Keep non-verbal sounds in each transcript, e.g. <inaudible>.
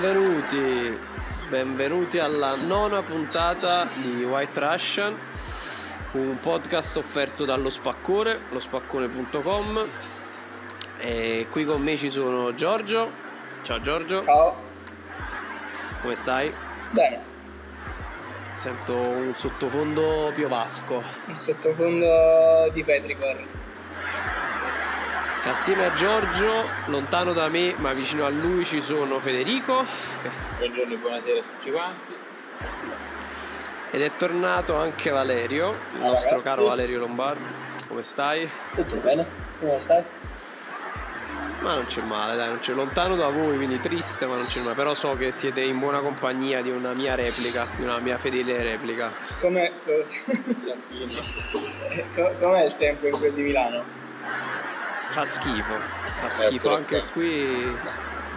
Benvenuti, benvenuti alla nona puntata di White Russian, un podcast offerto dallo Spaccone, lo spaccone.com. E qui con me ci sono Giorgio. Ciao Giorgio. Ciao. Come stai? Bene. Sento un sottofondo piovasco. Un sottofondo di Petricor. Assieme a Giorgio, lontano da me ma vicino a lui ci sono Federico. Buongiorno e buonasera a tutti quanti. Ed è tornato anche Valerio, il Ciao, nostro ragazzi. caro Valerio Lombardo. Come stai? Tutto bene? Come stai? Ma non c'è male, dai, non c'è lontano da voi, quindi triste, ma non c'è male. Però so che siete in buona compagnia di una mia replica, di una mia fedele replica. Come, co- <laughs> com'è il tempo in quel di Milano? Fa schifo, fa schifo troppo. anche qui,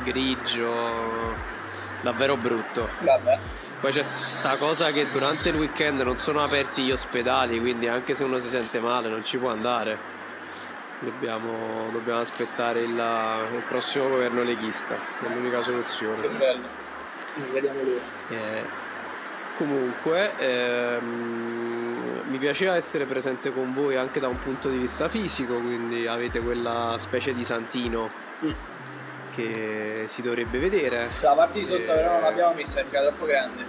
grigio, davvero brutto. Vabbè. Poi c'è sta cosa che durante il weekend non sono aperti gli ospedali, quindi anche se uno si sente male non ci può andare. Dobbiamo, dobbiamo aspettare il, il prossimo governo leghista, è l'unica soluzione. Che bello. Vediamo l'ora. Eh, comunque, ehm, mi piaceva essere presente con voi anche da un punto di vista fisico, quindi avete quella specie di santino Mm. che si dovrebbe vedere. La parte di sotto Eh, però non l'abbiamo messa perché era troppo grande.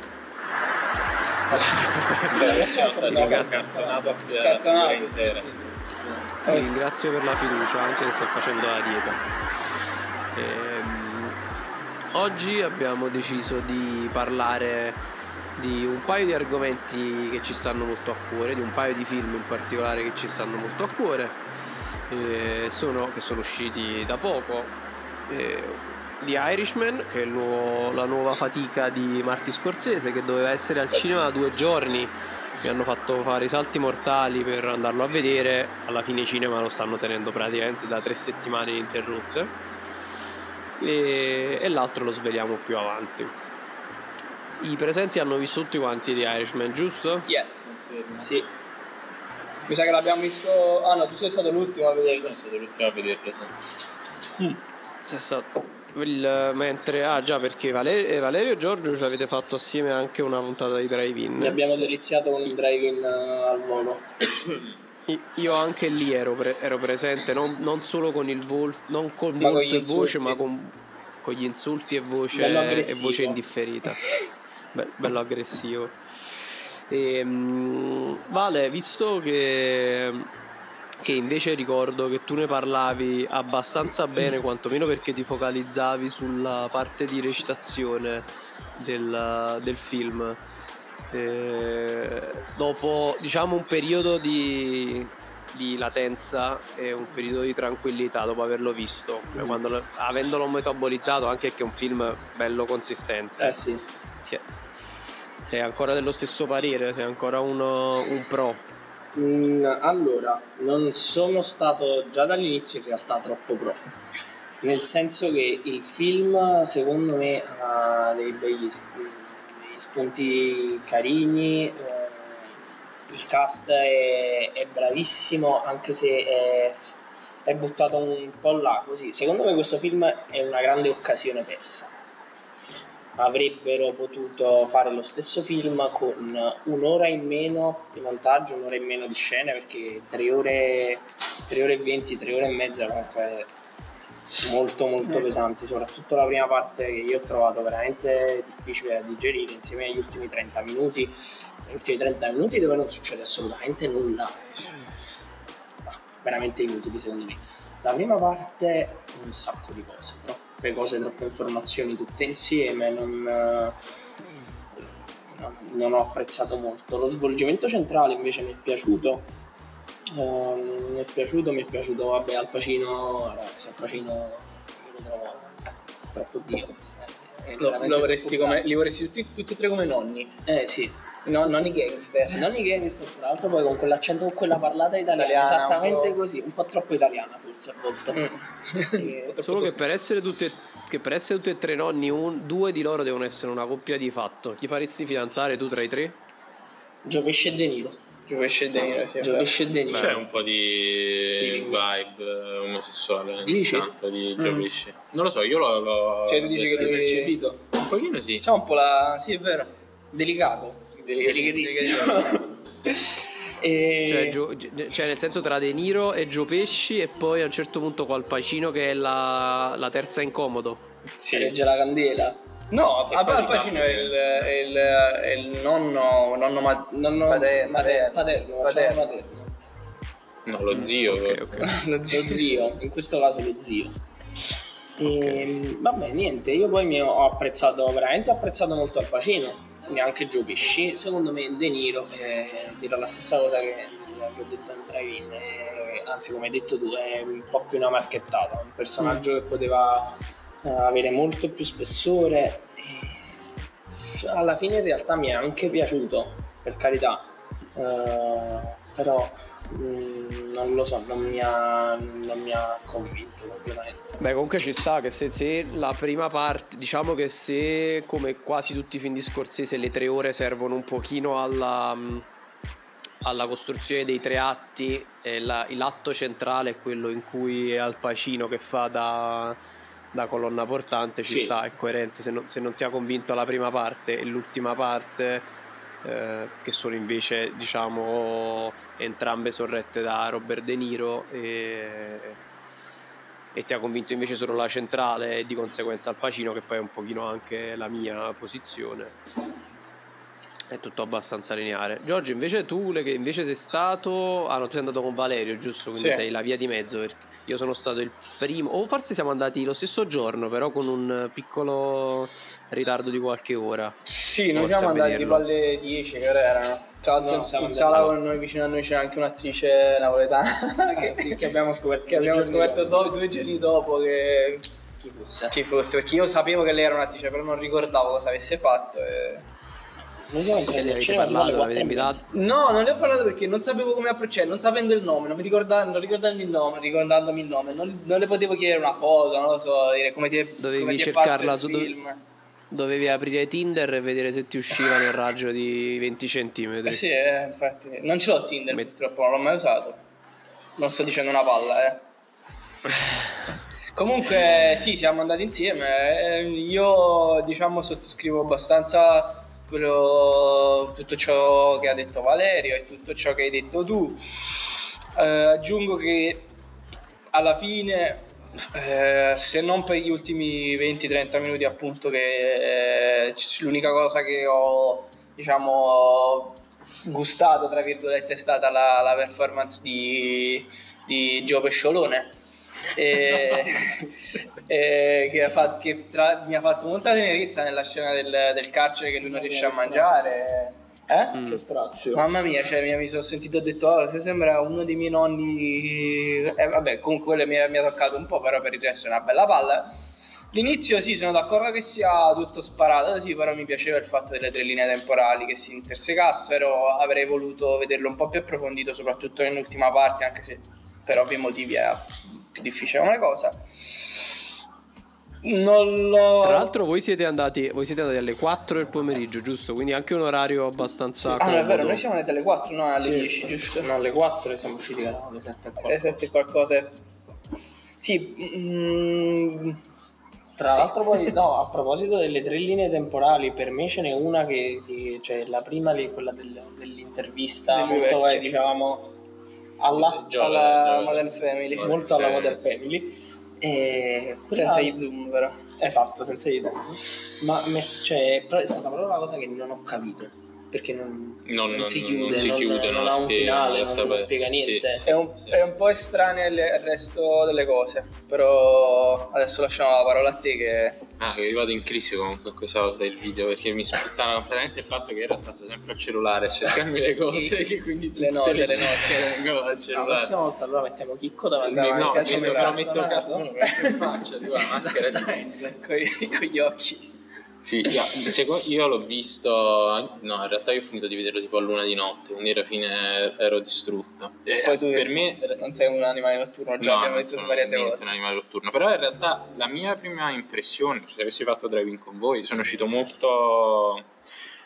Ti ringrazio per la fiducia, anche se sto facendo la dieta. Ehm, oggi abbiamo deciso di parlare di un paio di argomenti che ci stanno molto a cuore, di un paio di film in particolare che ci stanno molto a cuore, eh, sono, che sono usciti da poco. Eh, The Irishman, che è nuovo- la nuova fatica di Marty Scorsese, che doveva essere al cinema da due giorni. Mi hanno fatto fare i salti mortali per andarlo a vedere. Alla fine i cinema lo stanno tenendo praticamente da tre settimane ininterrotte. E, e l'altro lo sveliamo più avanti. I presenti hanno visto tutti quanti The Irishman, giusto? Yes. Sì. Mi sa che l'abbiamo visto... Ah no, tu sei stato l'ultimo a Io vederlo. sono stato l'ultimo a vederlo, sì. C'è stato il- mentre ah già perché Valerio, eh, Valerio e Giorgio ci avete fatto assieme anche una puntata di drive-in Ne abbiamo deliziato con il drive-in eh, al volo. Io anche lì ero, pre- ero presente non, non solo con il volto non con volto e voce ma con, con gli insulti e voce, e voce indifferita <laughs> Be- bello aggressivo Ehm, Vale visto che che invece ricordo che tu ne parlavi abbastanza bene, quantomeno perché ti focalizzavi sulla parte di recitazione del, del film. Eh, dopo diciamo un periodo di, di latenza e un periodo di tranquillità dopo averlo visto, cioè quando lo- avendolo metabolizzato anche che è un film bello consistente. Eh sì. Sì. Sei ancora dello stesso parere, sei ancora uno- un pro. Mm, allora, non sono stato già dall'inizio in realtà troppo pro, nel senso che il film secondo me ha dei begli spunti carini, eh, il cast è, è bravissimo anche se è, è buttato un po' là così. Secondo me questo film è una grande occasione persa avrebbero potuto fare lo stesso film con un'ora in meno di montaggio, un'ora in meno di scene, perché 3 ore, 3 ore e 20, 3 ore e mezza comunque molto molto pesanti, soprattutto la prima parte che io ho trovato veramente difficile da digerire insieme agli ultimi 30 minuti, gli ultimi 30 minuti dove non succede assolutamente nulla, veramente inutili secondo me. La prima parte un sacco di cose, troppe cose, troppe informazioni tutte insieme, non, eh, non- ho apprezzato molto. Lo svolgimento centrale invece mi è piaciuto Ehm, mi è piaciuto, mi è piaciuto, vabbè, Al Pacino, ragazzi, Al Pacino io lo trovo troppo dio. È Lo, lo vorresti come, li vorresti tutti, tutti e tre come nonni. Eh sì. No, nonni gangster. Non i gangster, tra l'altro poi con quell'accento, con quella parlata italiana, Italiana, esattamente un così, un po' troppo italiana forse a volte. Mm. <laughs> Solo che per essere tutte che per essere tutti e tre nonni, un- due di loro devono essere una coppia di fatto. Chi faresti fidanzare tu tra i tre? Gio Pesce e De Niro. Gio Pesce e De Niro, sì, è Gio vero. Pesce e De Niro. C'è un po' di Feeling. vibe eh, omosessuale Dici? tanto di Mm. Gio Pesci. Non lo so, io l'ho... l'ho Cioè tu dici che l'hai percepito? Un pochino sì. C'è un po' la... sì è vero. Delicato. Delicatissimo. <laughs> E... Cioè, Gio- cioè, nel senso tra De Niro e Gio Pesci e poi a un certo punto Al Pacino che è la, la terza incomodo. si regge la candela. No, E Al di Pacino è il, è il, è il nonno, nonno ma- Nonno pater- paterno, paterno. paterno, paterno. No, lo zio. Ok, ok. <laughs> Lo Lo zio, in questo caso lo zio. E, Vabbè, niente, io poi mi ho apprezzato, veramente ho apprezzato molto Al Pacino, neanche Joe Pesci. Secondo me De Niro, eh, dirò la stessa cosa che, che ho detto in drive-in, eh, anzi come hai detto tu, è un po' più una marchettata, un personaggio che poteva eh, avere molto più spessore. E alla fine in realtà mi è anche piaciuto, per carità, eh, però mm, non lo so, non mi ha, non mi ha convinto completamente. Beh, comunque ci sta che se, se la prima parte, diciamo che se come quasi tutti i film di Scorsese le tre ore servono un pochino alla, mm, alla costruzione dei tre atti, e la- l'atto centrale è quello in cui è Al Pacino che fa da, da colonna portante, ci Sì. sta, è coerente. Se non, se non ti ha convinto la prima parte e l'ultima parte, eh, che sono invece, diciamo, entrambe sorrette da Robert De Niro e e ti ha convinto invece solo la centrale e di conseguenza Al Pacino che poi è un pochino anche la mia posizione. È tutto abbastanza lineare. Giorgio invece tu che invece sei stato ah no tu sei andato con Valerio giusto? Quindi Sì. sei la via di mezzo perché io sono stato il primo o forse siamo andati lo stesso giorno però con un piccolo ritardo di qualche ora Sì, noi siamo andati tipo alle 10 che ore erano. Tra l'altro No, in, sala con noi vicino a noi c'era anche un'attrice napoletana <laughs> che, Ah, sì, che abbiamo scoperto che abbiamo due giorni scoperto dopo. do- due giorni dopo che Chi fosse? ci fosse, perché io sapevo che lei era un'attrice, però non ricordavo cosa avesse fatto. e- Noi siamo entrati ne al cinema parlato l'avete 4 mezza. invitato No, non le ho parlato perché non sapevo come approcciare, non sapendo il nome, non mi ricordavo, non ricordandomi il nome, ricordandomi il nome, non, non le potevo chiedere una foto, non lo so, dire come ti è, Dovevi come ti è cercarla su- film. Dovevi aprire Tinder e vedere se ti usciva nel raggio di 20 cm Eh sì, eh, infatti. Non ce l'ho Tinder Met- purtroppo, non l'ho mai usato. Non sto dicendo una palla, eh. <laughs> Comunque, sì, siamo andati insieme. eh, Io, diciamo, sottoscrivo abbastanza quello, tutto ciò che ha detto Valerio e tutto ciò che hai detto tu. Eh, aggiungo che alla fine, eh, se non per gli ultimi 20-30 minuti, appunto, che eh, l'unica cosa che ho, diciamo, gustato, tra virgolette, è stata la, la performance di, di Gio Pesciolone. E, <laughs> e che, ha fatto- che tra- mi ha fatto molta tenerezza nella scena del, del carcere che lui non riesce a mangiare. Eh? Mm. Che strazio. Mamma mia, cioè, mi, mi sono sentito ho detto, oh, se sembra uno dei miei nonni. Eh, vabbè, comunque quello mi, mi ha toccato un po', però per il resto è una bella palla. L'inizio sì, sono d'accordo che sia tutto sparato, sì, però mi piaceva il fatto delle tre linee temporali che si intersecassero, avrei voluto vederlo un po' più approfondito, soprattutto nell'ultima parte, anche se per ovvi motivi è più difficile come cosa. Non l'ho... Tra l'altro voi siete andati, voi siete andati alle 4 del pomeriggio, giusto? Quindi anche un orario abbastanza Ah, no, è vero, noi siamo andati alle 4, no alle Sì. 10, giusto? No, alle 4 siamo usciti erano le 7 e qualcosa. sette qualcosa. Sì, mm, Tra Sì. l'altro poi, no, a proposito delle tre linee temporali, per me ce n'è una che, che- cioè la prima lì, quella del- dell'intervista, molto vecchio. eh, diciamo alla, Gio- alla Modern Family, Modern molto alla Family. Modern Family. E senza gli zoom però. Esatto, senza gli zoom. Ma mess- cioè, però è stata proprio una cosa che non ho capito. Perché non, Non- non si chiude, non si chiude, non non ha un finale, non non, spiega sì. niente. È un, Sì. è un po' estraneo al resto delle cose, però adesso lasciamo la parola a te che Ah, io vado in crisi con questa cosa del video perché mi sputtana completamente il fatto che realtà sto sempre al cellulare a cercarmi le cose <laughs> che quindi Le note, le note. vengono dal La cellulare. prossima volta allora mettiamo Chicco davanti Davanti no, al metto- cellulare. però metto Donato. cartone, metto in faccia, tipo la maschera mente. con, con gli occhi. Sì, io, io l'ho visto, no, in realtà io ho finito di vederlo tipo a luna di notte, quindi alla fine ero distrutto. E Poi tu per me non sei un animale notturno, già no, abbiamo detto svariate volte. un animale notturno, però in realtà la mia prima impressione, se avessi fatto driving con voi, sono uscito molto,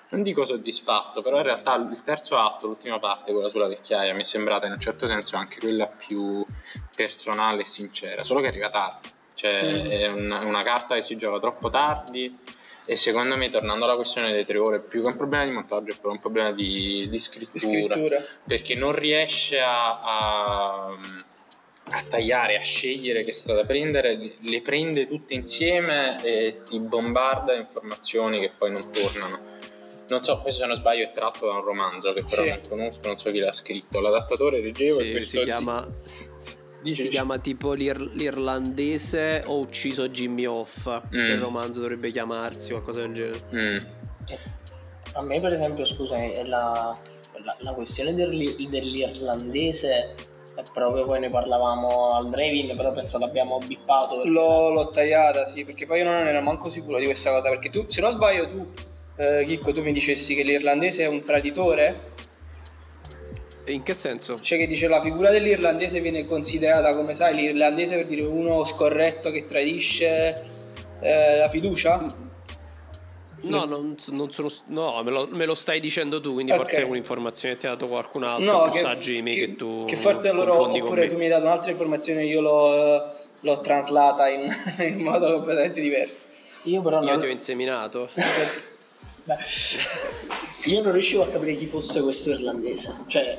non dico soddisfatto, però in realtà il terzo atto, l'ultima parte, quella sulla vecchiaia, mi è sembrata in un certo senso anche quella più personale e sincera, solo che arriva tardi, cioè Mm. è una, una carta che si gioca troppo tardi e secondo me tornando alla questione delle tre ore, più che un problema di montaggio è proprio un problema di, di scrittura scrittura. perché non riesce a, a- a tagliare, a scegliere che strada prendere, le prende tutte insieme e ti bombarda informazioni che poi non tornano. Non so, questo se non sbaglio è tratto da un romanzo che però Sì. non conosco, non so chi l'ha scritto. L'adattatore leggevo e Sì, questo si chiama, si, Dici, si dici. chiama tipo l'ir- l'irlandese ho ucciso Jimmy Off. Mm. Il romanzo dovrebbe chiamarsi qualcosa del genere. Mm. A me, per esempio, scusami, è la, la, la questione dell'i- dell'irlandese è proprio poi ne parlavamo al drive-in, però penso l'abbiamo bippato. perché- L'ho, l'ho tagliata, sì, perché poi io non ero manco sicuro di questa cosa, perché tu, se non sbaglio, tu, eh, Chicco, tu mi dicessi che l'irlandese è un traditore, in che senso? cioè che dice la figura dell'irlandese viene considerata come, sai, l'irlandese per dire uno scorretto che tradisce eh, la fiducia? No, non, non sono. No, me lo, me lo stai dicendo tu, quindi Ok. forse è un'informazione che ti ha dato qualcun altro. No, più che, sa Jimmy che, che- tu. che forse con oppure tu mi hai dato un'altra informazione e io l'ho, l'ho traslata in, <laughs> in modo completamente diverso. Io però Io non, ti ho inseminato. <laughs> Beh, io non riuscivo a capire chi fosse questo irlandese. Cioè,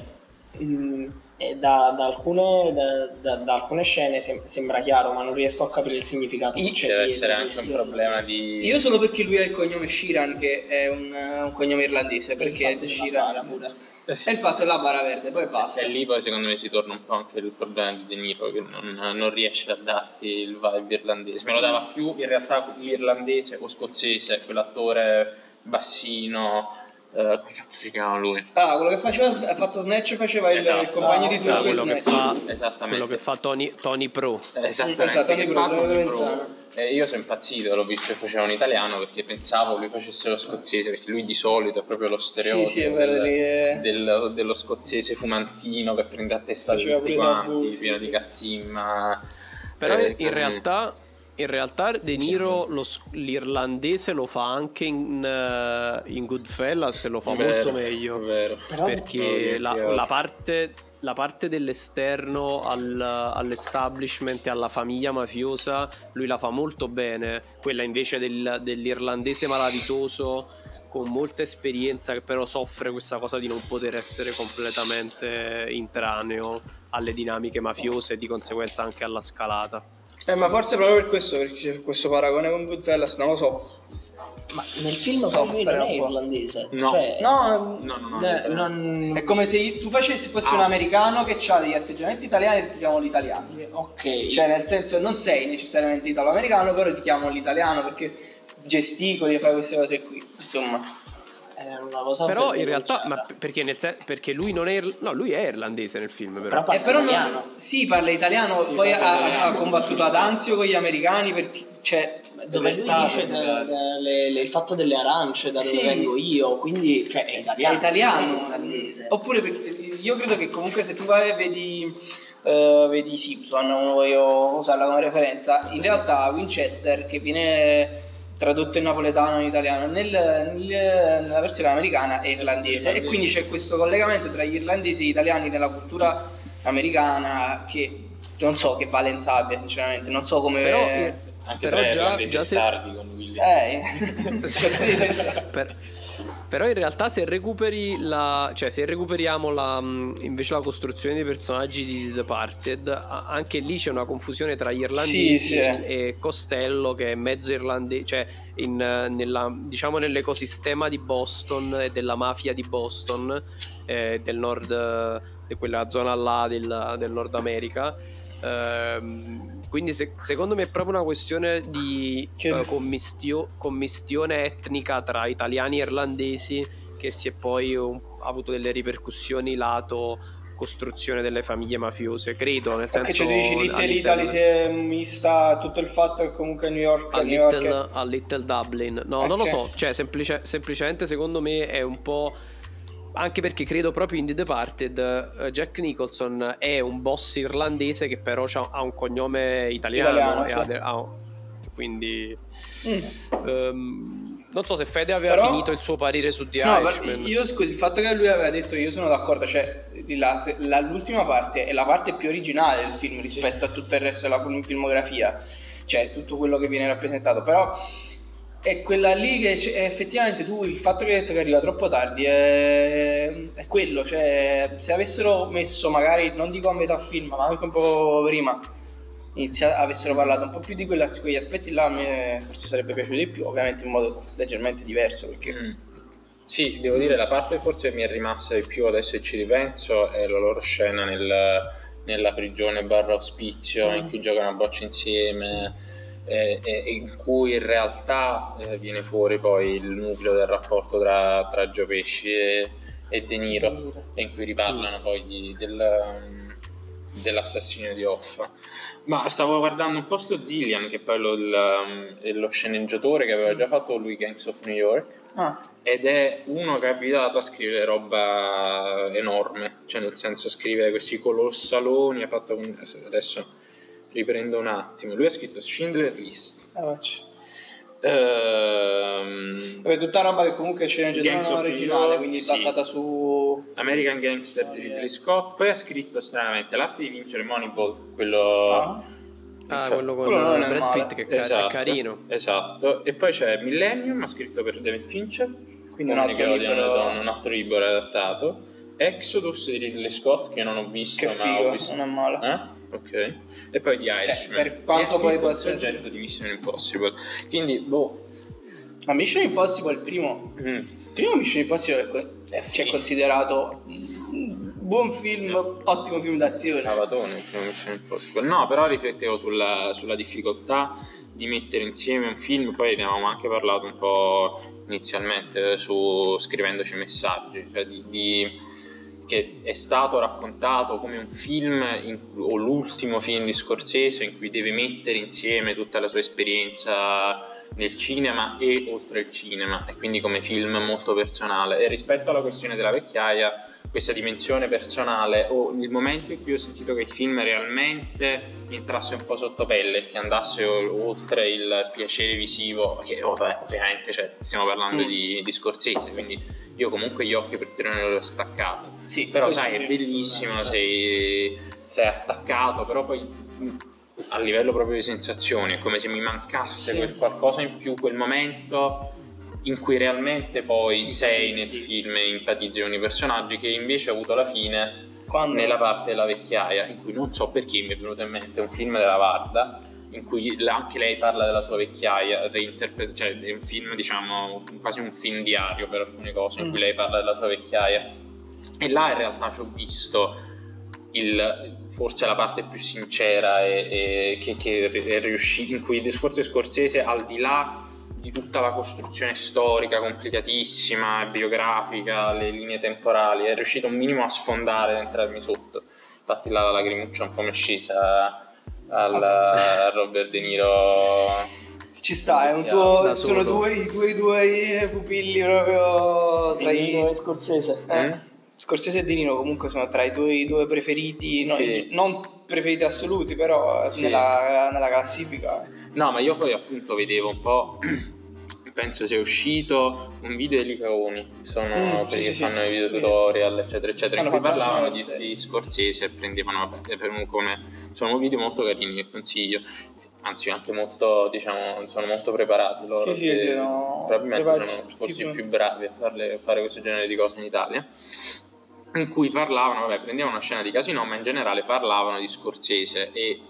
mh, eh, da, da alcune, da, da- da alcune scene sem- sembra chiaro, ma non riesco a capire il significato. che c'è Deve dietro essere anche un problema di... Io solo perché lui ha il cognome Shiran, che è un, un cognome irlandese, perché Il fatto della bara Shiran pure. Eh sì. E il fatto è la bara verde, poi basta. E lì poi secondo me si torna un po' anche il problema di De Niro che non, non riesce a darti il vibe irlandese. Me lo dava più in realtà l'irlandese o scozzese, quell'attore bassino, eh, come cazzo si chiama lui? Ah, quello che faceva, ha fatto Snatch faceva il, Esatto. il compagno di Ah, turno di quello che fa, Esattamente. quello che fa Tony, Tony Pro. Esattamente, Esatto, che Tony Pro, Tony Pro. Eh, io sono impazzito, l'ho visto che faceva un italiano perché pensavo lui facesse lo scozzese, perché lui di solito è proprio lo stereotipo Sì, sì, del- lì è- del- dello scozzese fumantino che prende a testa Faceva tutti quanti, pieno sì. di cazzimma. Però Eh, in con- realtà. In realtà De Niro lo l'irlandese lo fa anche in, eh, in Goodfellas e lo fa Vero, molto meglio. Vero. Perché la, la parte, la parte dell'esterno al- all'establishment e alla famiglia mafiosa lui la fa molto bene quella invece del- dell'irlandese malavitoso con molta esperienza che però soffre questa cosa di non poter essere completamente intraneo alle dinamiche mafiose e di conseguenza anche alla scalata Eh, ma forse proprio per questo, perché c'è questo paragone con Goodfellas, non lo so. Ma nel film So, lui non è irlandese. No. Cioè, No, No, no, no. eh, no. non- è come se tu facessi fossi Ah. un americano che ha degli atteggiamenti italiani e ti chiamano l'italiano. Ok. Cioè, nel senso, non sei necessariamente italo-americano, però ti chiamano l'italiano perché gesticoli e fai queste cose qui. Insomma, è una cosa però per in realtà ma perché, nel sen- perché lui non è ir- no lui è irlandese nel film però, Però parla Eh, però non- italiano. sì, parla italiano, Sì, poi parla ha, italiano. ha combattuto ad Anzio con gli americani perché, cioè, dove lui sta- dice da- da- le- le- il fatto delle arance da dove Sì. vengo io quindi cioè, è è italiano italiano, non è oppure perché io credo che comunque se tu vai e vedi, eh, vedi Simpson, non voglio usarla come referenza, in realtà Winchester che viene tradotto in napoletano in italiano nel- nel- nella versione americana è irlandese. E quindi c'è questo collegamento tra gli irlandesi e gli italiani nella cultura americana che non so che valenza abbia sinceramente, non so come... Però, in- Anche però tra già, già e se, sardi con Willy. Eh, <laughs> sì, sì, sì. Per- però in realtà se recuperi la cioè se recuperiamo la, mh, invece la costruzione dei personaggi di The Departed a- anche lì c'è una confusione tra gli irlandesi Sì, sì. e Costello che è mezzo irlandese cioè in, eh, nella, diciamo nell'ecosistema di Boston e della mafia di Boston eh, del nord eh, di quella zona là del, del Nord America Ehm, quindi se- secondo me è proprio una questione di Che- eh, commistio- commistione etnica tra italiani e irlandesi che si è poi um, avuto delle ripercussioni lato costruzione delle famiglie mafiose, credo, nel senso Perché cioè, tu dici Little Little- Italy si è mista tutto il fatto che comunque New York, a New York è- Little, a Little Dublin. No, non lo so, cioè semplice- semplicemente secondo me è un po'... Anche perché credo proprio in The Departed eh, Jack Nicholson è un boss irlandese che però c'ha- ha un cognome italiano. Italiano, e sì. ha ha- quindi... Mm. ehm, non so se Fede aveva Però- finito il suo parere su The No, Irishman. ma io scusi, il fatto che lui aveva detto io sono d'accordo, cioè la- la- l'ultima parte è la parte più originale del film rispetto a tutto il resto della film- filmografia, cioè tutto quello che viene rappresentato, però è quella lì che c- effettivamente tu il fatto che hai detto che arriva troppo tardi è, è quello, cioè se avessero messo magari, non dico a metà film, ma anche un po' prima, inizia- avessero parlato un po' più di quella- quegli aspetti là a me forse sarebbe piaciuto di più, ovviamente in modo leggermente diverso perché... Mm. Sì, devo dire, la parte forse mi è rimasta di più adesso che ci ripenso è la loro scena nel- nella prigione barra ospizio in cui giocano a bocce insieme e, e- e in cui in realtà eh, viene fuori poi il nucleo del rapporto tra, tra Gio Pesci e, e De Niro e in cui riparlano poi di- del, dell'assassinio di Hoffa. Ma stavo guardando un po' sto Zillian, che poi è lo, il, è lo sceneggiatore che aveva già fatto lui Gangs of New York Ah. ed è uno che è abituato a scrivere roba enorme, cioè nel senso scrive questi colossaloni, ha fatto adesso riprendo un attimo, lui ha scritto Schindler List, Ah, ehm, Vabbè, tutta roba che comunque c'è of New originale, York, quindi sì. basata su... American Gangster di Ridley Scott, poi ha scritto stranamente L'arte di vincere Moneyball, quello... Ah. Ah, cioè, quello con quello Brad. Pitt che è car- è carino. Esatto, e poi c'è Millennium, ha scritto per David Fincher, Quindi un altro libro... donne, un altro libro adattato. Exodus di Ridley Scott che non ho visto, Che ma ho figo, visto. non è male. Eh? Ok. E poi di Irishman. per quanto poi possa il essere- soggetto di Mission Impossible. Quindi, boh. Ma Mission Impossible, il primo... mm, Il primo Mission Impossible è è, cioè, Sì. considerato un buon film, ottimo film d'azione. Cavatone Mission Impossible. No, però riflettevo sulla, sulla difficoltà di mettere insieme un film, poi ne avevamo anche parlato un po' inizialmente su scrivendoci messaggi, cioè di, di- che è stato raccontato come un film in- o l'ultimo film di Scorsese in cui deve mettere insieme tutta la sua esperienza nel cinema e oltre il cinema e quindi come film molto personale. E rispetto alla questione della vecchiaia questa dimensione personale o il momento in cui ho sentito che il film realmente mi entrasse un po' sotto pelle che andasse oltre il piacere visivo che vabbè, ovviamente cioè, stiamo parlando Mm. di, di Scorsese quindi io comunque gli occhi per tenere l'ho staccato Sì, però sai è bellissimo sei, sei attaccato però poi mh, a livello proprio di sensazioni è come se mi mancasse Sì. quel qualcosa in più quel momento in cui realmente poi sei nel film e empatizzi con i personaggi che invece ha avuto la fine Quando... nella parte della vecchiaia in cui non so perché mi è venuto in mente un film della Varda in cui anche lei parla della sua vecchiaia cioè è un film diciamo quasi un film diario per alcune cose in cui Mm. lei parla della sua vecchiaia. E là in realtà ci ho visto il- forse la parte più sincera e, e che, che è riuscita in cui forse Scorsese al di là di tutta la costruzione storica complicatissima, biografica, le linee temporali, è riuscito un minimo a sfondare, ad entrarmi sotto. Infatti là la lacrimuccia un po' mi è scesa al a <laughs> Robert De Niro. Ci sta, è un Da tuo, sono due, i tuoi due pupilli proprio tra i... e Scorsese. Eh, Mm? Scorsese e Di Niro comunque sono tra i tuoi due preferiti, no, Sì. non preferiti assoluti, però Sì. nella, nella classifica. No, ma io poi appunto vedevo un po'. <clears throat> Penso sia uscito un video di Licaoni, sono Mm, quelli sì, che sì, sì. fanno i video tutorial, eccetera, eccetera, in cui parlavano di, di Scorsese e prendevano, vabbè, per- come, sono video molto carini che consiglio, anzi anche molto, diciamo, sono molto preparati loro, Sì, sì, sì, no, probabilmente sono forse i più bravi a, farle- a fare questo genere di cose in Italia in cui parlavano, vabbè, prendevano una scena di casino, ma in generale parlavano di Scorsese e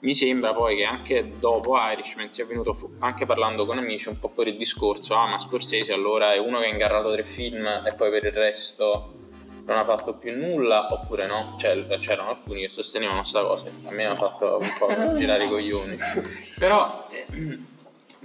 mi sembra poi che anche dopo Irishman sia venuto fu- anche parlando con amici un po' fuori il discorso, ah ma Scorsese allora è uno che ha ingarrato tre film e poi per il resto non ha fatto più nulla oppure no. Cioè, c'erano alcuni che sostenevano sta cosa. A me ha fatto un po' <laughs> girare i coglioni. Però eh,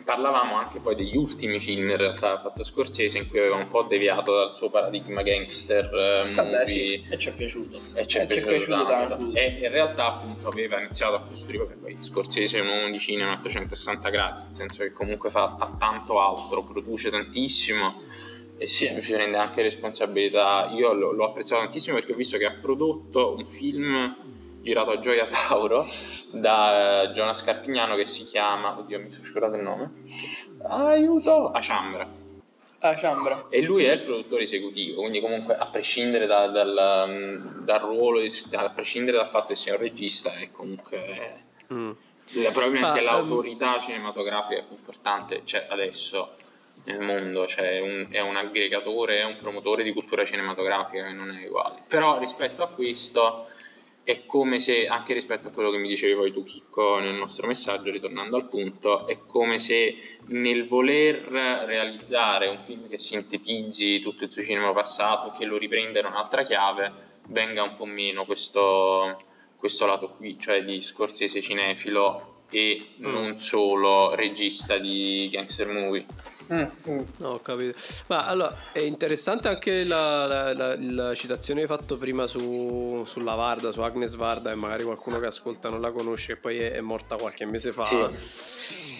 parlavamo anche poi degli ultimi film in realtà fatto Scorsese in cui aveva un po' deviato dal suo paradigma gangster eh, Vabbè, sì. E ci è piaciuto. e ci è E è piaciuto piaciuto tanto. e in realtà appunto aveva iniziato a costruire perché poi Scorsese è un uomo di cinema a 360 gradi nel senso che comunque fa, fa tanto altro produce tantissimo e si, si prende anche responsabilità io l'ho, l'ho apprezzato tantissimo perché ho visto che ha prodotto un film girato a Gioia Tauro da eh, Jonas Carpignano che si chiama oddio mi sono scordato il nome aiuto a Ciambra Ah, Ciambra. e lui è il produttore esecutivo, quindi comunque a prescindere da- dal, mm, dal ruolo, a prescindere dal fatto che sia un regista, è comunque Mm. la- probabilmente Ma, ehm, l'autorità cinematografica più importante c'è adesso nel mondo, cioè un- è un aggregatore, è un promotore di cultura cinematografica che non è uguale. Però rispetto a questo è come se, anche rispetto a quello che mi dicevi poi tu Chicco nel nostro messaggio, ritornando al punto, è come se nel voler realizzare un film che sintetizzi tutto il suo cinema passato che lo riprenda in un'altra chiave, venga un po' meno questo, questo lato qui, cioè di Scorsese cinefilo e non solo regista di gangster movie. Mm, mm. No, ho capito. Ma allora è interessante anche la, la- la- la citazione che hai fatto prima su, sulla Varda, su Agnes Varda, e magari qualcuno che ascolta non la conosce, e poi è, è morta qualche mese fa.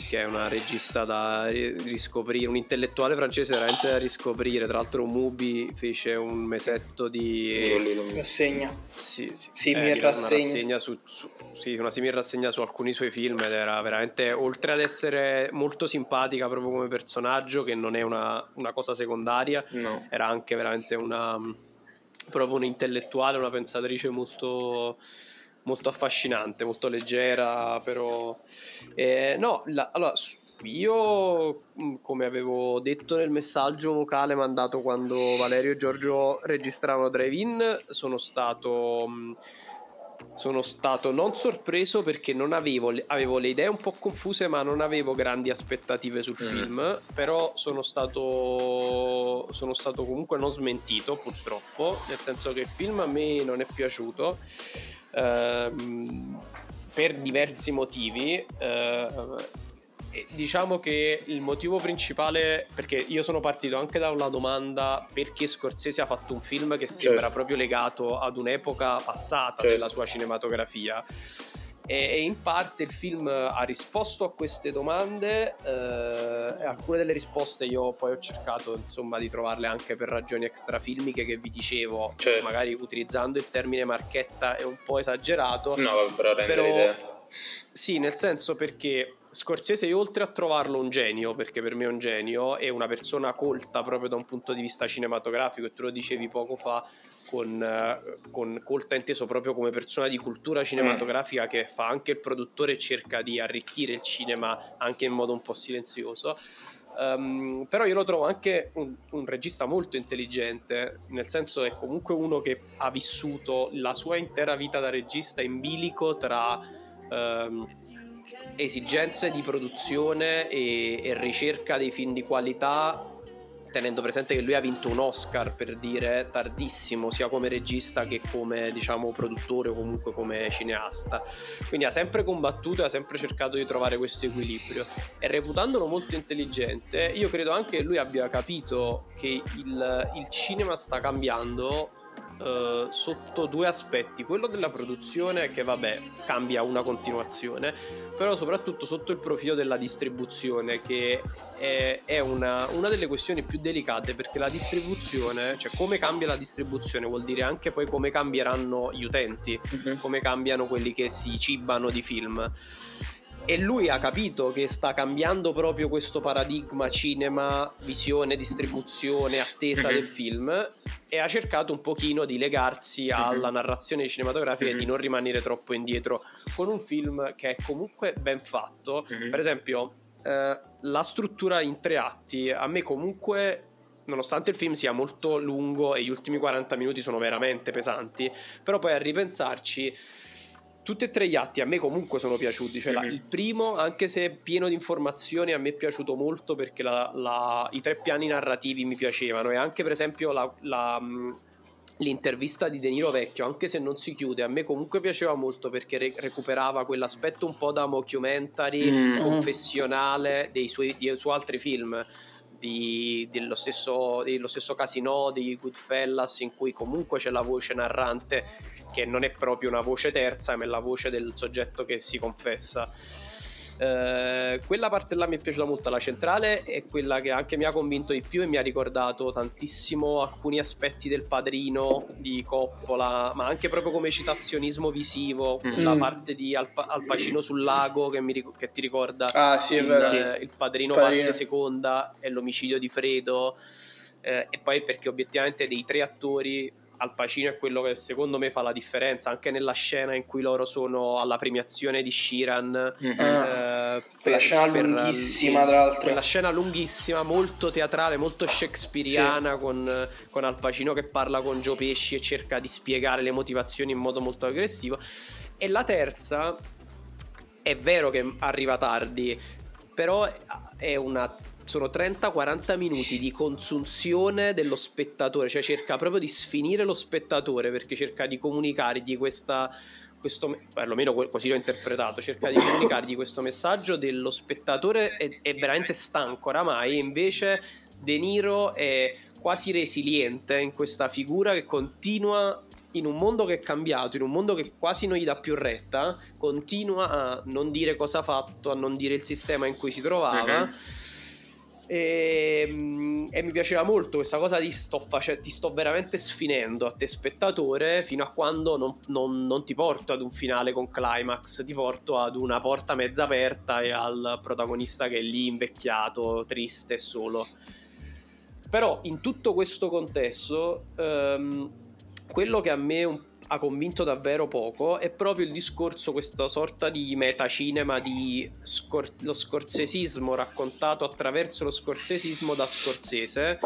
Che è una regista da ri- riscoprire, un intellettuale francese veramente da riscoprire. Tra l'altro, Mubi fece un mesetto di. Rassegna. Sì, sì. Simil Eh, rassegna. Una rassegna su, su- sì, una simil rassegna su alcuni suoi film ed era veramente, oltre ad essere molto simpatica proprio come personaggio, che non è una, una cosa secondaria, No. era anche veramente una proprio un'intellettuale, una pensatrice molto molto affascinante, molto leggera, però eh, no, la- allora io mh, come avevo detto nel messaggio vocale mandato quando Valerio e Giorgio registravano Drive-In, sono stato mh, sono stato non sorpreso perché non avevo le, avevo le idee un po' confuse, ma non avevo grandi aspettative sul Mm. film. Però sono stato, sono stato comunque non smentito, purtroppo. Nel senso che il film a me non è piaciuto ehm, per diversi motivi. eh, e diciamo che il motivo principale, perché io sono partito anche da una domanda perché Scorsese ha fatto un film che sembra Certo. proprio legato ad un'epoca passata Certo. della sua cinematografia. E, e in parte il film ha risposto a queste domande, eh, alcune delle risposte io poi ho cercato insomma di trovarle anche per ragioni extrafilmiche che vi dicevo, Certo. magari utilizzando il termine marchetta è un po' esagerato, No, però rendere Però- l'idea. sì, nel senso perché Scorsese, oltre a trovarlo un genio, perché per me è un genio, è una persona colta proprio da un punto di vista cinematografico, e tu lo dicevi poco fa, con, eh, con colta inteso proprio come persona di cultura cinematografica che fa anche il produttore e cerca di arricchire il cinema anche in modo un po' silenzioso. Ehm, però io lo trovo anche un, un regista molto intelligente, nel senso è comunque uno che ha vissuto la sua intera vita da regista in bilico tra ehm, esigenze di produzione e, e ricerca dei film di qualità tenendo presente che lui ha vinto un Oscar per dire tardissimo sia come regista che come diciamo produttore o comunque come cineasta. Quindi ha sempre combattuto e ha sempre cercato di trovare questo equilibrio. E reputandolo molto intelligente io credo anche che lui abbia capito che il, il cinema sta cambiando eh, sotto due aspetti quello della produzione che vabbè cambia una continuazione però soprattutto sotto il profilo della distribuzione che è, è una, una delle questioni più delicate perché la distribuzione cioè come cambia la distribuzione vuol dire anche poi come cambieranno gli utenti Mhm. come cambiano quelli che si cibano di film. E lui ha capito che sta cambiando proprio questo paradigma cinema, visione, distribuzione, attesa Mhm. del film e ha cercato un pochino di legarsi alla narrazione cinematografica e di Mhm. non rimanere troppo indietro con un film che è comunque ben fatto. Mhm. Per esempio, eh, la struttura in tre atti a me comunque nonostante il film sia molto lungo e gli ultimi 40 minuti sono veramente pesanti, però poi a ripensarci tutti e tre gli atti a me comunque sono piaciuti, cioè la- Mhm. il primo anche se pieno di informazioni a me è piaciuto molto perché la- la- i tre piani narrativi mi piacevano e anche per esempio la, la, l'intervista di De Niro vecchio, anche se non si chiude, a me comunque piaceva molto perché re- recuperava quell'aspetto un po' da mockumentary Mm. confessionale dei suoi, dei suoi altri film. di- dello, stesso, dello stesso Casino di Goodfellas in cui comunque c'è la voce narrante che non è proprio una voce terza ma è la voce del soggetto che si confessa eh, quella parte là mi è piaciuta molto la centrale è quella che anche mi ha convinto di più e mi ha ricordato tantissimo alcuni aspetti del padrino di Coppola ma anche proprio come citazionismo visivo Mm. la parte di Al, Al Pacino sul lago che, mi che ti ricorda Ah, sì, è il, vero. eh, il padrino, Padrino. parte seconda e l'omicidio di Fredo eh, e poi perché obiettivamente dei tre attori Al Pacino è quello che secondo me fa la differenza anche nella scena in cui loro sono alla premiazione di Shiran Mhm. Ah. eh, Quella scena lunghissima, tra l'altro. quella scena lunghissima molto teatrale molto shakespeariana con, con Al Pacino che parla con Joe Pesci e cerca di spiegare le motivazioni in modo molto aggressivo e la terza è vero che arriva tardi però è una sono 30-40 minuti di consunzione dello spettatore, cioè cerca proprio di sfinire lo spettatore perché cerca di comunicargli questa, questo, perlomeno così l'ho interpretato, cerca di comunicargli questo messaggio dello spettatore è, è veramente stanco oramai, invece De Niro è quasi resiliente in questa figura che continua in un mondo che è cambiato, in un mondo che quasi non gli dà più retta, continua a non dire cosa ha fatto, a non dire il sistema in cui si trovava. Mhm. E, mm, e mi piaceva molto questa cosa di sto face- ti sto veramente sfinendo a te spettatore fino a quando non, non- non ti porto ad un finale con climax, ti porto ad una porta mezza aperta e al protagonista che è lì invecchiato, triste e solo. Però in tutto questo contesto, ehm, quello che a me un- ha convinto davvero poco è proprio il discorso, questa sorta di metacinema di scor- lo scorsesismo raccontato attraverso lo scorsesismo da Scorsese.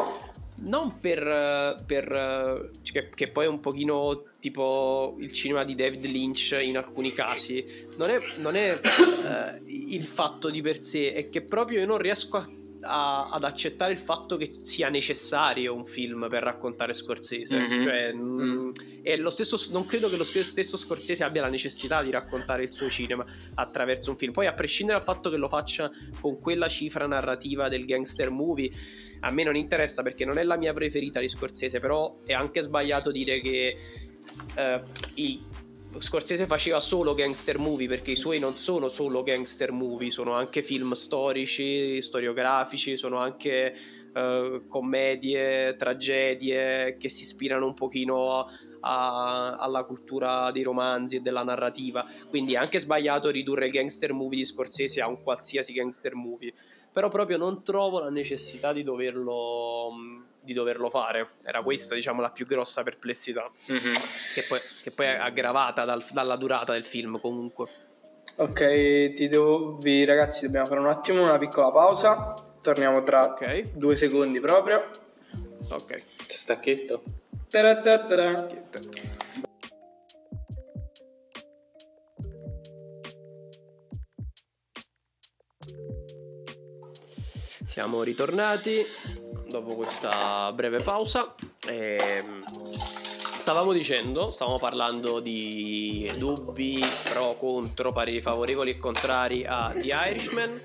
Non per, per, eh, che, che poi è un pochino tipo il cinema di David Lynch in alcuni casi, non è, non è eh, il fatto di per sé, è che proprio io non riesco a a- ad accettare il fatto che sia necessario un film per raccontare Scorsese. Mhm. Cioè, mm, è lo stesso, non credo che lo stesso Scorsese abbia la necessità di raccontare il suo cinema attraverso un film. Poi, a prescindere dal fatto che lo faccia con quella cifra narrativa del gangster movie, a me non interessa perché non è la mia preferita di Scorsese. Però è anche sbagliato dire che eh, i Scorsese faceva solo gangster movie perché i suoi non sono solo gangster movie, sono anche film storici, storiografici, sono anche eh, commedie, tragedie che si ispirano un pochino a- alla cultura dei romanzi e della narrativa. Quindi è anche sbagliato ridurre il gangster movie di Scorsese a un qualsiasi gangster movie. Però proprio non trovo la necessità di doverlo, di doverlo fare. Era questa, diciamo, la più grossa perplessità Mhm. che poi, che poi è aggravata dal- dalla durata del film comunque. Ok, ti devo, vi ragazzi dobbiamo fare un attimo una piccola pausa. Torniamo tra Ok, due secondi proprio. ok. Stacchetto. Taratatara. Siamo ritornati dopo questa breve pausa. Ehm, stavamo dicendo, stavamo parlando di dubbi, pro, contro, pareri favorevoli e contrari a The Irishman.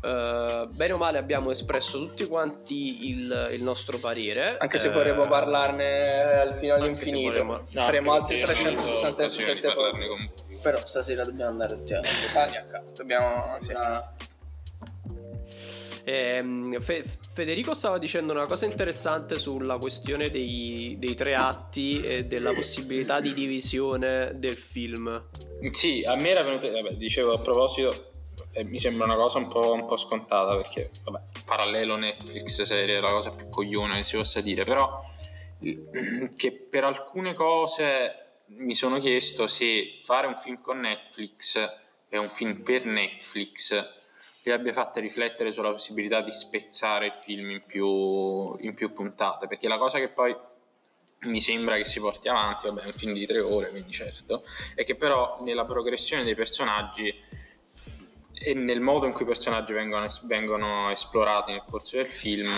Eh, bene o male abbiamo espresso tutti quanti il, il nostro parere. Anche se Eh, vorremmo parlarne al fino all'infinito. vorremmo- No, Faremo altri io non ho avuto occasione di 367 parlarne poi. con- Però stasera dobbiamo andare tutti a Ah, a casa. Dobbiamo. sì. Sembra- Ehm, Fe- Federico stava dicendo una cosa interessante sulla questione dei, dei tre atti e della possibilità di divisione del film. Sì, a me era venuto, vabbè, dicevo a proposito, eh, mi sembra una cosa un po', un po' scontata perché, vabbè, parallelo Netflix serie è la cosa più coglione che si possa dire, però <clears throat> che per alcune cose mi sono chiesto se fare un film con Netflix e un film per Netflix li abbia fatte riflettere sulla possibilità di spezzare il film in più, in più puntate, perché la cosa che poi mi sembra che si porti avanti, vabbè è un film di tre ore, quindi certo, è che però nella progressione dei personaggi e nel modo in cui i personaggi vengono, vengono esplorati nel corso del film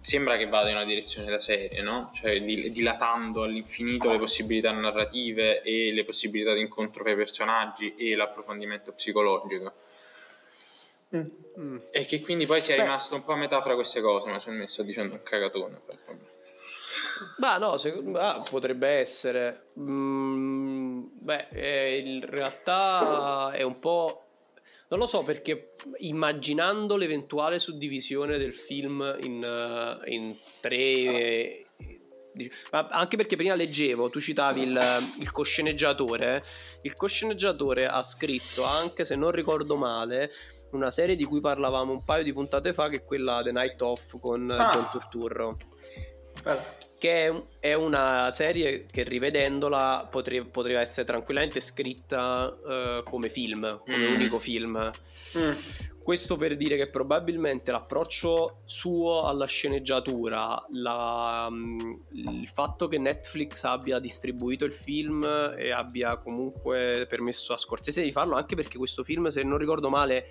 sembra che vada in una direzione da serie, no? Cioè dil- dilatando all'infinito le possibilità narrative e le possibilità di incontro tra i personaggi e l'approfondimento psicologico. Mm. E che quindi poi sia Beh. rimasto un po' a metà fra queste cose, ma secondo me sto dicendo un cagatone. Ma no, secondo ah, potrebbe essere. Mm, beh, eh, in realtà è un po'. Non lo so perché immaginando l'eventuale suddivisione del film in, eh, in tre. eh, ma anche perché prima leggevo, tu citavi il, il cosceneggiatore. Il cosceneggiatore ha scritto, anche se non ricordo male, una serie di cui parlavamo un paio di puntate fa, che è quella The Night Off con Ah. John Turturro Guarda. che è, un- è una serie che rivedendola potre- potrebbe essere tranquillamente scritta eh, come film, come Mm. unico film. Mm. Questo per dire che probabilmente l'approccio suo alla sceneggiatura, la- mm, il fatto che Netflix abbia distribuito il film e abbia comunque permesso a Scorsese di farlo, anche perché questo film, se non ricordo male,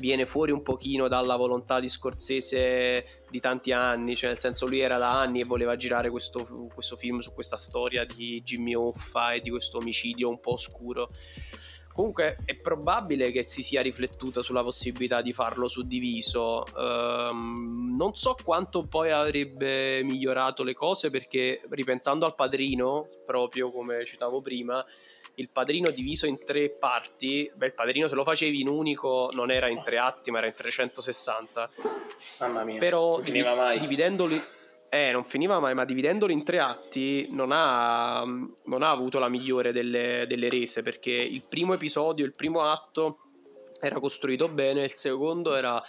viene fuori un pochino dalla volontà di Scorsese di tanti anni, cioè nel senso lui era da anni e voleva girare questo, questo film su questa storia di Jimmy Hoffa e di questo omicidio un po' oscuro. Comunque è probabile che si sia riflettuta sulla possibilità di farlo suddiviso. Ehm, non so quanto poi avrebbe migliorato le cose perché ripensando al padrino, proprio come citavo prima, il padrino diviso in tre parti, beh il padrino se lo facevi in unico non era in tre atti ma era in 360 Mamma mia. però non finiva mai. dividendoli eh non finiva mai ma dividendoli in tre atti non ha, non ha avuto la migliore delle, delle rese perché il primo episodio il primo atto era costruito bene il secondo era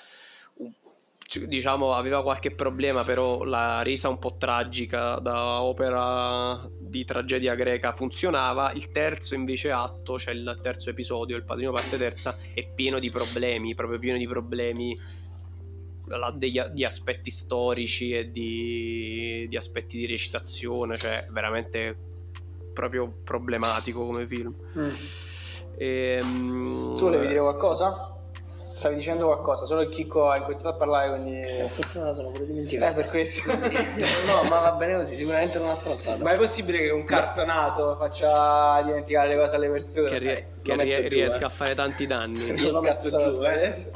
diciamo aveva qualche problema però la resa un po' tragica da opera di tragedia greca funzionava il terzo invece atto cioè il terzo episodio il padrino parte terza è pieno di problemi proprio pieno di problemi la- degli- di aspetti storici e di, di aspetti di recitazione cioè veramente proprio problematico come film Mm. Ehm, Tu volevi dire qualcosa? Stavi dicendo qualcosa, solo il Chicco ha incominciato a parlare, quindi... Eh, Forse me la sono pure Eh, dimenticata. per questo. <laughs> no, ma va bene così, sicuramente non una stronzata. Ma è possibile che un cartonato faccia dimenticare le cose alle persone? che, rie- Eh, che rie- metto giù, riesca eh. a fare tanti danni Io <laughs> lo metto Cazzo, giù, eh. adesso.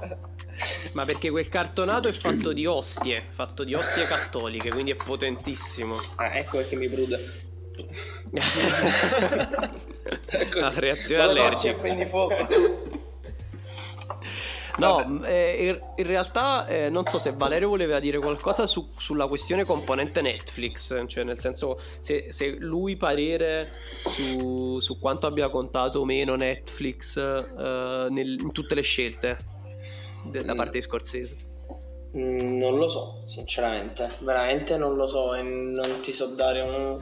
ma perché quel cartonato è fatto di ostie fatto di ostie cattoliche quindi è potentissimo Ah, ecco perché mi prude. <laughs> la reazione e allergica prendi fuoco. No, eh, in, realtà eh, non so se Valerio voleva dire qualcosa su- sulla questione componente Netflix, cioè nel senso se, se lui parere su, su quanto abbia contato o meno Netflix eh, nel- in tutte le scelte de- da Mm. parte di Scorsese. Mm, Non lo so, sinceramente. Veramente non lo so e non ti so dare un-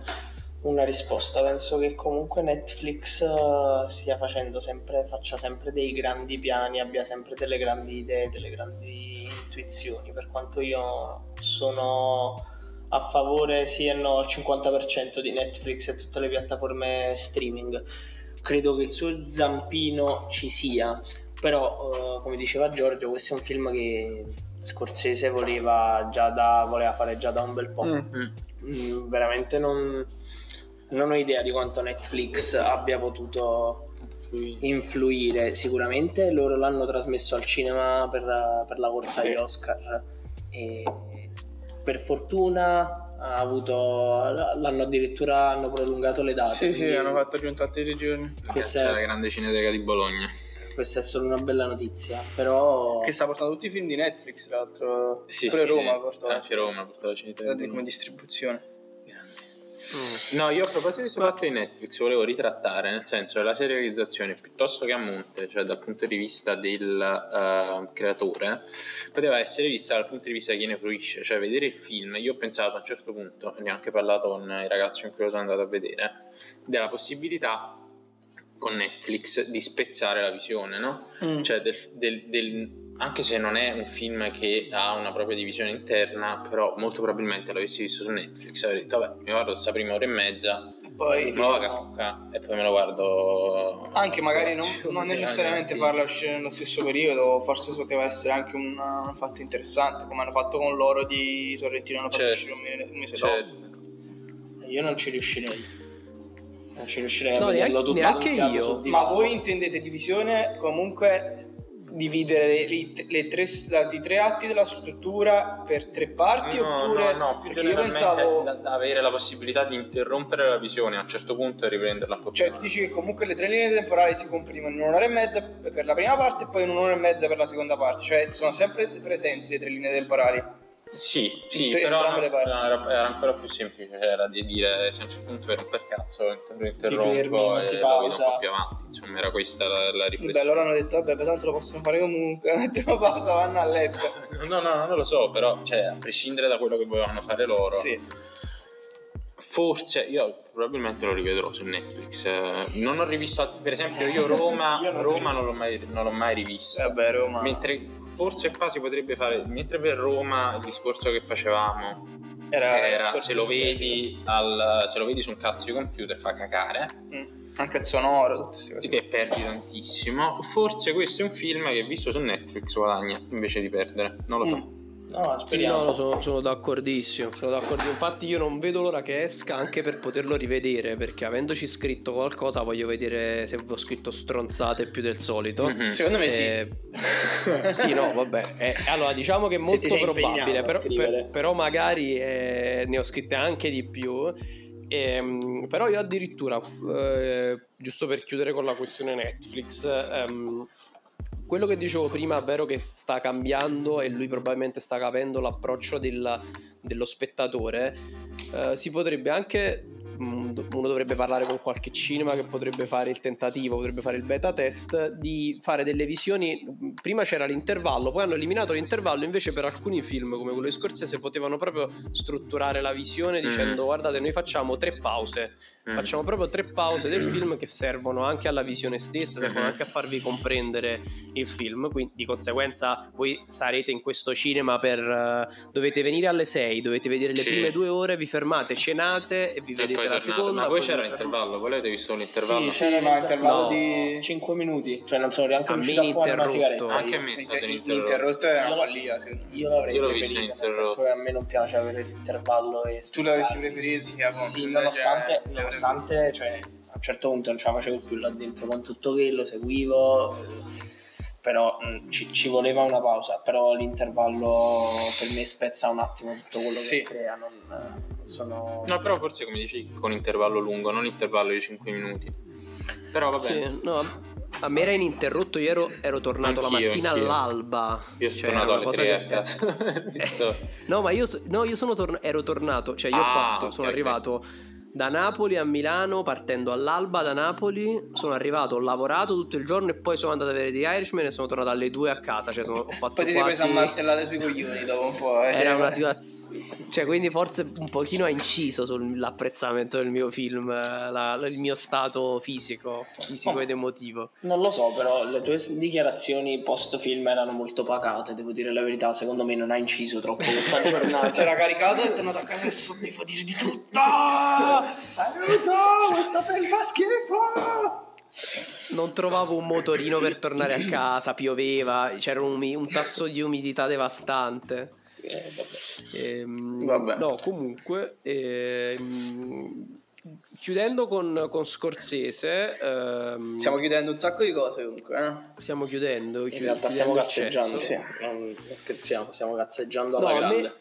una risposta. Penso che comunque Netflix eh, stia facendo sempre, faccia sempre dei grandi piani, abbia sempre delle grandi idee, delle grandi intuizioni. Per quanto io sono a favore sì e no al 50% di Netflix e tutte le piattaforme streaming. Credo che il suo zampino ci sia, però eh, come diceva Giorgio, questo è un film che Scorsese voleva già da voleva fare già da un bel po'. Mm. Mm, veramente non, non ho idea di quanto Netflix abbia potuto influire. Sicuramente loro l'hanno trasmesso al cinema per, per la corsa agli Oscar e per fortuna ha avuto l'hanno addirittura hanno prolungato le date. Sì, sì, hanno fatto giunto altri giorni. Questa è- la grande cineteca di Bologna. Questa è solo una bella notizia, però Che sta portando tutti i film di Netflix, tra l'altro. Sì, Pure sì, Roma sì. porta Anche Roma porta la cineteca come distribuzione. Mm. No, io a proposito di questo fatto di Netflix volevo ritrattare, nel senso che la serializzazione piuttosto che a monte, cioè dal punto di vista del eh, creatore, poteva essere vista dal punto di vista di chi ne fruisce, cioè vedere il film. Io ho pensato a un certo punto, ne ho anche parlato con i ragazzi con cui lo sono andato a vedere, della possibilità con Netflix di spezzare la visione, no? Mm. Cioè, del, del- del- anche se non è un film che ha una propria divisione interna, però molto probabilmente l'avessi visto su Netflix, avrei detto, vabbè, mi guardo questa prima ora e mezza Poi Me lo vado a Cucca e poi me lo guardo. anche magari non, non <laughs> necessariamente farla uscire nello stesso periodo, forse poteva essere anche un, un fatto interessante, come hanno fatto con loro di Sorrentino, hanno fatto Certo. uscire un mese, un mese Certo. dopo. Io non ci riuscirei. Non ci riuscirei No, a vederlo neanche- tutto neanche io. Ma voi intendete divisione comunque dividere le, le tre, i tre atti della struttura per tre parti No, oppure no, no, più perché io pensavo da, da avere la possibilità di interrompere la visione a un certo punto e riprenderla più cioè tu dici che comunque le tre linee temporali si comprimono in un'ora e mezza per la prima parte e poi in un'ora e mezza per la seconda parte cioè sono sempre presenti le tre linee temporali Sì, sì, però no, era, era ancora più semplice, cioè era di dire se a un certo punto ero per cazzo, inter- interrompo fermi, e metti lo vedo un po' più avanti, insomma era questa la, la Beh, riflessione. loro hanno detto vabbè beh, tanto lo possono fare comunque <laughs> mettono pausa vanno a letto. <laughs> No, no, no, non lo so, però, cioè, a prescindere da quello che volevano fare loro, sì forse io probabilmente lo rivedrò su Netflix. Eh, non ho rivisto, per esempio, io Roma, <laughs> Io non Roma non l'ho mai, non l'ho mai rivista. vabbè Roma Mentre forse qua si potrebbe fare, mentre per Roma il discorso che facevamo era, era se lo, vedi al, se lo vedi su un cazzo di computer fa cacare Mm. anche il sonoro tutte che perdi tantissimo. Forse questo è un film che visto su Netflix guadagna invece di perdere, non lo so. Mm. No, Sì, speriamo. no, sono, sono d'accordissimo, sono d'accordissimo. Infatti io non vedo l'ora che esca anche per poterlo rivedere, perché avendoci scritto qualcosa voglio vedere se ho scritto stronzate più del solito. Mhm. secondo me sì Eh, <laughs> sì, no, vabbè. Eh, allora, diciamo che è Se molto probabile, però, per- però magari eh, ne ho scritte anche di più. Ehm, però io addirittura, eh, giusto per chiudere con la questione Netflix, ehm, quello che dicevo prima è vero che sta cambiando e lui probabilmente sta capendo l'approccio del- dello spettatore. Eh, si potrebbe anche. mm, Uno dovrebbe parlare con qualche cinema che potrebbe fare il tentativo, potrebbe fare il beta test di fare delle visioni. Prima c'era l'intervallo, poi hanno eliminato l'intervallo. Invece, per alcuni film come quello di Scorsese, potevano proprio strutturare la visione dicendo: Guardate, noi facciamo tre pause. Mm. Facciamo proprio tre pause del film che servono anche alla visione stessa, servono Mhm. anche a farvi comprendere il film. Quindi, di conseguenza, voi sarete in questo cinema per. eh, dovete venire alle 6, dovete vedere le Sì. prime due ore, vi fermate, cenate e vi E vedete poi la tornate. seconda. Ma poi poi c'era l'intervallo, voi l'avete visto l'intervallo? Sì, Sì, c'era ma intervallo No. di 5 minuti, cioè non sono neanche A riuscito a fumare una sigaretta. Anche a me l'interrotto. l'interrotto è una Io- follia Io l'avrei Io preferito, nel interrotto. senso che a me non piace avere l'intervallo e tu l'avessi preferito sì, Sì, cioè, nonostante, nonostante cioè, a un certo punto non ce la facevo più là dentro con tutto quello, seguivo, eh, però mh, ci, ci voleva una pausa, però l'intervallo per me spezza un attimo tutto quello Sì. che crea, non, eh, sono... No, però forse come dici con intervallo lungo, non intervallo di 5 minuti. Però va bene. Sì, no, a me era ininterrotto, io ero, ero tornato la Anch'io, mattina anch'io. all'alba. Io sono Cioè, tornato alle una 3 a cosa casa. che- <laughs> Visto- <laughs> No, ma io, no, io sono torn- ero tornato, cioè io ho Ah, fatto, ok, sono arrivato da Napoli a Milano partendo all'alba da Napoli, sono arrivato, ho lavorato tutto il giorno e poi sono andato a vedere The Irishman e sono tornato alle 2 a casa, cioè sono, ho fatto poi ti sei preso a quasi... martellate sui coglioni dopo un po' eh, cioè, Era una situazione, cioè quindi forse un pochino ha inciso sull'apprezzamento del mio film, eh, la- il mio stato fisico, fisico Oh. ed emotivo. Non lo so, però le tue dichiarazioni post film erano molto pacate, devo dire la verità, secondo me non ha inciso troppo questa <laughs> giornata. c'era caricato e è tornato a casa e so ti fa dire di tutto Aiuto, questa pel fa schifo! Non trovavo un motorino per tornare a casa, pioveva, c'era un, un tasso di umidità devastante. Eh, vabbè. Ehm, Vabbè. No, comunque, ehm, chiudendo con, con Scorsese, ehm, stiamo chiudendo un sacco di cose comunque eh? stiamo chiudendo. In chi- realtà stiamo chiudendo cazzeggiando, sì, non, scherziamo, stiamo cazzeggiando No, alla a grande. me,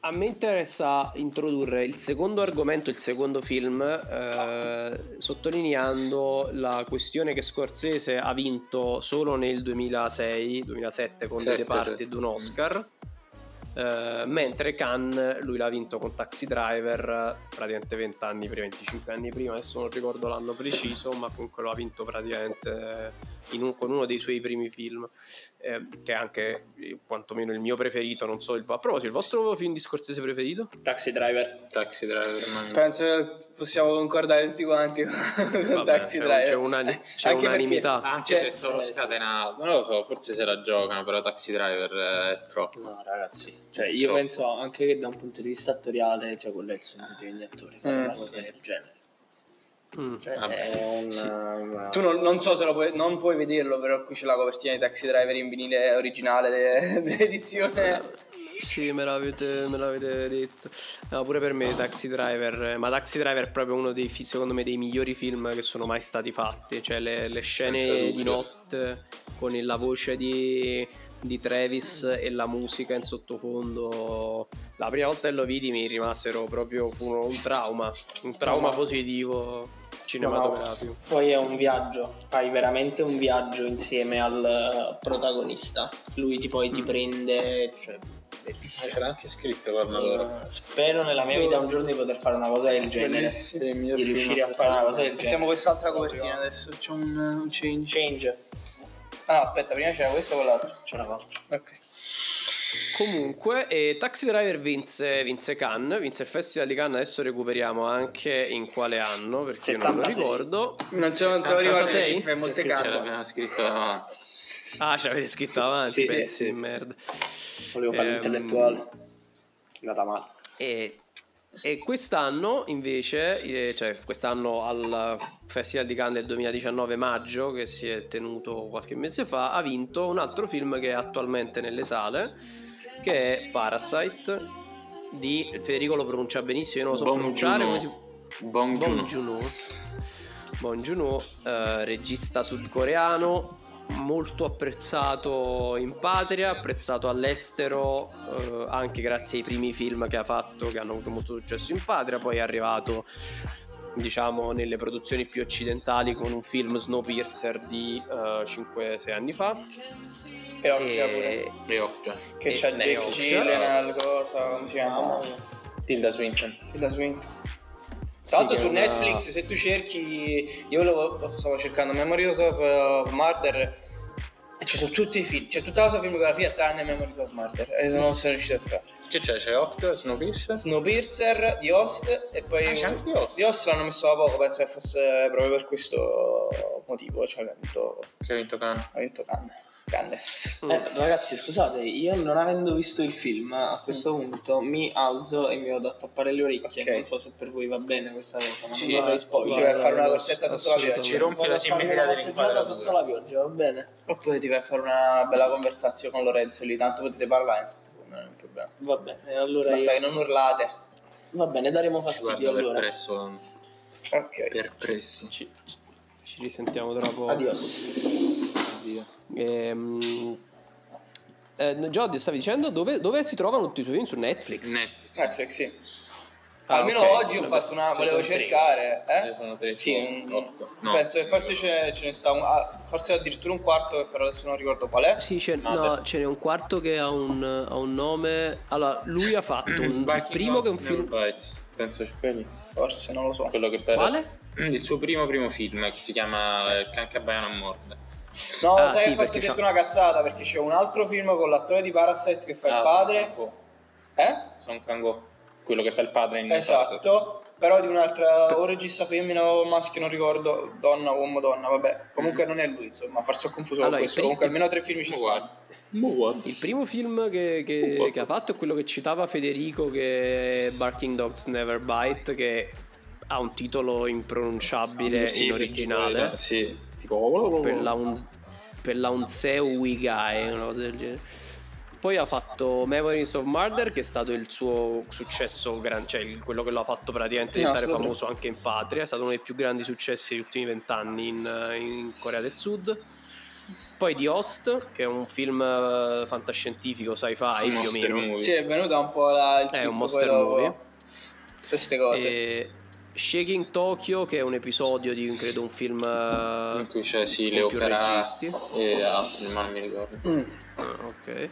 a me interessa introdurre il secondo argomento, il secondo film, eh, sottolineando la questione che Scorsese ha vinto solo nel 2006-2007 con Sette, The Departed sette. un Oscar. eh, mentre Cannes lui l'ha vinto con Taxi Driver praticamente 20 anni prima, 25 anni prima, adesso non ricordo l'anno preciso, ma comunque lo ha vinto praticamente in un- con uno dei suoi primi film eh, che è anche eh, quantomeno il mio preferito, non so il a proposito, il vostro film di Scorsese preferito? Taxi driver. Taxi driver, man. penso che possiamo concordare tutti quanti con Vabbè, Taxi c'è- Driver c'è unani- c'è Anche unanimità. Anche Cioè, se te lo eh, sì. scatenato, non lo so, forse se la giocano, però Taxi Driver eh, è troppo. No, ragazzi, cioè io Troppo. penso anche che da un punto di vista attoriale, cioè quello è il sogno di ogni attore, fare Mm. una cosa del genere. Mm. Cioè, un, sì. una- Tu non, non so se lo puoi, non puoi vederlo, però qui c'è la copertina di Taxi Driver in vinile originale de- <laughs> dell'edizione. Sì, me l'avete, me l'avete detto. No, pure per me Taxi Driver, ma Taxi Driver è proprio uno dei, secondo me, dei migliori film che sono mai stati fatti. Cioè le, le scene di notte con la voce di, di Travis e la musica in sottofondo. La prima volta che lo vidi mi rimasero proprio un, un trauma, un trauma positivo cinematografico. Poi è un viaggio, fai veramente un viaggio insieme al eh, protagonista. Lui ti poi ti prende, cioè, bellissimo. ce l'ha anche scritto Palmadoro. Eh, Spero nella mia vita un giorno di poter fare una cosa del genere. Di riuscire a fare una cosa del Mettiamo genere. quest'altra Proprio- copertina adesso. C'è un, un change. Change. Ah, no, aspetta, prima c'era questo con l'altro. C'è una volta. Ok. Comunque, eh, Taxi Driver vinse, vinse Cannes, vinse il Festival di Cannes, adesso recuperiamo anche in quale anno, perché io non lo 76. ricordo. Non te lo ricordo 76? molte Ce carte. l'abbiamo scritto davanti. Ah, ce l'avete scritto avanti, Sì, pezzi sì, sì. merda. Volevo fare Ehm, l'intellettuale. È andata male. E, e quest'anno invece, eh, cioè quest'anno al Festival di Cannes del 2019 maggio, che si è tenuto qualche mese fa, ha vinto un altro film che è attualmente nelle sale, che è Parasite, di Federico lo pronuncia benissimo, io non lo so Bong pronunciare, come si... Bong Bong Joon-ho. Bong Joon-ho, eh, regista sudcoreano, molto apprezzato in patria, apprezzato all'estero eh, anche grazie ai primi film che ha fatto che hanno avuto molto successo in patria, poi è arrivato diciamo nelle produzioni più occidentali con un film Snowpiercer di 5-6 anni fa E Occhia pure. e, E Okja. Che e c'è Mary Jake Occhia. Gyllenhaal, cosa, come si chiama? Tilda Swinton. Tilda Swinton. Tra l'altro Sì, su una- Netflix se tu cerchi, io volevo- stavo cercando Memories of uh, Murder e ci sono tutti i film, c'è tutta la sua filmografia tranne Memories of Murder e non sono riuscito a fare. Che c'è? C'è Okja, Snowpiercer? Snowpiercer di Host e poi Ah, c'è anche di Host. di Host l'hanno messo da poco, penso che fosse proprio per questo motivo, cioè ha vinto, Che ha vinto Khan. ha vinto Cannes. Cannes. Mm. Eh, ragazzi, scusate, io non avendo visto il film a questo punto mi alzo e mi vado a tappare le orecchie. Ok. Non so se per voi va bene questa cosa, ma Sì, non vorrei ti spoiler. vai a fare una corsetta sotto la pioggia. Ci rompi Vado la a simmetria passeggiata sotto la pioggia, va bene? Oppure ti vai a fare una bella conversazione con Lorenzo lì, tanto potete parlare in sottofondo, non è un problema. Va bene, allora Basta io- che non urlate. va bene, daremo Guarda fastidio per allora. presso. Ok. Per presso. ci, ci risentiamo tra poco Adios. Oddio. Ehm, eh, Jody stavi dicendo dove, dove si trovano tutti i suoi film su Netflix? Netflix. Netflix, sì. Ah, Almeno ok. oggi ho fatto una. Ce volevo cercare. Ce Eh? sono tre, Sì, otto. No. penso che forse ce, ce ne sta un. ah, forse addirittura un quarto, che però adesso non ricordo qual è. Sì, c'è, Mate. no, ce n'è un quarto che ha un, ha un nome. Allora, lui ha fatto un Barking primo che è un film. Penso c'è quello. Forse, non lo so. Quello che per Quale? Il suo primo primo film che si chiama Il can cabaiano a morde. No, Ah, sai sì, che forse perché ho detto una cazzata perché c'è un altro film con l'attore di Parasite che fa il padre. Eh? Son Kang-ho. Quello che fa il padre in. Esatto. Però di un'altra, o regista femmina o maschio, non ricordo, donna, uomo, donna, vabbè. Comunque non è lui, insomma, forse ho confuso Allora, con questo. primo- Comunque almeno tre film ci sono. Il primo film che, che- che ha fatto è quello che citava Federico, che è Barking Dogs Never Bite, che ha un titolo impronunciabile Sì, in originale. poi- Sì, tipo per la un, per la un Seu Wigai, una cosa del genere. Poi ha fatto Memories of Murder, che è stato il suo successo, gran- cioè il- quello che lo ha fatto praticamente No, diventare assolutamente. famoso anche in patria. È stato uno dei più grandi successi degli ultimi vent'anni in, in Corea del Sud. Poi The Host, che è un film eh, fantascientifico, sci-fi più o monster meno. movie. Sì, è venuta un po' la, il È un monster dopo. movie. Queste cose. E Shaking Tokyo, che è un episodio di credo un film In cui c'è sì, Leo Carà e altri, ma non mi ricordo. Mm. Ok.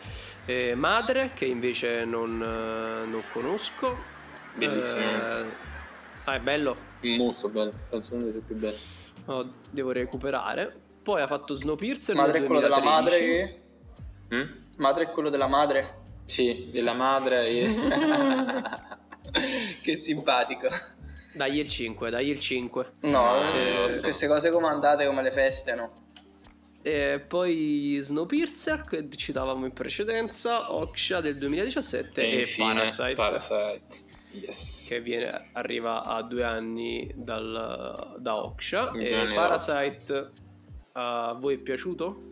Eh, Madre, che invece non, eh, non conosco. Bellissimo. Eh, ah, è bello. Molto bello, penso uno dei più belli. No, devo recuperare. Poi ha fatto Snowpiercer Madre è quello della 2013. madre che... Mm? Madre è quello della madre. Sì, della madre e... <laughs> che simpatico. Dagli il 5, dagli il 5. No, Eh, so. queste cose comandate come le feste, no? E poi Snowpiercer, che citavamo in precedenza, Oksha del 2017 e, infine Parasite. Parasite. Yes. che viene- arriva a due anni dal- da Oksha. Due E Parasite a voi è piaciuto?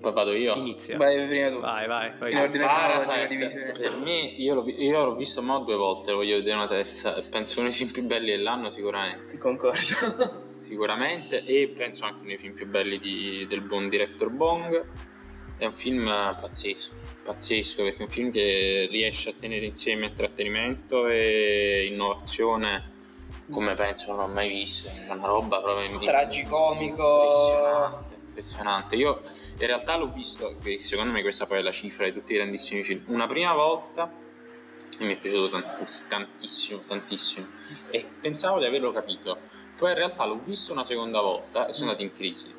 Poi vado io. Inizia. Vai prima tu. Vai, vai, vai. In ordine Parasite, per me, io l'ho, io l'ho visto mo due volte, lo voglio vedere una terza. Penso uno dei film più belli dell'anno sicuramente. Concordo. Sicuramente, e penso anche uno dei film più belli di- del buon director Bong. È un film pazzesco, pazzesco, perché è un film che riesce a tenere insieme intrattenimento e innovazione come penso non ho mai visto. È una roba proprio Tragicomico. impressionante, impressionante. Io in realtà l'ho visto, perché secondo me questa poi è la cifra di tutti i grandissimi film. Una prima volta e mi è piaciuto tant- tantissimo, tantissimo. E pensavo di averlo capito. Poi in realtà l'ho visto una seconda volta e sono andato in crisi.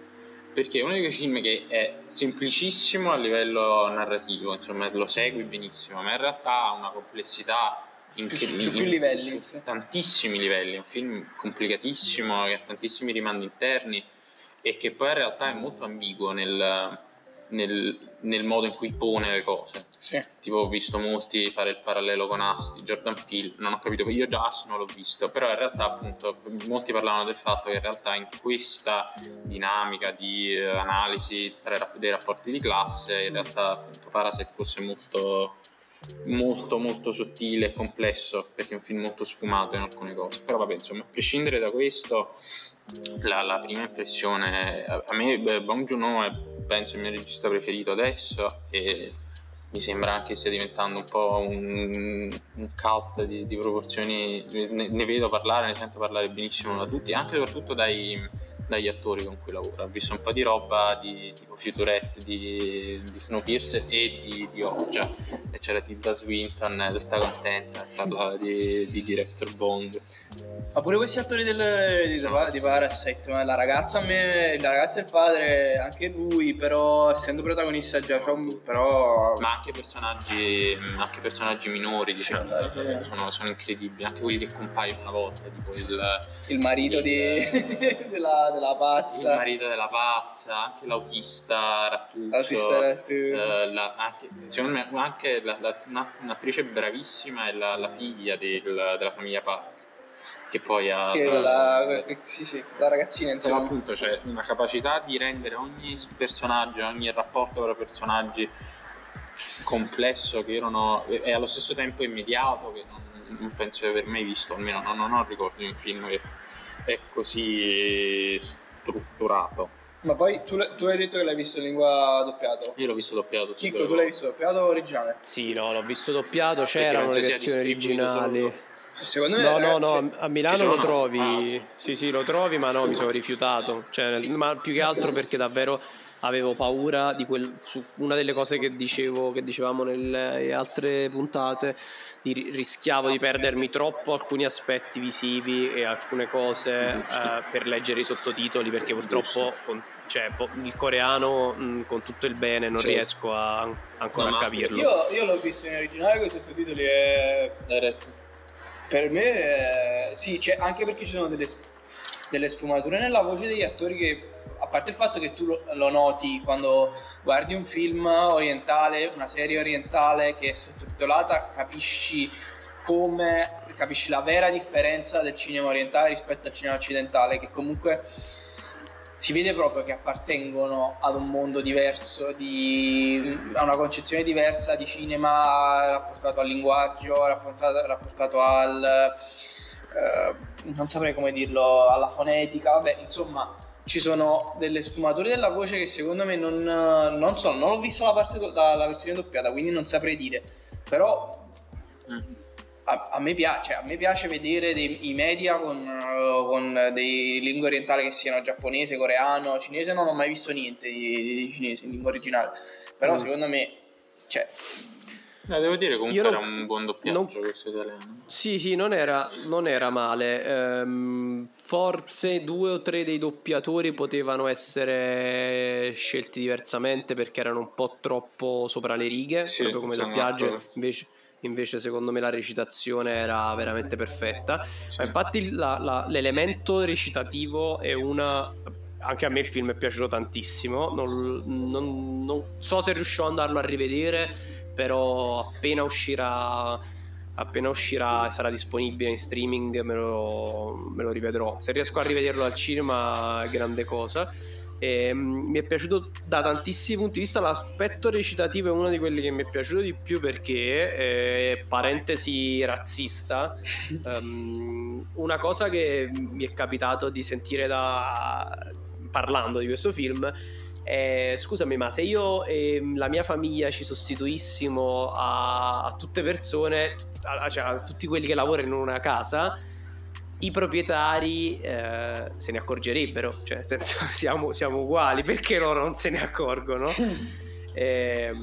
Perché è uno di quei film che è semplicissimo a livello narrativo, insomma, lo segui benissimo, ma in realtà ha una complessità incredibile. su più livelli, su sì. tantissimi livelli. È un film complicatissimo, che ha tantissimi rimandi interni e che poi in realtà è molto ambiguo nel, nel- nel modo in cui pone le cose. Sì. Tipo ho visto molti fare il parallelo con Asti, Jordan Peele, non ho capito, io già Asti non l'ho visto, però in realtà appunto molti parlavano del fatto che in realtà in questa dinamica di eh, analisi tra dei rapporti di classe in realtà appunto Parasite fosse molto molto molto sottile e complesso perché è un film molto sfumato in alcune cose però vabbè insomma a prescindere da questo la, la prima impressione a me beh, Bong Joon-ho è penso il mio regista preferito adesso e mi sembra anche stia diventando un po' un, un cult di, di proporzioni ne, ne vedo parlare, ne sento parlare benissimo da tutti anche soprattutto dai, dagli attori con cui lavora ho visto un po' di roba di tipo Futurette di, di Snowpiercer e di, di Okja e c'era Tilda Swinton eh, tutta contenta parlava <laughs> di, di Director Bond Ma pure questi attori del, di, di Parasite, ma la ragazza a me, la ragazza e il padre, anche lui, però essendo protagonista già, però... ma anche personaggi, anche personaggi minori diciamo, sì. sono, sono incredibili anche quelli che compaiono una volta tipo il, il marito di, <laughs> della, della il pazza. marito della pazza anche l'autista Rattuccio L'autista Rattuccio. eh, la- anche, secondo me anche la- la- una- un'attrice bravissima è la, la figlia del- della famiglia Pazza che poi ha Che la, che- sì, sì, la ragazzina però insomma. appunto c'è una capacità di rendere ogni personaggio, ogni rapporto tra personaggi complesso che io non ho e e allo stesso tempo immediato che non, non penso di aver mai visto, almeno non, non ho ricordo di un film che è così strutturato. Ma poi tu, tu hai detto che l'hai visto in lingua doppiato. Io l'ho visto doppiato. Chicco, tu l'hai visto doppiato o originale? Sì, no, l'ho visto doppiato, c'erano le versioni originali. Secondo me No, no, ragazzi, no, a Milano lo trovi. Ah. Sì, sì, lo trovi, ma no, mi sono rifiutato. Cioè, ma più che altro perché davvero avevo paura di quel. Su una delle cose che dicevo, che dicevamo nelle altre puntate. Di, ri- rischiavo di perdermi troppo alcuni aspetti visivi e alcune cose eh, per leggere i sottotitoli perché purtroppo con- cioè, po- il coreano mh, con tutto il bene non Certo. riesco a, ancora No, a capirlo. io, io l'ho visto in originale con i sottotitoli e Era- per me eh, sì, c'è- anche perché ci sono delle, delle sfumature nella voce degli attori che a parte il fatto che tu lo, lo noti quando guardi un film orientale, una serie orientale che è sottotitolata, capisci come capisci la vera differenza del cinema orientale rispetto al cinema occidentale che comunque si vede proprio che appartengono ad un mondo diverso, di, a una concezione diversa di cinema rapportato al linguaggio, rapportato, rapportato al... eh, non saprei come dirlo, alla fonetica, vabbè, insomma, ci sono delle sfumature della voce che secondo me non, non so, non ho visto la, parte, la, la versione doppiata, quindi non saprei dire, però a, a me piace, a me piace vedere dei- i media con, con dei lingue orientali che siano giapponese, coreano, cinese, non ho mai visto niente di, di cinese in lingua originale, però Mm. secondo me, cioè, Eh, devo dire comunque non- era un buon doppiaggio non- questo italiano. Sì, sì, non era, non era male. Ehm, forse due o tre dei doppiatori potevano essere scelti diversamente perché erano un po' troppo sopra le righe, Sì, proprio come doppiaggio. Invece, invece, secondo me, la recitazione era veramente perfetta. Ma infatti, la- la- l'elemento recitativo è una. Anche a me il film è piaciuto tantissimo. Non, non- non so se riuscirò ad andarlo a rivedere, però appena uscirà appena uscirà e sarà disponibile in streaming me lo, me lo rivedrò. Se riesco a rivederlo al cinema grande cosa. E, mm, mi è piaciuto da tantissimi punti di vista l'aspetto recitativo è uno di quelli che mi è piaciuto di più perché eh, parentesi razzista um, una cosa che mi è capitato di sentire da parlando di questo film eh, scusami, ma se io e la mia famiglia ci sostituissimo a, a tutte persone, a, cioè a tutti quelli che lavorano in una casa, i proprietari eh, se ne accorgerebbero, cioè nel senso <laughs> siamo, siamo, uguali, perché loro non se ne accorgono? <laughs> eh,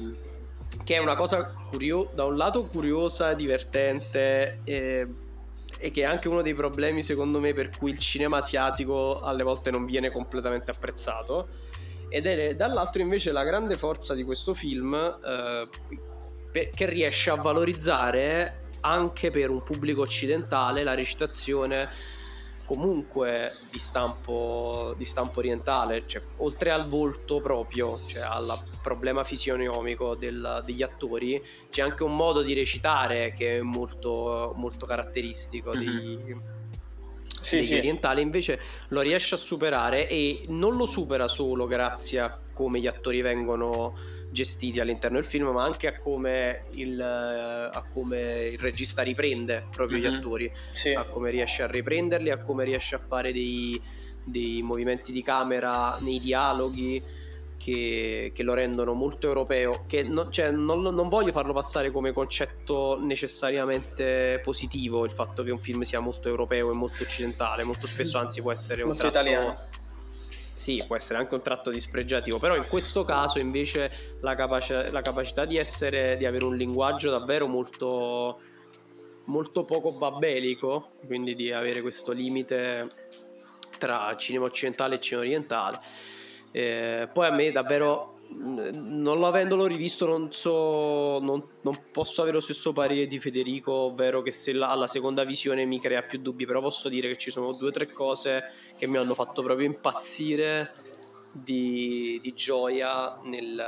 che è una cosa curio- da un lato curiosa, divertente eh, e che è anche uno dei problemi secondo me per cui il cinema asiatico alle volte non viene completamente apprezzato ed è dall'altro invece la grande forza di questo film eh, che riesce a valorizzare anche per un pubblico occidentale la recitazione comunque di stampo, di stampo orientale, cioè, oltre al volto proprio, cioè al problema fisionomico del, degli attori, c'è anche un modo di recitare che è molto, molto caratteristico mm-hmm. di, sì, degli sì. orientali, invece lo riesce a superare e non lo supera solo grazie a come gli attori vengono gestiti all'interno del film, ma anche a come il, a come il regista riprende proprio mm-hmm. gli attori, sì. a come riesce a riprenderli, a come riesce a fare dei, dei movimenti di camera nei dialoghi. Che, che, lo rendono molto europeo. Che non, cioè, non, non, voglio farlo passare come concetto necessariamente positivo il fatto che un film sia molto europeo e molto occidentale. Molto spesso, anzi, può essere molto un tratto, italiano sì, può essere anche un tratto dispregiativo, però in questo caso invece la, capaci- la capacità di essere, di avere un linguaggio davvero molto, molto poco babelico, quindi di avere questo limite tra cinema occidentale e cinema orientale. Eh, poi a me davvero non avendolo rivisto non so non, non, posso avere lo stesso parere di Federico ovvero che se la, alla seconda visione mi crea più dubbi però posso dire che ci sono due o tre cose che mi hanno fatto proprio impazzire di, di gioia nel,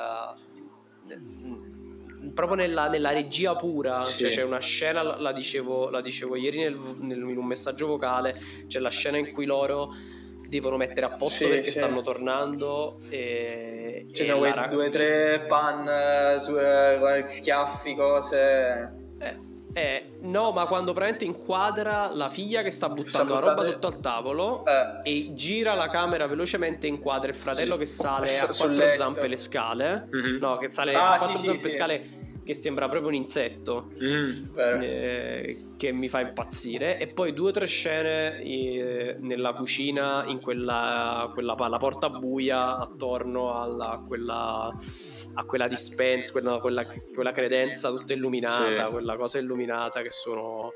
nel, proprio nella, nella, regia pura sì. cioè c'è una scena la dicevo, la dicevo ieri nel, nel, in un messaggio vocale c'è la scena in cui loro devono mettere a posto sì, perché sì. stanno tornando e, ci sono quei due tre pan eh, su, eh, schiaffi cose eh, eh, no ma quando praticamente inquadra la figlia che sta buttando sta la roba sotto al tavolo eh. e gira la camera velocemente inquadra il fratello che sale a quattro zampe le scale mm-hmm. no che sale ah, a quattro sì, zampe le scale che sembra proprio un insetto mm, eh, che mi fa impazzire. E poi due o tre scene eh, nella cucina in quella, quella la porta buia attorno alla, a quella a quella dispensa quella, quella, quella credenza tutta illuminata sì. quella cosa illuminata che sono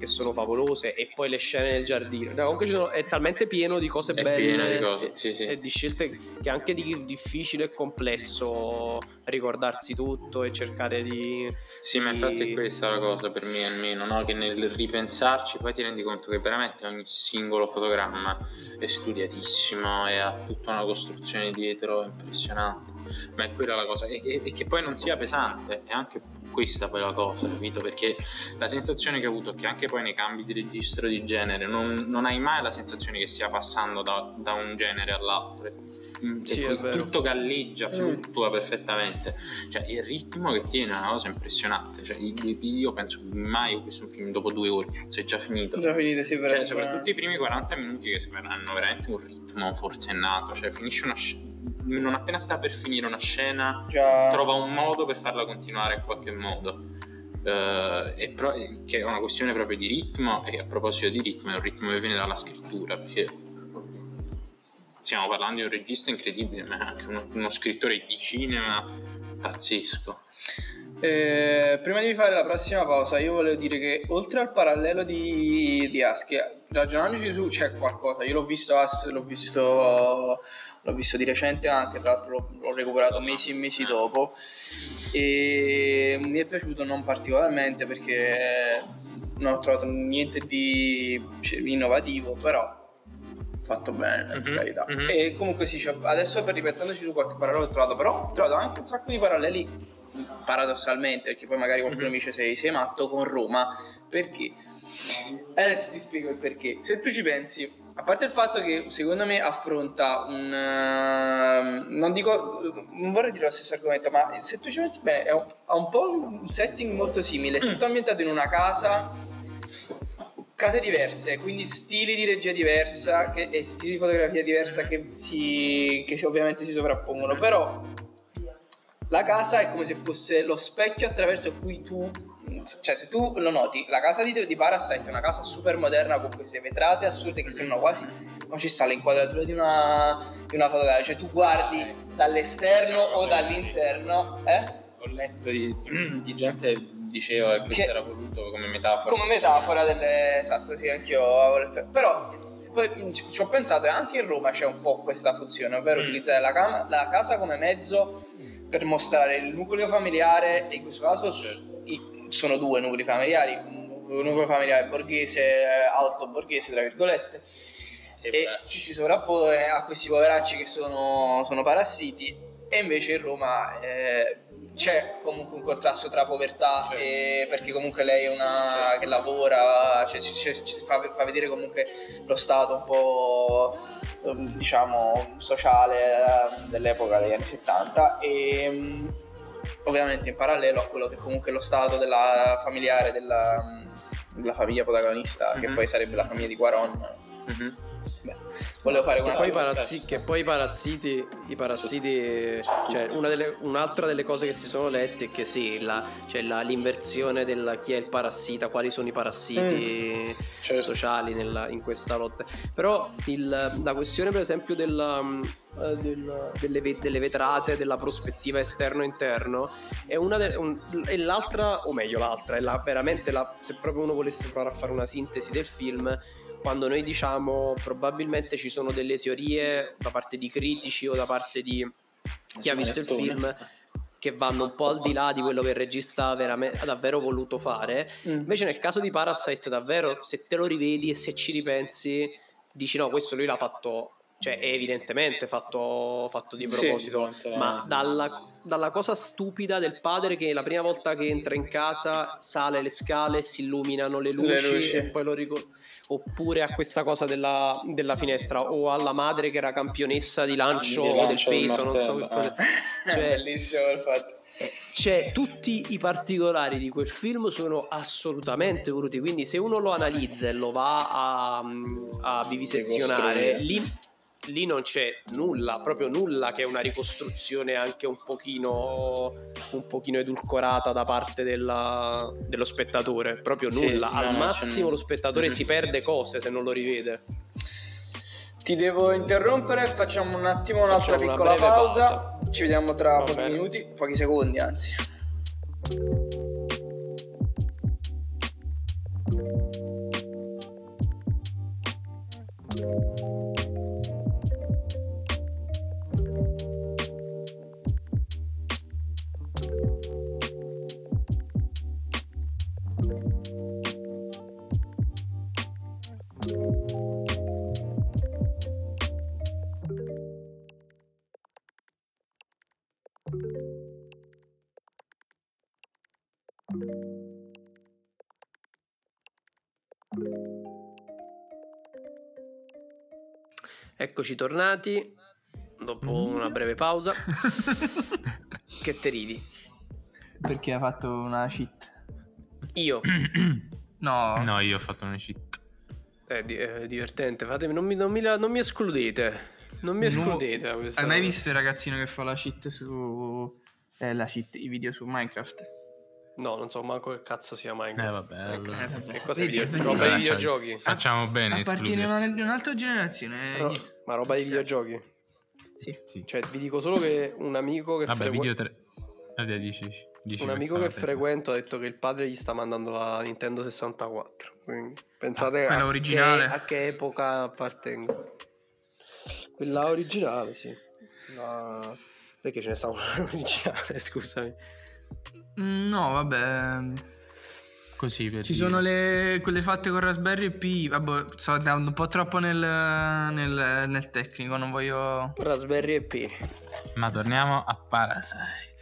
che sono favolose. E poi le scene nel giardino. No, comunque sono, è talmente pieno di cose è belle di cose, sì, sì. e, di scelte che anche di, difficile e complesso ricordarsi tutto e cercare di sì di... ma infatti è questa la cosa per me almeno no? che nel ripensarci poi ti rendi conto che veramente ogni singolo fotogramma è studiatissimo e ha tutta una costruzione dietro impressionante ma è quella la cosa e, e, e che poi non sia pesante è anche questa poi la cosa, capito? Perché la sensazione che ho avuto è che anche poi nei cambi di registro di genere non, non hai mai la sensazione che stia passando da, da un genere all'altro. E, sì, tutto galleggia, mm. fluttua mm. perfettamente. Cioè, il ritmo che tiene è una cosa impressionante. Cioè, io penso che mai ho visto un film dopo due ore, cazzo, è già finito. Già finito, sì, cioè, soprattutto i primi 40 minuti che hanno veramente un ritmo forsennato. Cioè, finisce una non appena sta per finire una scena, Già... trova un modo per farla continuare in qualche modo. Uh, pro- che è una questione proprio di ritmo e a proposito di ritmo è un ritmo che viene dalla scrittura perché stiamo parlando di un regista incredibile ma anche uno, uno scrittore di cinema pazzesco eh, prima di fare la prossima pausa, io volevo dire che oltre al parallelo di, di Aschi, ragionandoci su c'è qualcosa. Io l'ho visto As, l'ho visto, l'ho visto di recente anche, tra l'altro l'ho, l'ho recuperato mesi e mesi dopo. E mi è piaciuto non particolarmente perché non ho trovato niente di innovativo, però fatto bene, per Mhm, carità. mhm. E comunque sì, c'ho- adesso per ripensandoci su qualche parallelo ho trovato, però ho trovato anche un sacco di paralleli paradossalmente, perché poi magari qualcuno Mhm. mi dice sei, sei matto con Roma, perché? Adesso ti spiego il perché. Se tu ci pensi, a parte il fatto che secondo me affronta un... ehm, non dico... non vorrei dire lo stesso argomento, ma se tu ci pensi bene, è un- ha un po' un setting molto simile, è tutto ambientato in una casa case diverse, quindi stili di regia diversa che- e stili di fotografia diversa che, si, che si- ovviamente si sovrappongono, però la casa è come se fosse lo specchio attraverso cui tu, cioè se tu lo noti, la casa di, di Parasite è una casa super moderna con queste vetrate assurde che sembrano quasi, non ci sta l'inquadratura di una, di una fotografia, cioè tu guardi dall'esterno o dall'interno, eh? Ho letto di, <clears throat> di gente che diceva che questo era voluto come metafora. come metafora delle esatto sì anch'io avevo letto però poi ci ci ho pensato e anche in Roma c'è un po' questa funzione ovvero Mm. utilizzare la, cam- la casa come mezzo per mostrare il nucleo familiare e in questo caso i- sono due nuclei familiari un nucleo familiare borghese alto borghese tra virgolette E e ci si sovrappone a questi poveracci che sono, sono parassiti e invece in Roma eh, c'è comunque un contrasto tra povertà Certo. e perché comunque lei è una Certo. che lavora cioè, ci, ci- ci fa, fa vedere comunque lo stato un po' ehm, diciamo sociale eh, dell'epoca degli anni 70 e mm, ovviamente in parallelo a quello che comunque è lo stato della familiare della, della famiglia protagonista che Mhm. poi sarebbe la famiglia di Quaron mhm. Volevo fare Che una poi, parassi- che poi i parassiti, i parassiti cioè una delle- un'altra delle cose che si sono lette è che sì, la- c'è la- l'inversione del chi è il parassita, quali sono i parassiti Certo. sociali nella- in questa lotta. Però il- la questione per esempio della, mm, eh, del- delle, delle vetrate, della prospettiva esterno-interno è una de- un- è l'altra, o meglio l'altra, è la, veramente la, se proprio uno volesse provare a fare una sintesi del film quando noi diciamo probabilmente ci sono delle teorie da parte di critici o da parte di chi ha visto il film che vanno un po' al di là di quello che il regista ha verame- ha davvero voluto fare. Mm. Invece nel caso di Parasite davvero se te lo rivedi e se ci ripensi dici no, questo lui l'ha fatto cioè è evidentemente fatto, fatto di Sì, proposito, la- ma dalla, dalla cosa stupida del padre che la prima volta che entra in casa sale le scale, si illuminano le luci, Le luci. e poi lo ricorda oppure a questa cosa della, della finestra o alla madre che era campionessa di lancio Di del lancio del peso, non so che cosa. Cioè, Cioè, <laughs> bellissimo il fatto. cioè, tutti i particolari di quel film sono assolutamente voluti. Quindi, se uno lo analizza e lo va a, a vivisezionare, lì, lì non c'è nulla, proprio nulla che è una ricostruzione anche un pochino, un pochino edulcorata da parte della- dello spettatore. Proprio Sì, nulla. no, Al no, massimo, lo spettatore Mhm. si perde cose se non lo rivede. Ti devo interrompere, facciamo un attimo un'altra Facciamo piccola pausa. pausa. Ci vediamo tra Va pochi bene. minuti, pochi secondi anzi. Eccoci tornati dopo una breve pausa. <laughs> che te ridi? Perché ha fatto una cheat? Io. <clears throat> No. No, io ho fatto una cheat. È, di- è divertente, fatemi, non, mi, non mi la- non mi escludete. Non mi escludete questa Hai mai visto il ragazzino che fa la cheat su. Eh, la cheat, i video su Minecraft? No, non so manco che cazzo sia Minecraft. Eh, vabbè, allora. Che cosa Vedi, è vedi. roba di videogiochi? Facciamo bene a Appartiene a un'altra generazione. Ro- ma roba di videogiochi? Sì. Sì. Cioè, vi dico solo che un amico che Vabbè, frequ- video 3. Vabbè, dici, dici un amico che te. frequento ha detto che il padre gli sta mandando la Nintendo 64. Quindi pensate Ah, a. Che, a che epoca appartengo. Quella originale, sì. La- Perché ce ne sta una <laughs> originale, scusami. No, vabbè. Così per Ci dire. sono le, quelle fatte con Raspberry Pi. Vabbè, sto andando un po' troppo nel, nel- nel tecnico. Non voglio. Raspberry e Pi. Ma torniamo a Parasite.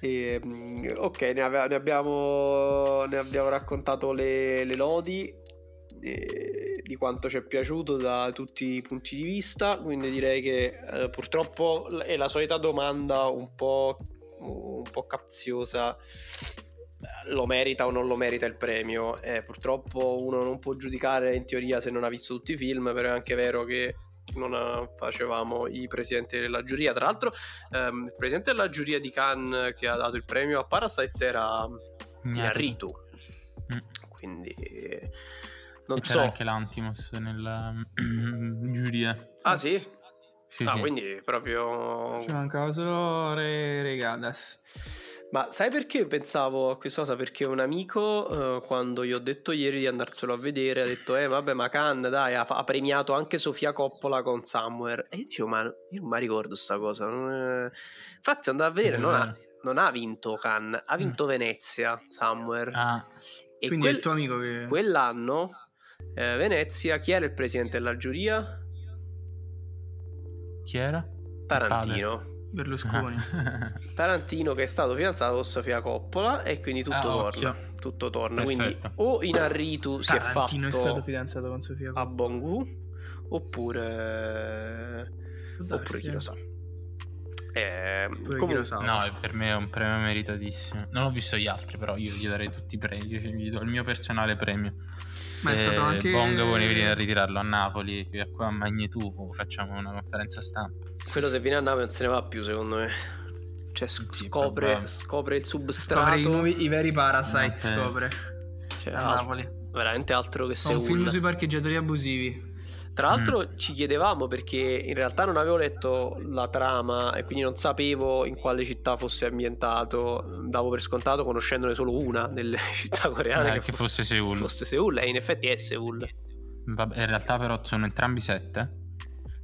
E, mm, ok, ne, ave- ne abbiamo, ne abbiamo raccontato le, le lodi eh, di quanto ci è piaciuto da tutti i punti di vista. Quindi direi che eh, purtroppo è la solita domanda un po', un po' capziosa. Lo merita o non lo merita il premio? Eh, purtroppo uno non può giudicare in teoria se non ha visto tutti i film, però è anche vero che non eh, facevamo i presidenti della giuria. Tra l'altro, ehm, il presidente della giuria di Cannes che ha dato il premio a Parasite era Iñárritu. Mm. Quindi non E c'era so. anche l'Antimos nella <clears throat> giuria. Ah, sì? Sì, ah, sì. quindi proprio. Ci mancava solo Re Regadas. Ma sai perché pensavo a questa cosa? Perché un amico, eh, quando gli ho detto ieri di andarselo a vedere, ha detto: Eh, vabbè, ma Cannes, dai, ha, ha premiato anche Sofia Coppola con Somewhere. E io dicevo: Ma io non mi ricordo sta cosa. non è-" Infatti, andavo a vedere, È non ha, vero. non ha vinto Cannes, ha vinto Venezia, Somewhere. Ah, e Quindi è quel- il tuo amico che. quell'anno, eh, Venezia, chi era il presidente della giuria? Chi era? Tarantino. Berlusconi. <laughs> Tarantino che è stato fidanzato con Sofia Coppola e quindi tutto Ah, torna. occhio. Tutto torna. Quindi Perfetto. o Inarritu si è Tarantino è fatto stato fidanzato con Sofia a Bongu oppure Coppola. oppure chi lo sa. Eh, comunque, lo sa. No, per me è un premio meritatissimo. Non ho visto gli altri, però io gli darei tutti i premi. Io gli do il mio personale premio. Ma è Eh, stato anche. Bong vuole venire a ritirarlo a Napoli, qui a qua a Magnetu facciamo una conferenza stampa. quello se viene a Napoli non se ne va più secondo me. Cioè sc- Sì, scopre, scopre il Scopre substrato. i, nuovi- i veri Parasite. Scopre. Cioè, A Napoli. veramente altro che Fa un film sui parcheggiatori abusivi. Tra l'altro Mm. ci chiedevamo perché in realtà non avevo letto la trama e quindi non sapevo in quale città fosse ambientato, davo per scontato conoscendone solo una delle <laughs> città coreane Eh, che, che fosse, fosse Seul. fosse Seoul e in effetti è Seoul. Vabbè, in realtà però sono entrambi sette.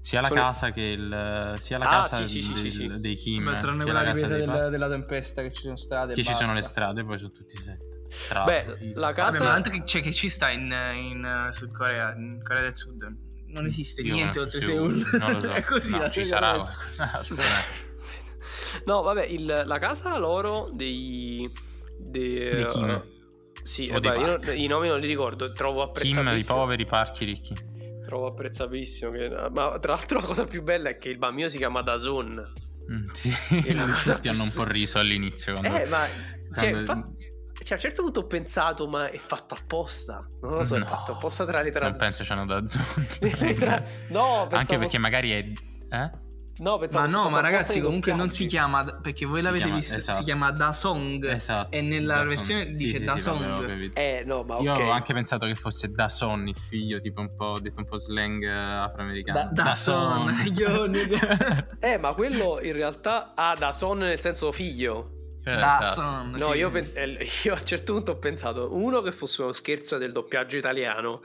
Sia la Sono- casa che il sia la Ah, casa sì, sì, sì, del- sì, sì. dei Kim, Beh, tranne quella ripresa dei della, Pa- della tempesta che ci sono strade. che ci sono le strade, poi sono tutti sette. Tra Beh, la Vabbè, casa... ma tanto che, cioè, che ci sta in, in eh, Sud Corea, in Corea del Sud. Non esiste Io niente oltre Seoul. Non lo so. <laughs> è così No, la ci sarà. <laughs> No, vabbè, il- la casa loro dei... dei, eh, sì, vabbè, io i nomi non li ricordo, trovo Kim, i apprezzabilissimo. poveri, parchi ricchi. Trovo apprezzabilissimo. Che, ma tra l'altro la cosa più bella è che il bambino si chiama Dazon. Mm, sì, tutti <laughs> hanno un po' riso all'inizio. Quando, Eh, ma cioè, quando- infatti- cioè, a un certo punto ho pensato, ma è fatto apposta. Non lo so, è No, fatto apposta tra le Non traduzioni. penso c'hanno da <laughs> zone. Le tra- No, Anche perché fosse- magari è... Eh? No, pensavo Ma no, ma ragazzi, comunque non si chiama perché voi Si l'avete chiama- visto, esatto. si chiama Da Song Esatto. e nella Da Song. versione Sì, dice sì, Da sì, Song. Eh, no, ma ok. Io ho anche pensato che fosse da Son il figlio, tipo un po' detto un po' slang eh, afroamericano. Da, da Son, io nigga. Eh, ma quello in realtà ha da son nel senso figlio. Eh, Da esatto. No, sì. io, eh, io a un certo punto ho pensato, uno che fosse uno scherzo del doppiaggio italiano,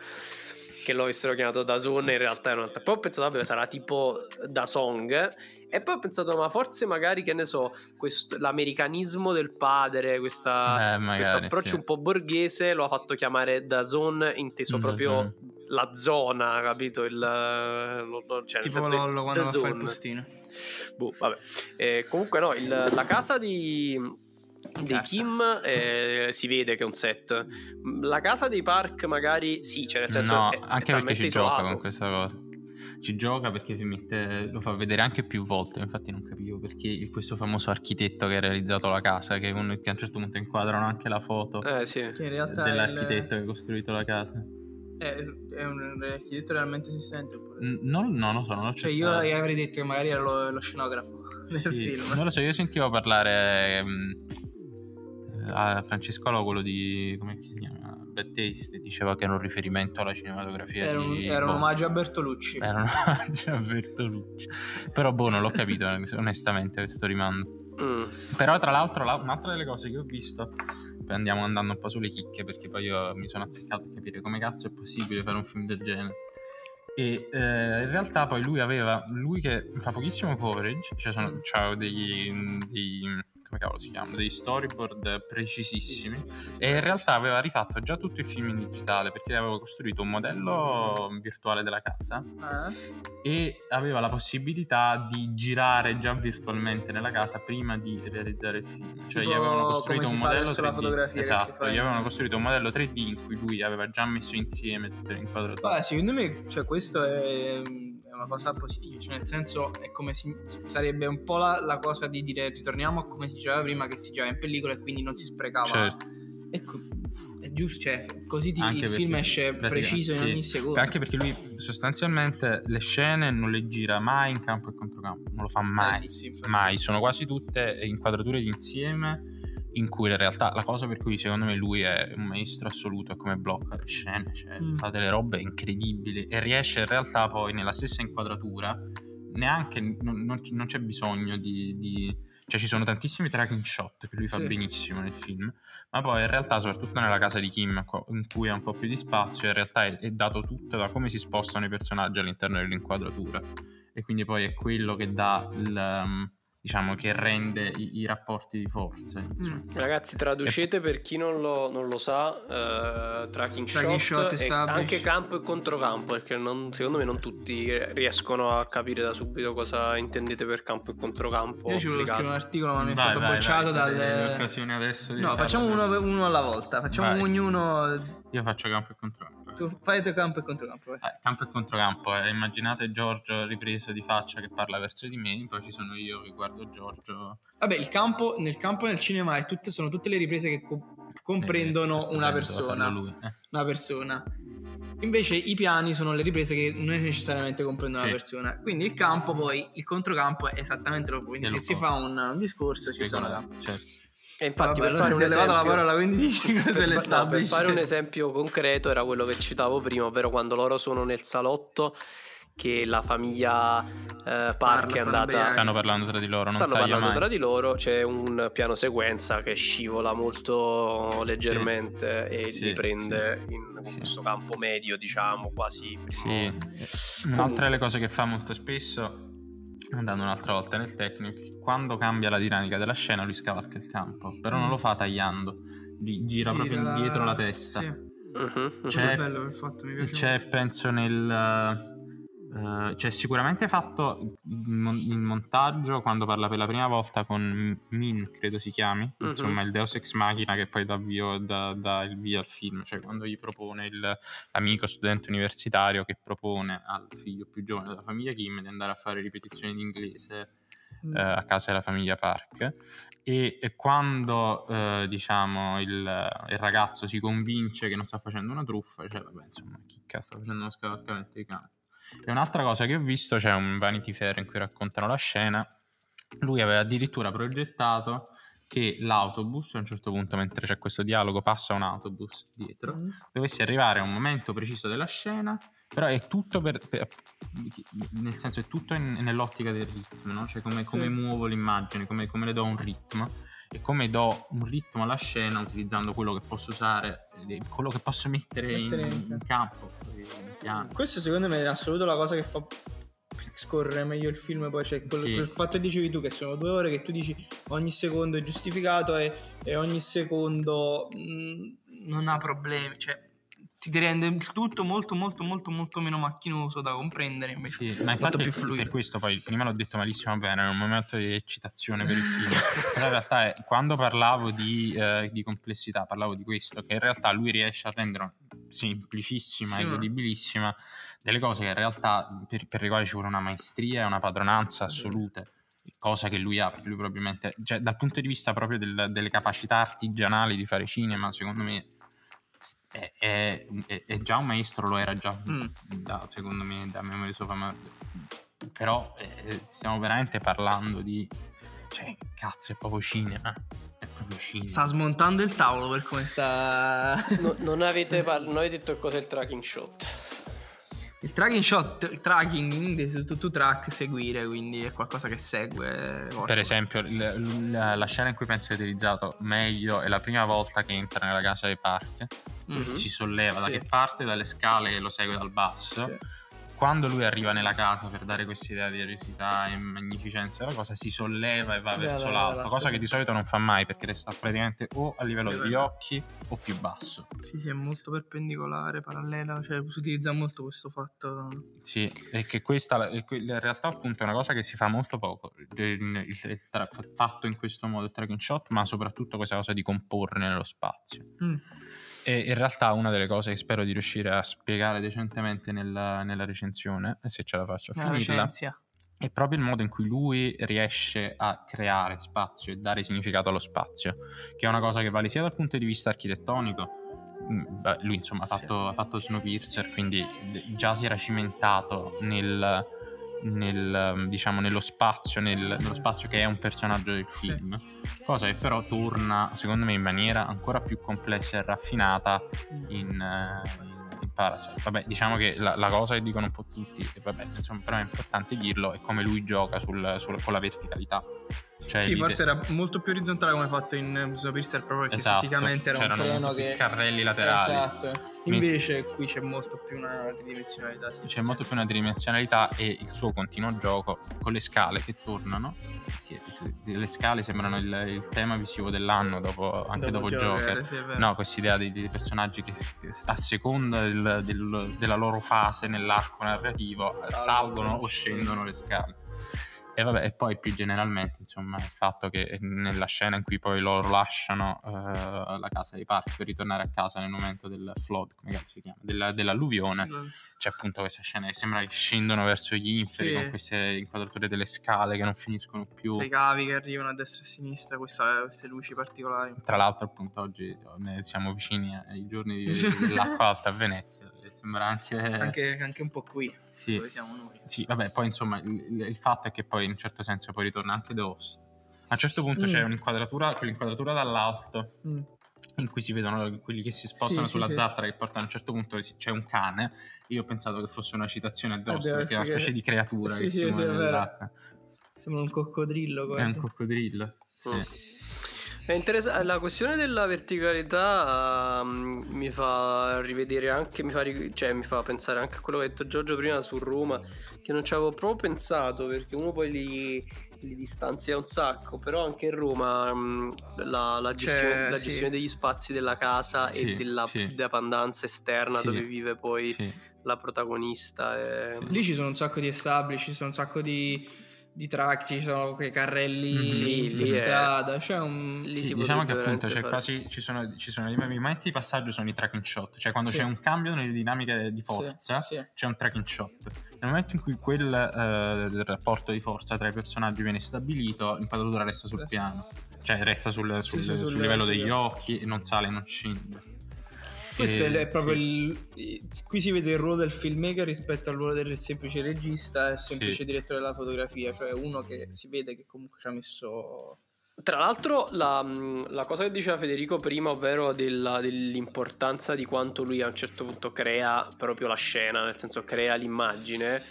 che lo avessero chiamato da Son, in realtà era un'altra. Poi ho pensato, vabbè, sarà tipo da Song. E poi ho pensato, ma forse magari, che ne so, questo- l'americanismo del padre, questa, Eh, magari, questo approccio sì. un po' borghese lo ha fatto chiamare da Zone, inteso Da proprio Zone. la zona, capito? Il, lo- lo- cioè, tipo Lollo quando The va a fare il postino. Boh, vabbè. Eh, comunque, no, il- la casa di, dei Carta. Kim eh, si vede che è un set. La casa dei Park, magari sì, cioè nel senso no, è, è anche perché talmente ci isolato. gioca con questa cosa. Ci gioca perché mette- lo fa vedere anche più volte. Infatti, non capivo perché il- questo famoso architetto che ha realizzato la casa, che, uno- che a un certo punto inquadrano anche la foto Eh sì. Che in realtà dell'architetto che ha costruito la casa. È, è un architetto realmente esistente oppure? Non, non lo so, non l'ho Cioè io avrei detto che magari era lo, lo scenografo <laughs> del Sì, film. Non lo so, io sentivo parlare mm, eh, a Francescolo, quello di come si chiama? Bad Taste, diceva che era un riferimento alla cinematografia Era un, di era un boh, omaggio a Bertolucci. Era un <laughs> omaggio a Bertolucci. Però boh, non l'ho capito <laughs> onestamente questo rimando. Mm. Però tra l'altro la- un'altra delle cose che ho visto andiamo andando un po' sulle chicche perché poi io mi sono azzeccato a capire come cazzo è possibile fare un film del genere. E eh, in realtà poi lui aveva, lui che fa pochissimo coverage, cioè sono, c'ha dei, dei- come cavolo si chiamano, degli storyboard precisissimi. E in realtà aveva rifatto già tutto il film in digitale perché aveva costruito un modello virtuale della casa Eh? e aveva la possibilità di girare già virtualmente nella casa prima di realizzare il film. Cioè gli Tipo avevano costruito un modello adesso la 3D. fotografia che si esatto, gli in- avevano costruito un modello 3D in cui lui aveva già messo insieme tutte le inquadrature. Beh, secondo me, cioè, questo è una cosa positiva, cioè, nel senso, è come si, sarebbe un po' la, la cosa di dire ritorniamo a come si diceva prima, che si girava in pellicola e quindi non si sprecava. Certo. Ecco, è giusto, cioè, così ti- Anche il film esce preciso in sì. ogni secondo. Anche perché lui sostanzialmente le scene non le gira mai in campo e controcampo, non lo fa mai. Eh, sì, mai, sono quasi tutte inquadrature d'insieme in cui in realtà la cosa per cui secondo me lui è un maestro assoluto è come blocca le scene, cioè Mm. fa delle robe incredibili e riesce in realtà poi nella stessa inquadratura neanche, non, non- non c'è bisogno di, di- cioè ci sono tantissimi tracking shot che lui fa Sì. benissimo nel film, ma poi in realtà soprattutto nella casa di Kim in cui ha un po' più di spazio in realtà è, è dato tutto da come si spostano i personaggi all'interno dell'inquadratura e quindi poi è quello che dà il um, diciamo che rende i, i rapporti di forza insomma. Mm. Ragazzi, traducete per chi non lo, non lo sa, eh, tracking, Tracking shot, shot e anche campo e controcampo, perché non- secondo me non tutti riescono a capire da subito cosa intendete per campo e controcampo. Io ci volevo scrivere un articolo, ma mi è Vai, stato vai, bocciato vai, dal. hai l'occasione adesso di No, farlo. facciamo uno, uno alla volta. Facciamo Vai. ognuno. io faccio campo e controcampo Tu fai il campo e controcampo. Eh, campo e controcampo eh. immaginate Giorgio ripreso di faccia che parla verso di me poi ci sono io che guardo Giorgio Vabbè, il campo, nel campo nel cinema è tutte, sono tutte le riprese che co- comprendono Eh, una doveva persona. lui, eh. Una persona. Invece i piani sono le riprese che non necessariamente comprendono Sì. una persona. Quindi il campo, poi il controcampo è esattamente lo Quindi È se si fa un, un discorso ci sono. Spiegalo, certo. E infatti, Vabbè, per allora fare un levato la esempio, parola, quindi dici <laughs> cose per, fa- no, per fare un esempio concreto, era quello che citavo prima, ovvero quando loro sono nel salotto, che la famiglia eh, Park è stanno andata. stanno parlando tra di loro non Stanno parlando mai. tra di loro, c'è un piano sequenza che scivola molto leggermente e Sì, li prende sì. in Sì. questo campo medio, diciamo, quasi. Sì, un'altra delle cose che fa molto spesso, andando un'altra volta nel tecnico, quando cambia la dinamica della scena lui scavalca il campo, però non lo fa tagliando, di- gira, proprio Gira dietro la testa. Sì, molto C'è- bello il fatto, mi piace. C'è, penso, nel... eh, c'è sicuramente fatto mon- in montaggio quando parla per la prima volta con Min, credo si chiami, Mhm. insomma il Deus Ex Machina che poi dà, avvio- dà- dà il via al film, cioè quando gli propone il- l'amico studente universitario che propone al figlio più giovane della famiglia Kim di andare a fare ripetizioni di inglese Mm. eh, a casa della famiglia Park e, e quando eh, diciamo il, il ragazzo si convince che non sta facendo una truffa cioè vabbè insomma chi cazzo sta facendo uno scavalcamento di campo e un'altra cosa che ho visto c'è un Vanity Fair in cui raccontano la scena lui aveva addirittura progettato che l'autobus a un certo punto mentre c'è questo dialogo passa un autobus dietro Mm. dovesse arrivare a un momento preciso della scena, però è tutto per, per- nel senso è tutto in- nell'ottica del ritmo, no? Cioè come, come Sì. muovo l'immagine, come, come le do un ritmo e come do un ritmo alla scena utilizzando quello che posso usare, eh, quello che posso mettere, Mettere in, in- in campo, in piano. Questo secondo me è in assoluto la cosa che fa scorrere meglio il film poi c'è quello, Sì. quel fatto che dicevi tu che sono due ore che tu dici ogni secondo è giustificato e, e ogni secondo mh, non ha problemi cioè ti rende il tutto molto molto molto molto meno macchinoso da comprendere invece Sì, ma infatti più fluido per questo poi prima l'ho detto malissimo bene, è un momento di eccitazione per il film. Però in realtà è, quando parlavo di, eh, di complessità, parlavo di questo, che in realtà lui riesce a rendere semplicissima Sì, e ma- godibilissima delle cose che in realtà per, per le quali ci vuole una maestria e una padronanza assolute. Cosa che lui ha, perché lui probabilmente, cioè, dal punto di vista proprio del- delle capacità artigianali di fare cinema, secondo me è, è- è- già un maestro, lo era già Mm. da, secondo me da memoria sopra ma però eh, stiamo veramente parlando di cioè cazzo è proprio cinema è proprio cinema sta smontando il tavolo per come sta No- non, avete par- <laughs> non avete detto cos'è il tracking shot. Il tracking shot il tracking in inglese tu, tu track seguire quindi è qualcosa che segue per esempio il- la, la scena in cui penso che hai utilizzato meglio è la prima volta che entra nella casa dei parchi Mhm. si solleva da Sì. che parte dalle scale e lo segue dal basso Sì. Quando lui arriva nella casa per dare questa idea di eroisità e magnificenza della cosa, si solleva e va Sì, verso la- l'alto, la- cosa che di solito non fa mai perché sta praticamente o a livello degli occhi o più basso. Sì, sì, è molto perpendicolare, parallela, cioè si utilizza molto questo fatto. Sì, e che questa que- in realtà appunto è una cosa che si fa molto poco, il tra- fatto in questo modo il tracking shot, ma soprattutto questa cosa di comporre nello spazio. Mm. E in realtà una delle cose che spero di riuscire a spiegare decentemente nella, nella recensione, se ce la faccio a La finirla, è proprio il modo in cui lui riesce a creare spazio e dare significato allo spazio, che è una cosa che vale sia dal punto di vista architettonico, mm, beh, lui insomma ha fatto, ha fatto Snowpiercer, quindi già si era cimentato nel, nel, um, diciamo, nello spazio, nel- nello spazio che è un personaggio del film, cosa che però torna secondo me in maniera ancora più complessa e raffinata in, eh, in- Parasite. Vabbè, diciamo che la, la cosa che dicono un po' tutti, vabbè, insomma, però è importante dirlo, è come lui gioca sul- sul- con la verticalità. Cioè, Sì, forse era molto più orizzontale come fatto in eh, Snowpiercer proprio perché Esatto, fisicamente era un c'erano treno questi che... carrelli laterali. Esatto. Invece qui c'è molto più una tridimensionalità. Sì. C'è molto più una tridimensionalità e il suo continuo gioco con le scale che tornano. Perché le scale sembrano il, il tema visivo dell'anno dopo, anche dopo, Joker. sì, è vero. No, questa idea dei, dei personaggi che, che a seconda del- del- della loro fase nell'arco narrativo Salgono, salgono o scendono le scale. E vabbè, e poi più generalmente, insomma, il fatto che nella scena in cui poi loro lasciano eh, la casa dei parchi per ritornare a casa nel momento del flood, come cazzo si chiama, della- dell'alluvione, c'è appunto questa scena che sembra che scendono verso gli inferi Sì. con queste inquadrature delle scale che non finiscono più. Le cavi che arrivano a destra e a sinistra, questa- queste luci particolari. Tra l'altro, appunto, oggi ne siamo vicini ai giorni dell'acqua <laughs> alta a Venezia. Sembra anche. Anche, anche un po' qui, sì, dove siamo noi. sì, vabbè, poi insomma, il, il fatto è che poi in un certo senso poi ritorna anche The Host. A un certo punto Mm. c'è un'inquadratura, quell'inquadratura dall'alto Mm. In cui si vedono quelli che si spostano Sì, sì, sulla sì. zattera che portano a un certo punto c'è un cane. Io ho pensato che fosse una citazione a The Host The perché è una Host che- specie di creatura Sì, che sì, si sì, muove è nell'acqua. Sembra un coccodrillo È quasi. un coccodrillo. Mm. Sì. È interessante, la questione della verticalità mm, mi fa rivedere anche, mi fa, ri- cioè, mi fa pensare anche a quello che ha detto Giorgio prima su Roma, che non ci avevo proprio pensato perché uno poi li, li distanzia un sacco, però anche in Roma mm, la, la gestione, la sì. gestione degli spazi della casa Sì, e della sì. dependenza esterna Sì. dove vive poi Sì. la protagonista. È... Lì ci sono un sacco di establish, ci sono un sacco di, di track, ci sono quei carrelli Mm, sì, per lì è- strada. C'è un. lì Sì, si diciamo che appunto c'è veramente quasi ci sono, ci sono i momenti di passaggio sono i tracking shot, cioè quando Sì. c'è un cambio nelle dinamiche di forza Sì, sì. c'è un tracking shot. Nel momento in cui quel eh, del rapporto di forza tra i personaggi viene stabilito, l'inquadratura resta sul Resta- piano, cioè resta sul, sul- sì, sul sul- livello degli occhi e non sale, non scende. Questo E- è proprio sì. il. Qui si vede il ruolo del filmmaker rispetto al ruolo del semplice regista e semplice Sì. direttore della fotografia, cioè uno che si vede che comunque ci ha messo. Tra l'altro, la, la cosa che diceva Federico prima, ovvero della- dell'importanza di quanto lui a un certo punto crea proprio la scena, nel senso crea l'immagine,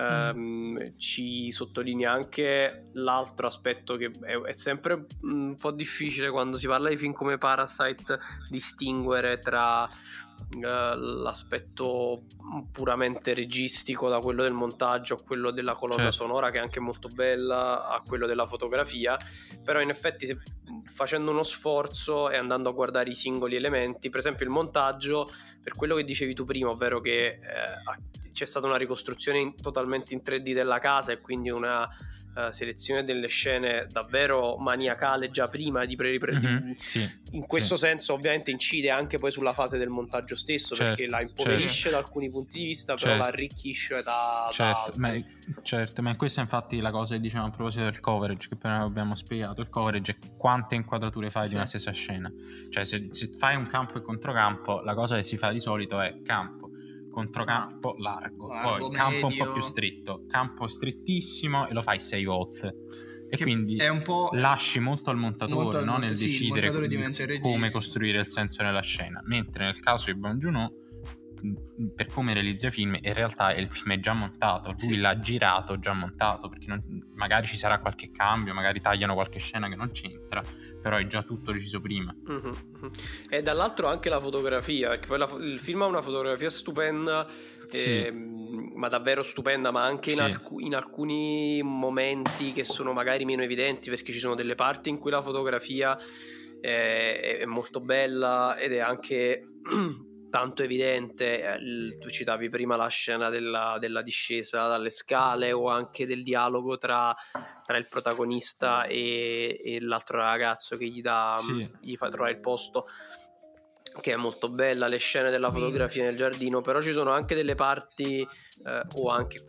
ehm, ci sottolinea anche l'altro aspetto che è, è sempre un po' difficile quando si parla di film come Parasite distinguere tra eh, l'aspetto puramente registico da quello del montaggio a quello della colonna Certo. sonora che è anche molto bella a quello della fotografia però in effetti se- facendo uno sforzo e andando a guardare i singoli elementi per esempio il montaggio per quello che dicevi tu prima ovvero che eh, c'è stata una ricostruzione in- totalmente in 3D della casa e quindi una eh, selezione delle scene davvero maniacale già prima di pre- Mhm, sì, in questo sì. senso ovviamente incide anche poi sulla fase del montaggio stesso Certo, perché la impoverisce da alcuni punti di vista però Certo. la arricchisce da, da Certo, altri. ma, certo, ma questa è infatti la cosa che dicevamo a proposito del coverage che appena abbiamo spiegato. Il coverage è quante inquadrature fai Sì. di una stessa scena. Cioè se, se fai un campo e controcampo, la cosa che si fa di solito è campo, controcampo, largo, Largo, poi campo un po' più stretto, campo strettissimo e lo fai sei volte. E Che quindi po'. lasci molto al montatore Molto al no? monta- nel sì, decidere come- costruire il senso nella scena. Mentre nel caso di Bong Joon-ho per come realizza i film in realtà il film è già montato lui Sì. l'ha girato già montato perché non- magari ci sarà qualche cambio magari tagliano qualche scena che non c'entra però è già tutto deciso prima Mhm, mhm. E dall'altro anche la fotografia, perché poi la il film ha una fotografia stupenda, Sì. ehm, ma davvero stupenda, ma anche in, Sì. alcu- in alcuni momenti che sono magari meno evidenti, perché ci sono delle parti in cui la fotografia è, è molto bella ed è anche <clears throat> tanto evidente. Eh, il- tu citavi prima la scena della, della discesa dalle scale o anche del dialogo tra, tra il protagonista e, e l'altro ragazzo che gli, dà, Sì. gli fa trovare il posto che è molto bella, le scene della fotografia nel giardino, però ci sono anche delle parti eh, o anche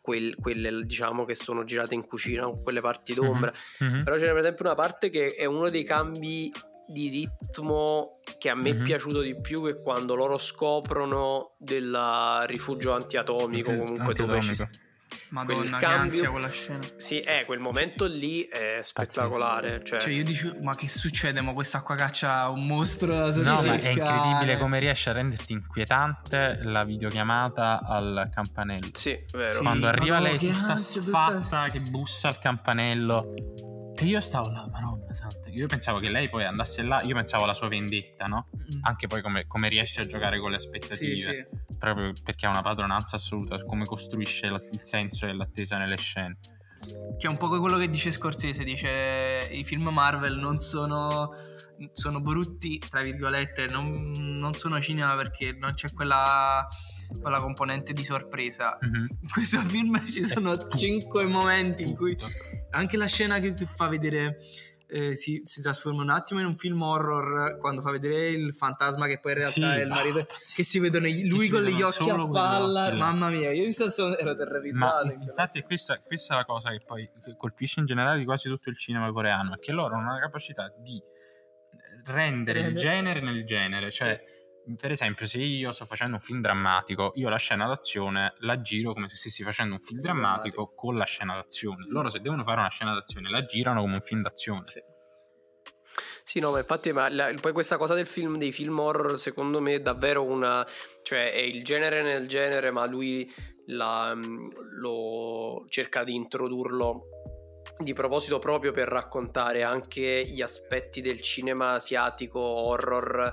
quel- quelle diciamo che sono girate in cucina, quelle parti d'ombra, Mhm. però c'è per esempio una parte che è uno dei cambi di ritmo che a me è Mhm. piaciuto di più che quando loro scoprono del rifugio antiatomico Anti- comunque dove ci antiatomico. Madonna, quel che cambio- ansia quella scena. sì, è quel momento lì è spettacolare, cioè, Cioè, io dicevo, ma che succede? Ma questa qua caccia un mostro No, sulle ma è incredibile come riesce a renderti inquietante la videochiamata al campanello. sì, vero. Sì. Quando arriva Madonna, lei che tutta ansia, tutta- sfatta che bussa al campanello. E io stavo là, madonna santa. Io pensavo che lei poi andasse là, io pensavo alla sua vendetta, no? Mm. Anche poi come, come riesce a giocare con le Sì, aspettative. sì. Proprio perché ha una padronanza assoluta, come costruisce la- il senso e l'attesa nelle scene. Che è un po' quello che dice Scorsese, dice i film Marvel non sono, sono brutti, tra virgolette, non, non sono cinema perché non c'è quella, quella componente di sorpresa. Mhm. In questo film ci sono cinque momenti in cui anche la scena che fa vedere eh, si, si trasforma un attimo in un film horror quando fa vedere il fantasma che poi in realtà Sì, è il ah, marito pazzesco. che si vedono i- lui si con gli occhi a palla. occhi mamma mia io mi sto- ero Ma terrorizzato in quella- infatti questa, questa è la cosa che poi colpisce in generale di quasi tutto il cinema coreano, è che loro hanno la capacità di rendere il Rendere- genere nel genere, cioè per esempio se io sto facendo un film drammatico, io la scena d'azione la giro come se stessi facendo un film drammatico con la scena d'azione. Loro se devono fare una scena d'azione la girano come un film d'azione. Sì. Sì, no, ma infatti ma la- poi questa cosa del film, dei film horror, secondo me è davvero una... cioè è il genere nel genere, ma lui la- mm, lo cerca di introdurlo di proposito proprio per raccontare anche gli aspetti del cinema asiatico horror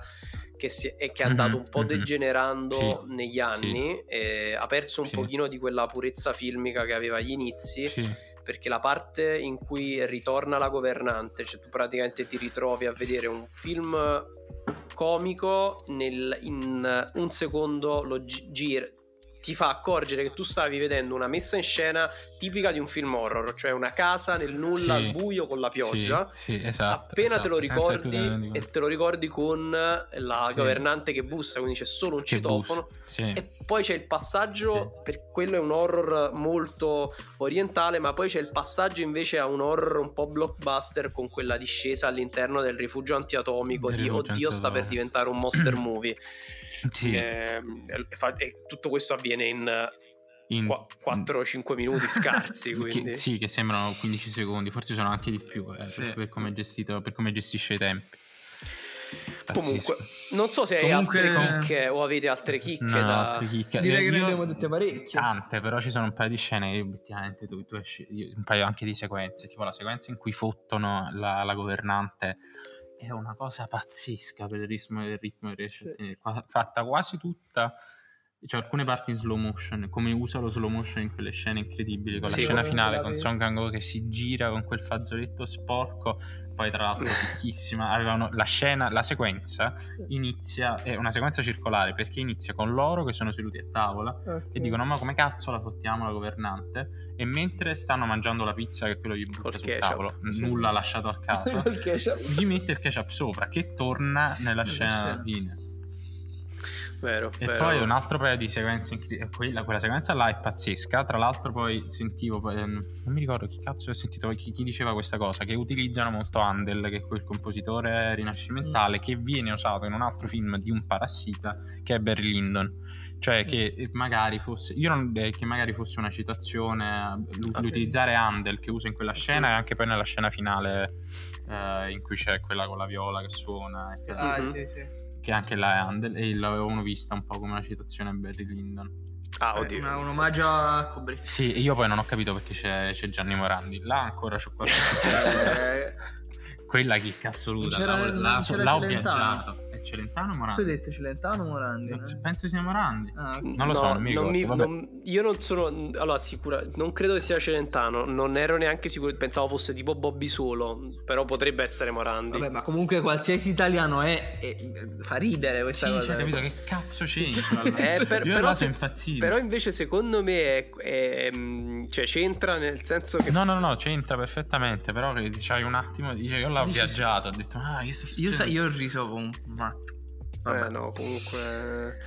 che, si, e che è andato un po' degenerando Sì, negli anni, e ha perso un Sì. pochino di quella purezza filmica che aveva agli inizi Sì. perché la parte in cui ritorna la governante, cioè tu praticamente ti ritrovi a vedere un film comico nel- in un secondo lo gi- gira ti fa accorgere che tu stavi vedendo una messa in scena tipica di un film horror, cioè una casa nel nulla Sì. al buio con la pioggia. Sì, sì, esatto. Appena te lo esatto, ricordi e te lo ricordi con la Sì. governante che bussa, quindi c'è solo un Che citofono. E poi c'è il passaggio, per quello è un horror molto orientale, ma poi c'è il passaggio invece a un horror un po' blockbuster con quella discesa all'interno del rifugio antiatomico Del di rifugio oddio sta per antiatomico. diventare un monster movie. <clears throat> Sì. E, e fa- e tutto questo avviene in In- 4-5 minuti <laughs> scarsi, quindi... Che, sì, che sembrano 15 secondi, forse sono anche di più eh, Sì. per, come gestito, per come gestisce i tempi. Comunque, Pazzesco. non so se hai Comunque- altre chicche o avete altre chicche No, da... altre chicche. Direi Eh, che ne abbiamo dette parecchie. Tante, però ci sono un paio di scene che obiettivamente tu, tu esci- io- un paio anche di sequenze, tipo la sequenza in cui fottono la, la governante è una cosa pazzesca per il ritmo, il ritmo che riesce a Sì. tenere, Qua- fatta quasi tutta, cioè alcune parti in slow motion, come usa lo slow motion in quelle scene incredibili, con Sì, la scena finale con Song Kang-ho che si gira con quel fazzoletto sporco, poi tra l'altro <laughs> ricchissima, avevano la scena, la sequenza inizia, è una sequenza circolare perché inizia con loro che sono seduti a tavola Ok. e dicono ma come cazzo la fottiamo la governante e mentre stanno mangiando la pizza che quello gli butta sul ketchup, tavolo sì. nulla lasciato al <laughs> caso gli mette il ketchup sopra che torna nella scena. fine Vero, e vero. poi un altro paio di sequenze eh, quella, quella sequenza là è pazzesca tra l'altro poi sentivo ehm, non mi ricordo chi cazzo ho sentito chi, chi diceva questa cosa che utilizzano molto Handel che è quel compositore rinascimentale Mm. che viene usato in un altro film di un parassita che è Barry Lyndon cioè che Mm. eh, magari fosse io non che magari fosse una citazione l'utilizzare Handel che usa in quella scena e anche poi nella scena finale eh, in cui c'è quella con la viola che suona e che- Ah, Mhm. sì, sì. Che anche là è Handel e l'avevano vista un po' come una citazione a Barry Lyndon Ah, Eh, oddio. una- un omaggio a Kubrick. sì io poi non ho capito perché c'è, c'è Gianni Morandi là ancora c'ho qualche <laughs> Eh, quella chicca assoluta Non c'era- là, non là- c'era là ho Celentano. viaggiato Celentano o Tu hai Morandi? detto Celentano o Morandi? Non no? so, Penso sia Morandi. Ah, ok. Non lo so, non mi ricordo, vabbè. non- io non sono. Allora, sicura. Non credo che sia Celentano. Non ero neanche sicuro. Pensavo fosse tipo Bobby solo. Però potrebbe essere Morandi. Vabbè, ma comunque qualsiasi italiano è, è- fa ridere questa Sì, cosa. cioè, capito che cazzo c'entra? <laughs> Eh, per- Io però, se- sono impazzito. però invece secondo me è, è, mm, cioè, c'entra nel senso che No, no, no, c'entra perfettamente, però che c'hai un attimo, dice, io l'ho Dici- viaggiato, ho detto, ah, che sta Io, sa- succedendo?" io ho riso con un matto. Vabbè. Eh no, comunque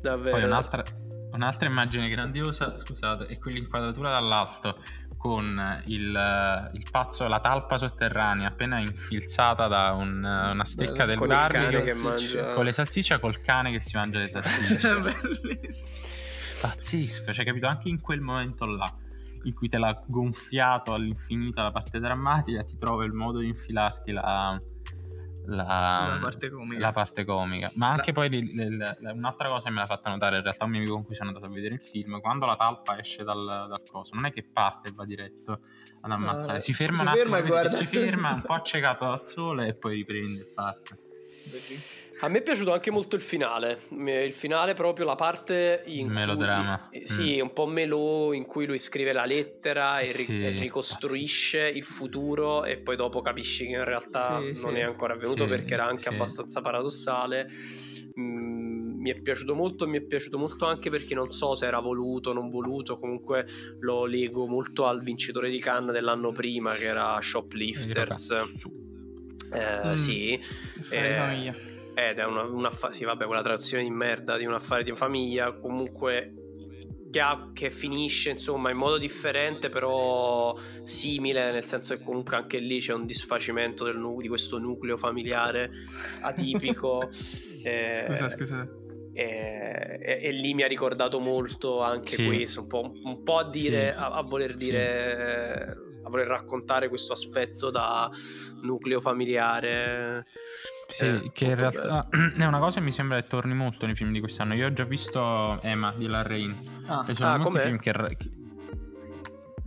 davvero. Poi un'altra, un'altra immagine grandiosa, scusate, è quell'inquadratura dall'alto con il, il pazzo, la talpa sotterranea appena infilzata da un- una stecca del il cane barbecue che mangia con le salsicce col cane che si mangia le salsicce. <laughs> Bellissimo. Pazzesco, cioè capito anche in quel momento là in cui te l'ha gonfiato all'infinito la parte drammatica, ti trova il modo di infilarti la, la, La parte comica. la parte comica. Ma anche poi li- li- li- un'altra cosa che me l'ha fatta notare in realtà un mio amico con cui sono andato a vedere il film, quando la talpa esce dal, dal coso, non è che parte e va diretto ad ammazzare, No, si ferma si un attimo, ferma guarda. si ferma un po' <laughs> accecato dal sole e poi riprende e parte. Bellissimo. A me è piaciuto anche molto il finale. Il finale, proprio la parte in Melodrama. Cui, eh, sì, un po' melò in cui lui scrive la lettera e, ri- Sì, e ricostruisce il futuro e poi dopo capisci che in realtà Sì, non sì. è ancora avvenuto Sì, perché era anche sì. abbastanza paradossale. Mm, mi è piaciuto molto, mi è piaciuto molto anche perché non so se era voluto, non voluto, comunque lo lego molto al vincitore di Cannes dell'anno prima che era Shoplifters. Eh, Mm. Sì, Eh, famiglia. ed è una, un affa- sì, vabbè, quella traduzione di merda di un affare di famiglia, comunque che, ha- che finisce insomma in modo differente, però simile, nel senso che comunque anche lì c'è un disfacimento del nu- di questo nucleo familiare atipico. <laughs> eh, Scusa, scusa. E, e- e lì mi ha ricordato molto anche Sì. questo, un po', un po' a dire, Sì. a, a voler dire, a voler raccontare questo aspetto da nucleo familiare. Sì, Eh, che in realtà <clears throat> è una cosa che mi sembra che torni molto nei film di quest'anno. Io ho già visto Emma di Larrain. Ah, E sono Ah, molti com'è? film che... che-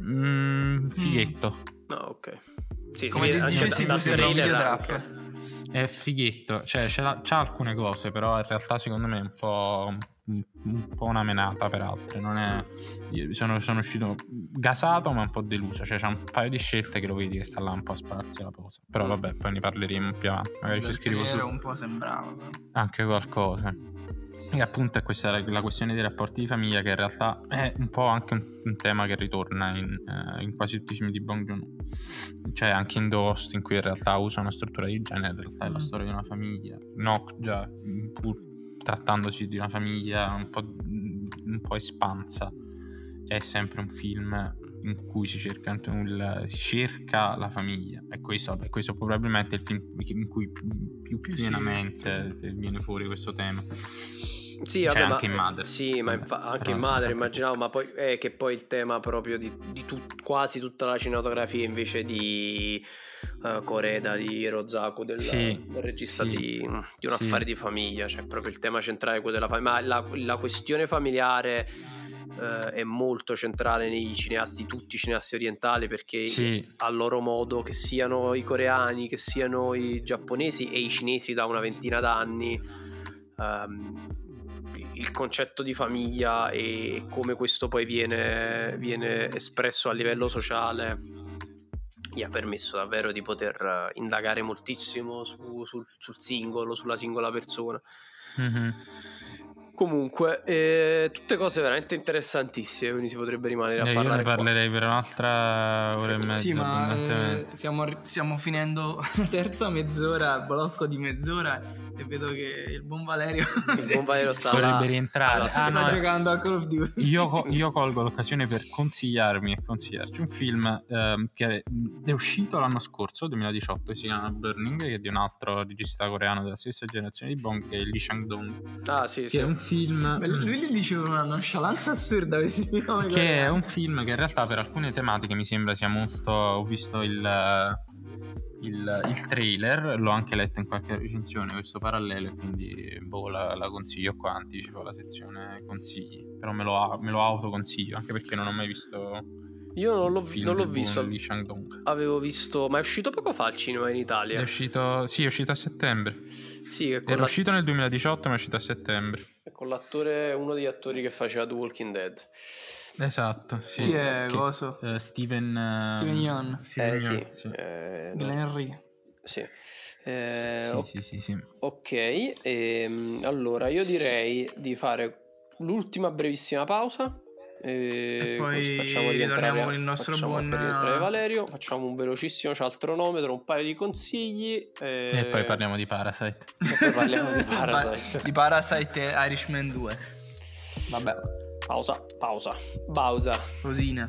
Mm, fighetto. No, ok. Sì, come ti anche dicessi da- tu sembra un videotrap. È fighetto. Cioè, c'ha alcune cose, però in realtà secondo me è un po'... Un, po' una menata per altre. Non è... sono, sono uscito gasato, ma un po' deluso. Cioè, c'è un paio di scelte che lo vedi che sta là un po' a spararsi la posa. Però vabbè, poi ne parleremo più avanti. Magari ci Dal scrivo su un po' sembrava. anche qualcosa. E appunto è questa la, questione dei rapporti di famiglia che in realtà è un po' anche un, un tema che ritorna in, eh, in quasi tutti i film di Bong Joon-ho. Cioè anche in Ghost in cui in realtà usa una struttura di genere, in realtà è la Mm. storia di una famiglia. Già, mm, pur trattandosi di una famiglia un po', un po' espansa, è sempre un film in cui si cerca, anche il- si cerca la famiglia e questo, vabbè, questo probabilmente è il film in cui più, più Più sì. pienamente viene fuori questo tema Sì, Cioè, vabbè, ma, anche in Mother. Sì, ma infa- anche in Mother se- immaginavo, ma poi è che poi il tema proprio di, di tut- quasi tutta la cinematografia invece di Coreda, di Rozaku, del, Sì, del regista sì, di, di un sì. affare di famiglia, cioè proprio il tema centrale è quello della famiglia, ma la, la questione familiare eh, è molto centrale nei cineasti, tutti i cineasti orientali, perché a loro modo, che siano i coreani, che siano i giapponesi e i cinesi da una ventina d'anni, ehm, il concetto di famiglia e come questo poi viene, viene espresso a livello sociale gli ha permesso davvero di poter eh, indagare moltissimo su- sul, sul singolo, sulla singola persona. Mhm. Comunque, eh, tutte cose veramente interessantissime, quindi si potrebbe rimanere a Eh, io parlare. ne qua. parlerei per un'altra ora e mezza Sì, ma eh, stiamo, stiamo finendo <laughs> la terza mezz'ora, blocco di mezz'ora e vedo che il buon Valerio Il buon <laughs> Valerio sta. Vorrebbe rientrare. Ah, sta no, giocando a Call of Duty. Io, <laughs> io colgo l'occasione per consigliarmi e consigliarci un film ehm, che è uscito l'anno scorso, 2018, e si chiama Burning, che è di un altro regista coreano della stessa generazione di Bong, che è Lee Chang-dong, Ah, sì, sì. è un film... Ma lui gli diceva una nonchalance assurda che è coreani. un film che in realtà per alcune tematiche mi sembra sia molto... ho visto il... Il, il trailer l'ho anche letto in qualche recensione questo parallelo quindi boh, la, la consiglio qua anticipo la sezione consigli però me lo, me lo autoconsiglio anche perché non ho mai visto Io non l'ho, film non l'ho visto. di Shandong. Avevo visto, ma è uscito poco fa al cinema in È Italia. uscito, sì, è uscito a settembre. Sì, è Era la- uscito nel 2018, ma è uscito a settembre. Con l'attore, uno degli attori che faceva The Walking Dead. Esatto, sì. Chi è Che- coso? eh, Steven... eh, Steven Yeun. Steven eh Yeun, sì, sì. eh, no, Glenn Henry. sì. Eh, Sì, ok. sì, sì, sì. Ok, ehm, allora io direi di fare l'ultima brevissima pausa. E, E poi facciamo ritorniamo rientrare, con il nostro buon- Valerio. Facciamo un velocissimo cialtronometro, un paio di consigli. E, E poi parliamo di Parasite. e poi parliamo di <laughs> Parasite. Di Parasite e Irishman 2. Vabbè, Pausa, pausa, pausa. Rosina.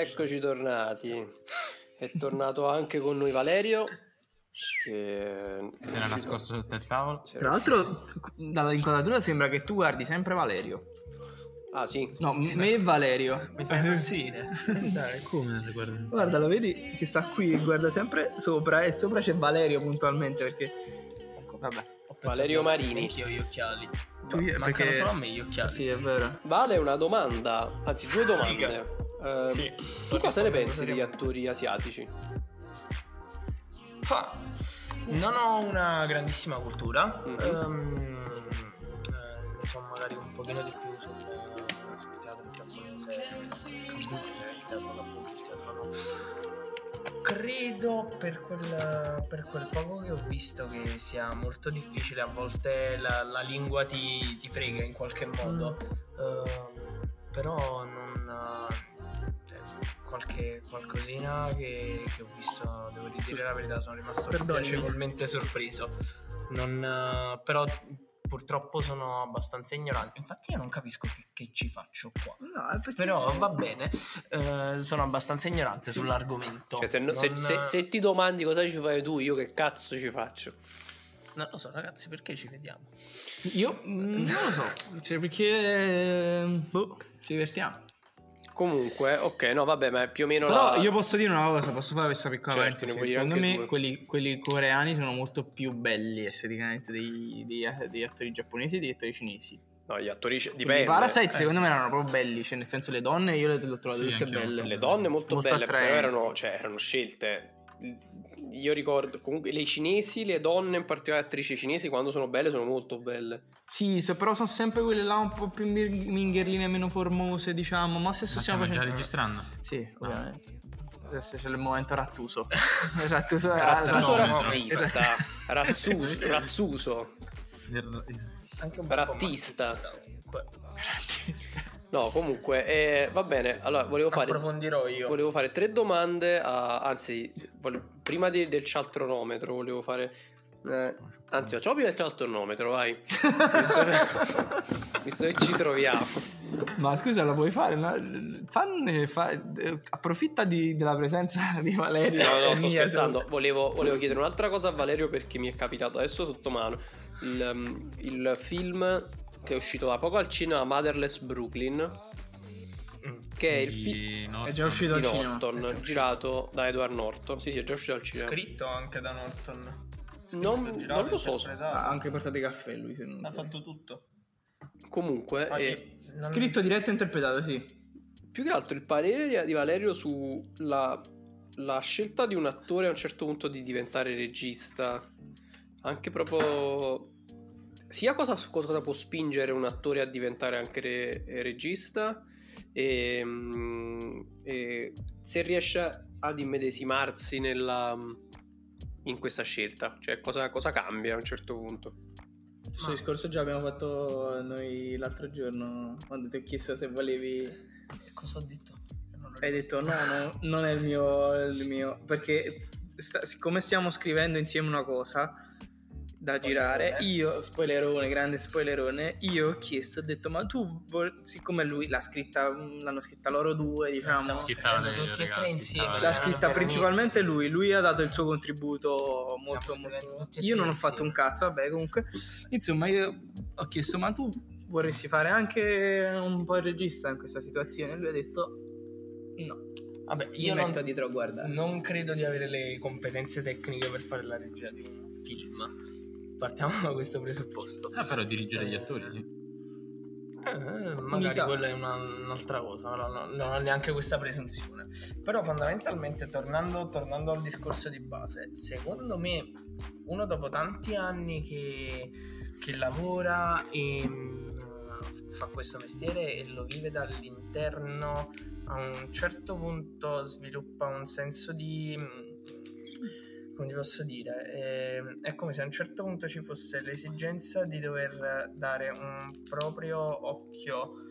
Eccoci tornati. È tornato anche con noi Valerio. Che Si era nascosto sotto il tavolo. Tra l'altro, dalla inquadratura sembra che tu guardi sempre Valerio. Ah, sì. No, m- me e Valerio. Mi fai impazzire. Dai, come guarda? Guarda, lo vedi che sta qui e guarda sempre sopra e sopra c'è Valerio puntualmente perché... Vabbè. Valerio Marini. Anch'io gli occhiali. Tu- Mancano perché- solo a me gli occhiali. Sì, è vero. Vale una domanda, anzi due domande. Eh, Sì, tu cosa ne pensi degli attori asiatici? Ah, non ho una grandissima cultura. Mhm. Ehm, eh, ne so magari un pochino di più sul, sul teatro giapponese, il teatro kabuki, il teatro no. Credo per quel, per quel poco che ho visto che sia molto difficile, a volte la, la lingua ti, ti frega in qualche modo, Ehm, però non... Qualche, qualcosina che, che ho visto, devo dire la verità, sono rimasto Perdonami. piacevolmente sorpreso. Non, eh, però purtroppo sono abbastanza ignorante. Infatti io non capisco che, che ci faccio qua. No, è perché... Però va bene, eh, sono abbastanza ignorante sull'argomento. Cioè, se, no- se- Non- se- se ti domandi cosa ci fai tu, io che cazzo ci faccio? Non lo so, ragazzi, perché ci vediamo? Io mm, non lo so, cioè perché... Boh, ci divertiamo. Comunque, ok, no, vabbè, ma è più o meno Però la... io posso dire una cosa, posso fare questa piccola Certo, parentesi. Secondo me quelli, quelli coreani sono molto più belli esteticamente dei- dei- degli attori giapponesi e degli attori cinesi. No, gli attori... c- Dipende. I Parasite Eh, secondo sì. me erano proprio belli, cioè nel senso le donne io le, le ho trovate Sì, tutte belle. Le donne molto, Molto belle, però attraenti. erano, cioè, erano scelte. Io ricordo comunque le cinesi, le donne, in particolare attrici cinesi, quando sono belle, sono molto belle. Sì, so- però sono sempre quelle là un po' più mingherline, meno formose, diciamo. Ma se Ma stiamo già registrando? Sì, ovviamente. Adesso c'è il momento rattuso. rattuso, Razzuso no, razzista, razzuso, razzuso. Il- Anche un po' Rattista. maschilista, comunque. <laughs> <laughs> No, comunque, eh, va bene. Allora, volevo fare, Approfondirò io. volevo fare tre domande. a- anzi, vole- prima di- del cialtronometro, volevo fare. eh, anzi, facciamo prima del cialtronometro, vai. <laughs> visto, visto che ci troviamo. Ma scusa, lo puoi fare? No? Fanne- fa- approfitta di- della presenza <laughs> di Valerio. No, no, sto scherzando. Volevo, volevo chiedere un'altra cosa a Valerio perché mi è capitato adesso sotto mano. Il, um, il film che è uscito da poco al cinema, Motherless Brooklyn, che è il film di su- Norton. È già uscito al cinema. Norton, girato da Edward Norton. Sì, sì, è già uscito al cinema. Scritto anche da Norton. Non, girato, non lo so. Ha anche portato i caffè lui, se non Ha fatto tutto. Comunque, Ah, eh, non- Scritto, diretto e interpretato, sì. più che altro il parere di, di Valerio sulla la scelta di un attore a un certo punto di diventare regista, anche proprio sia cosa, cosa può spingere un attore a diventare anche re- regista e, mm, e se riesce ad immedesimarsi nella, in questa scelta, cioè cosa, cosa cambia a un certo punto. Questo discorso già abbiamo fatto noi l'altro giorno quando ti ho chiesto se volevi Cosa ho detto? Hai detto no, no, non è il mio, il mio perché sta- siccome stiamo scrivendo insieme una cosa da girare, io, spoilerone, grande spoilerone, io ho chiesto, ho detto ma tu, vol- siccome lui l'ha scritta, l'hanno scritta loro due, diciamo, lei, tutti e tre insieme. l'ha non scritta principalmente lui, lui ha dato il suo contributo molto, molto... Io non ho fatto un cazzo, vabbè comunque, insomma io ho chiesto ma tu vorresti fare anche un po' il regista in questa situazione? Lui ha detto no, Vabbè, io non, dietro a guardare. non credo di avere le competenze tecniche per fare la regia di un film. Partiamo da questo presupposto. Ah, però dirigere gli attori, sì. Eh, magari Unità. quella è una- un'altra cosa, no, no, non ho neanche questa presunzione. Però fondamentalmente, tornando, tornando al discorso di base, secondo me uno dopo tanti anni che, che lavora e mm, fa questo mestiere e lo vive dall'interno, a un certo punto sviluppa un senso di... mm, come ti posso dire? Eh, è come se a un certo punto ci fosse l'esigenza di dover dare un proprio occhio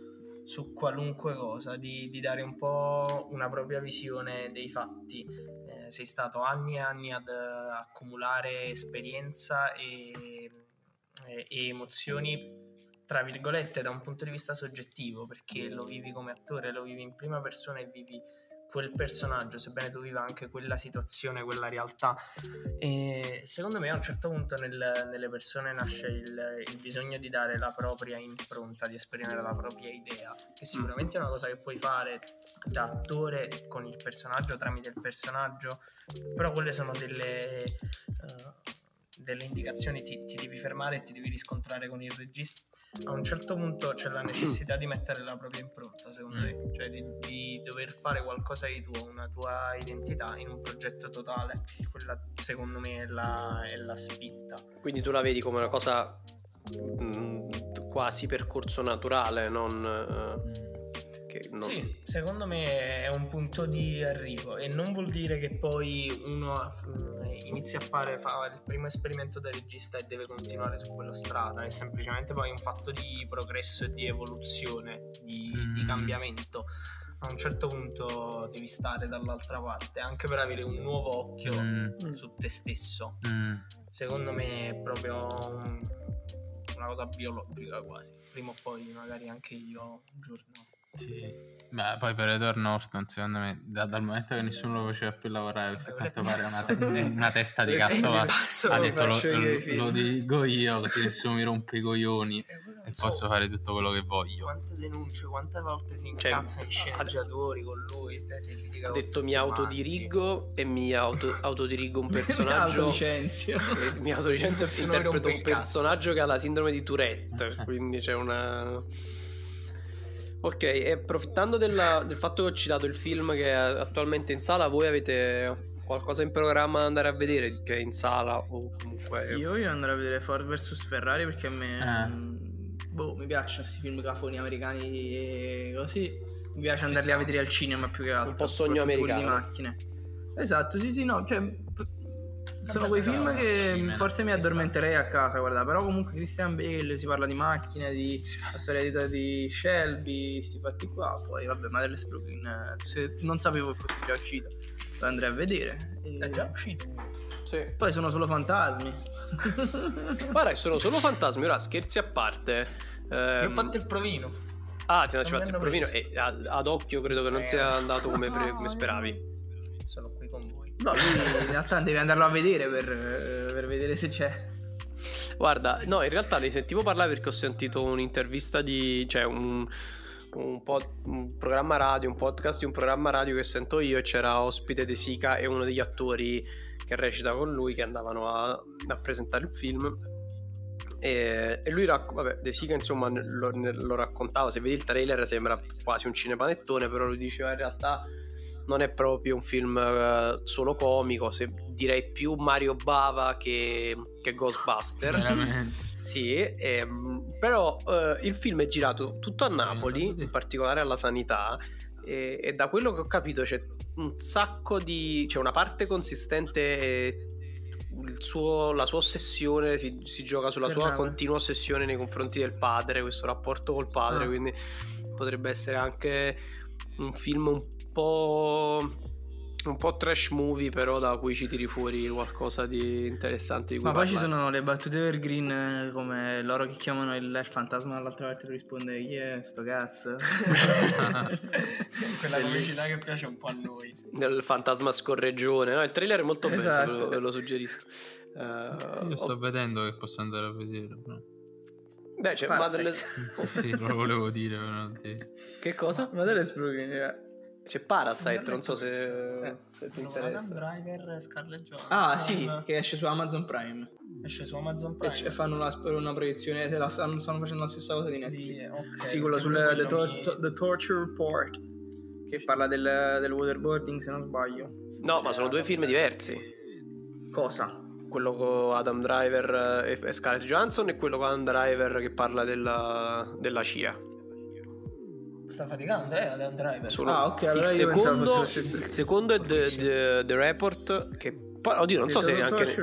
su qualunque cosa, di, di dare un po' una propria visione dei fatti. Eh, sei stato anni e anni ad eh, accumulare esperienza e, e- e emozioni, tra virgolette, da un punto di vista soggettivo, perché lo vivi come attore, lo vivi in prima persona e vivi quel personaggio, sebbene tu viva anche quella situazione, quella realtà. E secondo me a un certo punto nel- nelle persone nasce il, il bisogno di dare la propria impronta, di esprimere la propria idea, che sicuramente è una cosa che puoi fare da attore con il personaggio, tramite il personaggio, però quelle sono delle, eh, delle indicazioni, ti, ti devi fermare e ti devi riscontrare con il regista. A un certo punto c'è la necessità di mettere la propria impronta, secondo me, cioè di, di dover fare qualcosa di tuo, una tua identità in un progetto totale. Quella secondo me è la, è la spinta. Quindi tu la vedi come una cosa mm, quasi percorso naturale, non... eh, che non- Sì, secondo me è un punto di arrivo e non vuol dire che poi uno mm, inizia a fare fa il primo esperimento da regista e deve continuare su quella strada, è semplicemente poi un fatto di progresso e di evoluzione, di, di Mm. cambiamento. A un certo punto devi stare dall'altra parte anche per avere un nuovo occhio Mm, su te stesso. mm. Secondo me è proprio un- una cosa biologica quasi. Prima o poi magari anche io un giorno Sì. Beh, poi per Edward Norton, secondo me, da- dal momento che nessuno lo faceva più lavorare, perché a quanto pare una, te- una testa di cazzo, va- Pazzo, ha lo detto lo, lo, film." lo dirigo io, così nessuno mi rompe i coglioni Eh, e so. posso fare tutto quello che voglio. Quante denunce, quante volte si Cioè, incazzano i sceneggiatori con lui, cioè, si litiga Ha con detto mi autodirigo e mi auto- autodirigo un <laughs> personaggio Autolicenzio. e mi autolicenzio e interpreto un personaggio che ha la sindrome di Tourette quindi c'è una ok e approfittando della- del fatto che ho citato il film che è attualmente in sala voi avete qualcosa in programma da andare a vedere che è in sala o comunque Io voglio andare a vedere Ford vs Ferrari perché a me Eh. mm, boh, mi piacciono questi film cafoni americani e così. Mi piace andarli a vedere al cinema più che altro. po' sogno americano. di macchine. Esatto, sì, sì, no, cioè sono quei film che forse mi addormenterei a casa, guarda, però comunque Christian Bale, si parla di macchine, di la storia di, di Shelby, sti fatti qua, poi vabbè, Motherless Brooklyn, eh, se non sapevo che fosse già uscito, lo andrei a vedere. E- È già uscito. sì. Poi sono solo fantasmi. guarda sono solo fantasmi ora scherzi a parte ehm, Io ho fatto il provino. ah ti hanno fatto il provino preso. e ad, ad occhio credo che non Eh, sia andato come, pre- <laughs> come speravi Sono. No, lui in realtà devi andarlo a vedere per, per vedere se c'è. Guarda, no, in realtà ne sentivo parlare perché ho sentito un'intervista di. cioè un, un, pod- un programma radio, un podcast di un programma radio che sento io e c'era ospite De Sica e uno degli attori che recita con lui che andavano a, a presentare il film. E, e lui, racc- vabbè, De Sica insomma lo, lo raccontava, se vedi il trailer sembra quasi un cinepanettone, però lui diceva in realtà non è proprio un film eh, solo comico, se direi più Mario Bava che, che Ghostbuster. Veramente. Sì, ehm, però eh, il film è girato tutto a Napoli, in particolare alla sanità, e, e da quello che ho capito c'è un sacco di... c'è una parte consistente, eh, il suo- la sua ossessione si, si gioca sulla sua Napoli. continua ossessione nei confronti del padre, questo rapporto col padre, Ah. quindi potrebbe essere anche un film un po'... Un po' trash movie, però da cui ci tiri fuori qualcosa di interessante di cui Ma poi ci sono le battute evergreen eh, come loro che chiamano il, il fantasma dall'altra parte risponde chi è sto cazzo? <laughs> Quella comicità che piace un po' a noi. del fantasma scorreggione. No, il trailer è molto bello, Esatto. ve lo, ve lo suggerisco. Eh, Io sto oh, vedendo che posso andare a vedere. Però. beh, c'è Parasite. Madeleine- Sì, lo volevo dire, però. Che cosa? Ma delle sprughe, eh. C'è Parasite, non so se, se ti Adam interessa. Driver, Scarlett Johansson. Ah sì, che esce su Amazon Prime. Esce su Amazon E Prime. c- fanno una, una proiezione, la stanno, stanno facendo la stessa cosa di Netflix. Di- ok, sì, quello perché sul quello the, Tor- mi- The Torture Report, che parla del, del waterboarding se non sbaglio. No, ma sono due film diversi. Cosa? Quello con Adam Driver e e Scarlett Johansson e quello con Adam Driver che parla della, della CIA. Sta faticando, eh, Adam Driver. Sono- Ah, ok, allora il, secondo, fosse il secondo è The, The- The Report che poi, oddio, non so se anche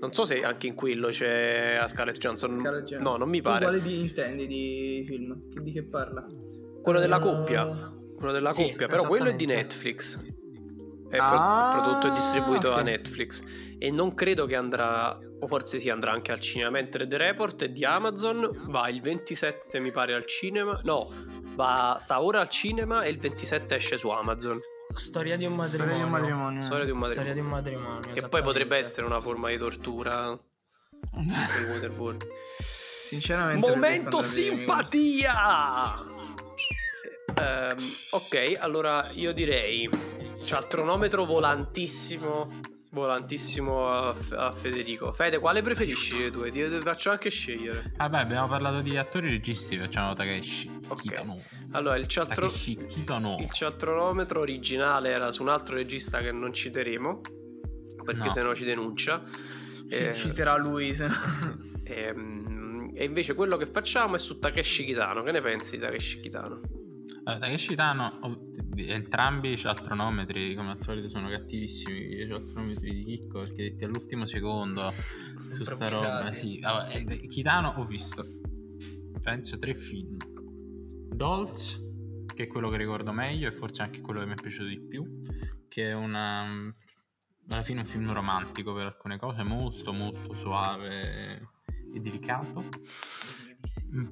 non so se anche in quello c'è a Scarlett Johansson. Scarlett Johansson. No, non mi Tu pare. quale di intendi di film? Che- di che parla? Quello della Eh, coppia. Quello della sì, coppia, però quello è di. Netflix. È pro- Ah, prodotto e distribuito ok. da Netflix. E non credo che andrà, o forse sì, andrà anche al cinema. Mentre The Report è di Amazon, va il 27, mi pare, al cinema. No, va, sta ora al cinema e il 27 esce su Amazon. Storia di un matrimonio. Storia di un matrimonio. Storia di un Storia matrimonio. di un matrimonio. Che poi potrebbe essere una forma di tortura. del waterboard. Sinceramente Momento simpatia! Ehm, ok, allora io direi cialtronometro volantissimo. Volantissimo a, a Federico. Fede, quale preferisci tu? Ti ti faccio anche scegliere. Vabbè, abbiamo parlato di attori e registi, facciamo Takeshi. Ok. Kitano. Allora, il, cialtro- Takeshi Kitano. il cialtronometro originale era su un altro regista che non citeremo. Perché No. sennò ci denuncia. Ci Eh, citerà lui. se- <laughs> ehm, e invece quello che facciamo è su Takeshi Kitano. Che ne pensi di Takeshi Kitano? Allora, Takeshi Kitano, ov- entrambi i cialtronometri, come al solito, sono cattivissimi. I cialtronometri di Chicco, perché detti all'ultimo secondo <laughs> su sta roba. Sì, allora, eh, Kitano ho visto, penso, tre film. Dolz, che è quello che ricordo meglio e forse anche quello che mi è piaciuto di più, che è una... Alla fine un film romantico per alcune cose, molto molto suave e delicato.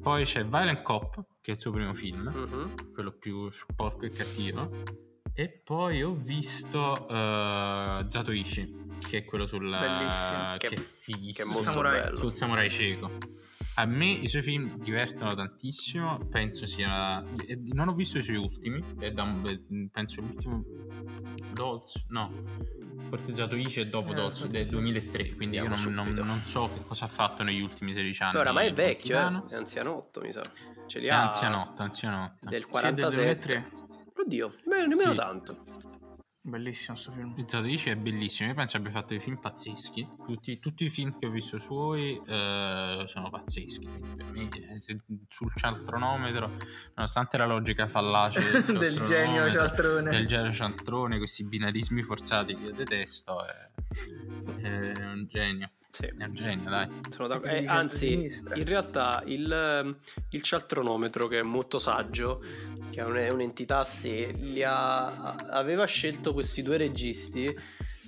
Poi c'è Violent Cop, che è il suo primo film Mhm. quello più sporco e cattivo. E poi ho visto uh, Zatoichi, che è quello sul Bellissimo. che, Che- è fighissimo. Che è molto Samurai. bello. sul samurai cieco. A me i suoi film divertono tantissimo, penso sia... eh, Non ho visto i suoi ultimi, è da un- eh, penso l'ultimo... Dolz, no, forse Zatoichi è dopo Eh, Dolz, forse del sì. 2003, quindi io non, non- non so che cosa ha fatto negli ultimi 16 anni. Beh, oramai è vecchio, eh. È anzianotto, mi sa. Ce li È ha anzianotto, anzianotto. del Sì, del 47. 2003. Oddio, nemmeno, nemmeno Sì. tanto. Bellissimo sto film. Il Zatoichi è bellissimo, io penso abbia fatto dei film pazzeschi. Tutti, tutti i film che ho visto suoi eh, sono pazzeschi. Me, sul cialtronometro, nonostante la logica fallace Del <laughs> genio cialtrone. del genio cialtrone, questi binarismi forzati che io detesto, è, è un genio. Sì. È un genio, dai. Sono d'accordo. Si Eh, anzi, in realtà il, ehm, il cialtronometro, che è molto saggio, che è un- è un'entità a sé, li ha- aveva scelto questi due registi.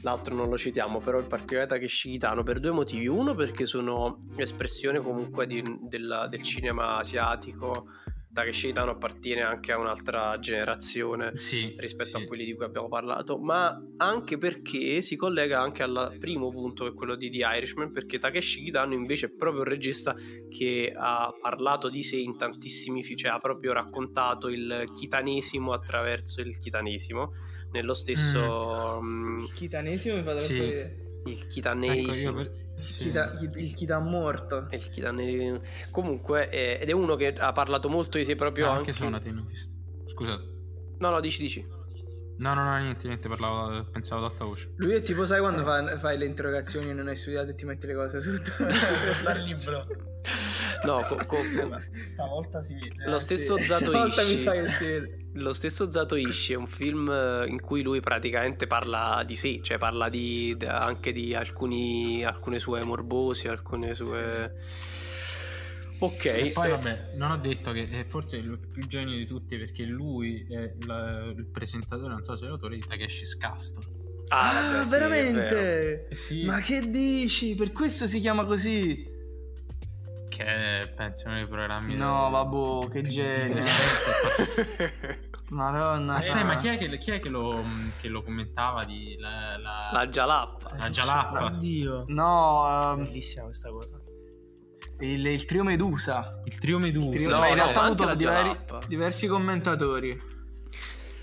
L'altro non lo citiamo, però in particolare Takeshi Kitano per due motivi. Uno, perché sono espressione comunque di- della- del cinema asiatico. Takeshi Kitano appartiene anche a un'altra generazione Sì, rispetto sì. a quelli di cui abbiamo parlato, ma anche perché si collega anche al primo punto, che è quello di The Irishman, perché Takeshi Kitano invece è proprio un regista che ha parlato di sé in tantissimi film, cioè ha proprio raccontato il chitanesimo attraverso il chitanesimo, nello stesso mm, Il chitanesimo mi fa troppo Sì. vedere. il Ecco, chitanesimo. per... sì. Chi- il chita morto. Il chitane- Comunque, eh, ed è uno che ha parlato molto di sé proprio Ah, anche. anche. Scusate. No, no, dici, dici. No, no, no, niente, niente, parlavo, pensavo ad alta voce. Lui è tipo, sai quando fa- fai le interrogazioni e non hai studiato e ti metti le cose sotto, <laughs> sotto al libro. <laughs> No, <laughs> co- co- co- Stavolta si vede. Lo eh, stesso sì. Zato Stavolta mi Ishii. sa che si vede. Lo stesso Zato Ishii è un film eh, in cui lui praticamente parla di sé, cioè parla di, anche di alcuni, alcune sue morbosi, alcune sue... Ok, E poi eh, vabbè, non ho detto che è forse il più genio di tutti perché lui è la- il presentatore, non so se è l'autore di Takeshi's Castle. ah, Ah, vabbè, sì, vero. veramente? Eh sì, Ma che dici? Per questo si chiama così? Penso uno dei programmi No, vabbè, che genio. <laughs> Madonna. Aspetta, ma chi è che, chi è che lo, che lo commentava di la, la, La Jalappa. la Jalappa? Oddio. No, ehm, Bellissima questa cosa. il, il trio Medusa. Il trio Medusa. Il trio- No, in realtà ha avuto diver- diversi commentatori.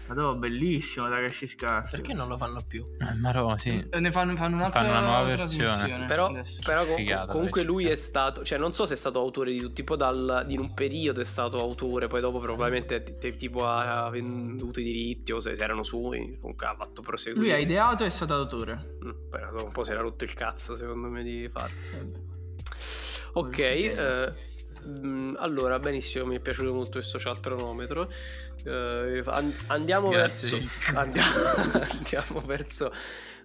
Madonna, bellissimo Takashi Castle. Perché non lo fanno più? Eh, Ma no, sì. Eh, Ne fanno, fanno un'altra Fanno una nuova versione. trasmissione Però, però com- figata, comunque lui è stato, cioè non so se è stato autore di tutti, tipo dal, in un periodo è stato autore, poi dopo probabilmente t- t- tipo ha venduto i diritti o se erano suoi, comunque ha fatto proseguire. Lui ha ideato e è stato autore. Mm, Però dopo un po' si era rotto il cazzo secondo me di farlo. Ok, eh, mm, allora benissimo, mi è piaciuto molto questo cialtronometro. Eh, an- andiamo Grazie. verso andiamo, <laughs> andiamo verso,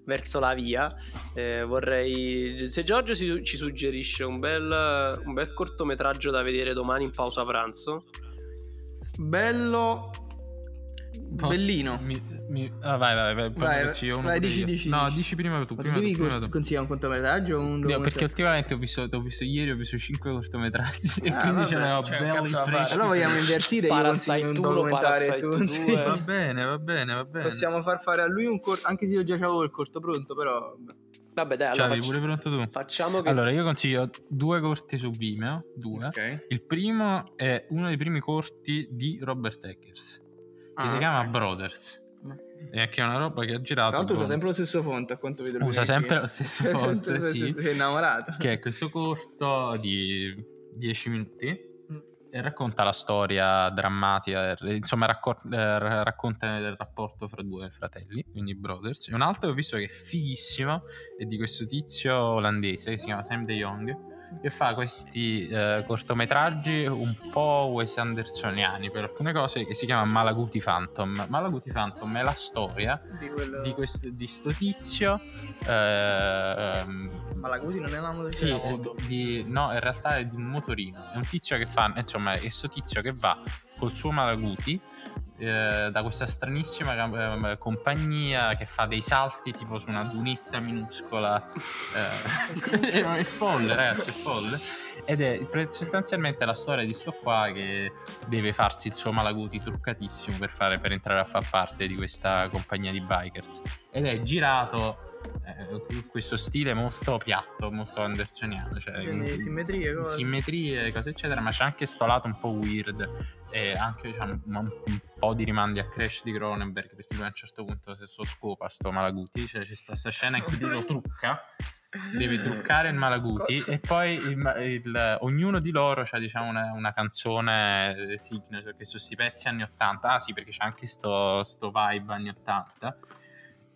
verso la via. Eh, vorrei se Giorgio si- ci suggerisce un bel, un bel cortometraggio da vedere domani in pausa pranzo. Bello. Posso- Bellino. Mi, mi- ah, vai, vai, vai. Vai, consiglio uno vai, dici, io. dici, No, dici. dici prima tu. Ma Prima tu tu, devi tu. consigliare un cortometraggio o un No, documentario? perché ultimamente ho visto, ho visto ieri, ho visto 5 cortometraggi e Ah, <laughs> quindi vabbè, ce ne ho cioè, belli freschi. Allora vogliamo invertire io Parasite consiglio un documentario e tu consigli- due. Va bene, va bene, va bene. Possiamo far fare a lui un corto, anche se io già avevo il corto pronto, però... Vabbè, dai, allora facci- pure pronto tu? facciamo che Allora, io consiglio due corti su Vimeo, due. Ok. Il primo è uno dei primi corti di Robert Eggers, Ah, si chiama. Brothers. E che è una roba che ha girato. Tra l'altro usa sempre lo stesso font, a quanto vedo. Usa sempre lo <laughs> stesso font, Sempre lo sì. Sei innamorato. che è questo corto di 10 minuti Mm. e racconta la storia drammatica, insomma raccor- eh, ra- racconta il rapporto fra due fratelli, quindi brothers. E un altro che ho visto che è fighissimo è di questo tizio olandese che si chiama Sam De Jong che fa questi eh, cortometraggi un po' Wes Andersoniani per alcune cose che si chiama Malaguti Phantom. Malaguti Phantom è la storia Di quello... di questo di sto tizio ehm, Ma la Gusi non è una moto sì, eh, di- no, in realtà è di un motorino. È un tizio che fa, insomma, è questo tizio che va col suo Malaguti eh, da questa stranissima eh, compagnia che fa dei salti tipo su una dunetta minuscola. Eh, <laughs> è folle, ragazzi, è folle. Ed è sostanzialmente la storia di sto qua che deve farsi il suo Malaguti truccatissimo per, fare, per entrare a far parte di questa compagnia di bikers. Ed è girato eh, questo stile molto piatto, molto andersoniano. Cioè, simmetrie, cose. simmetrie, cose eccetera, ma c'è anche sto lato un po' weird e anche diciamo, un, un po' di rimandi a Crash di Cronenberg perché lui a un certo punto se so scopa sto Malaguti, cioè c'è sta, sta scena in cui lui lo trucca deve truccare il Malaguti Cosa? e poi il- il- ognuno di loro ha diciamo una, una canzone eh, signature che sono questi pezzi anni 80 ah sì perché c'è anche sto, sto vibe anni 80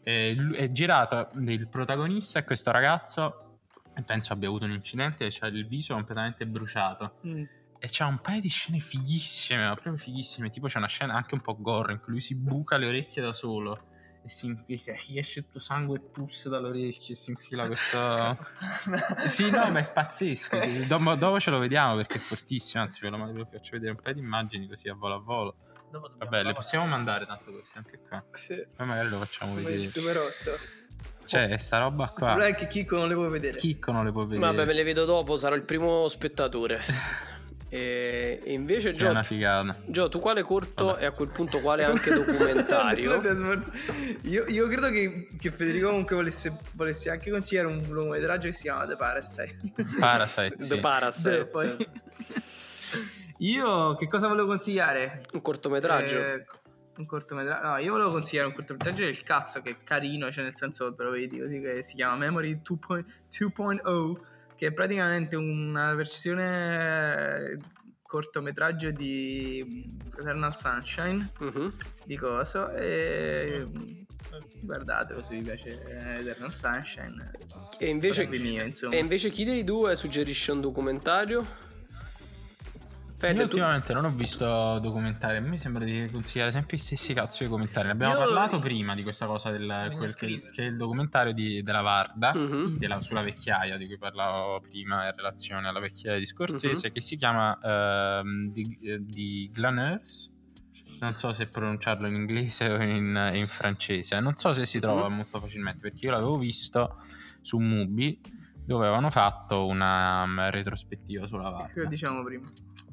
e è girato il protagonista è questo ragazzo penso abbia avuto un incidente e c'ha il viso completamente bruciato Mm. E c'ha un paio di scene fighissime, ma proprio fighissime. Tipo c'è una scena anche un po' gore in cui lui si buca le orecchie da solo e si infila, gli esce tutto sangue e pus dalle orecchie e si infila questo... <laughs> sì, no, ma è pazzesco. Dopo, dopo ce lo vediamo perché è fortissimo, anzi ve lo, ve lo faccio vedere un paio di immagini così a volo a volo. Vabbè, le possiamo mandare tanto queste anche qua. Sì, Poi magari lo facciamo come il vedere. super 8. Cioè, sta roba Il qua. problema è che Chicco non le può vedere. Chicco non le può vedere. Vabbè, me le vedo dopo, sarò il primo spettatore. <laughs> e, invece Gio. Gio, tu quale corto Vabbè. e a quel punto quale <laughs> anche documentario? Io, io credo che, che Federico comunque volesse, volesse anche consigliare un lungometraggio che si chiama The Parasite. Parasite. <laughs> The sì. Parasite. Beh, poi- <laughs> Io che cosa volevo consigliare? Un cortometraggio. Eh, un cortometraggio. No, io volevo consigliare un cortometraggio del cazzo che è carino, cioè nel senso te lo vedi così che si chiama Memory 2.0 che è praticamente una versione cortometraggio di Eternal Sunshine Mhm. di coso e guardatelo se vi piace eh, Eternal Sunshine E invece, insomma. e invece chi dei due suggerisce un documentario? Fede, Io tu- ultimamente non ho visto documentari, a me sembra di consigliare sempre i stessi cazzo di documentari. Ne abbiamo Io- parlato prima di questa cosa del quel che, che è il documentario di- della Varda, Mhm. della- sulla vecchiaia di cui parlavo prima in relazione alla vecchiaia di Scorsese, Mhm. che si chiama ehm, di, eh, di Glaneurs. Non so se pronunciarlo in inglese o in, in francese. Non so se si trova Mhm. molto facilmente perché io l'avevo visto su Mubi dove avevano fatto una um, retrospettiva sulla che Varda. diciamo prima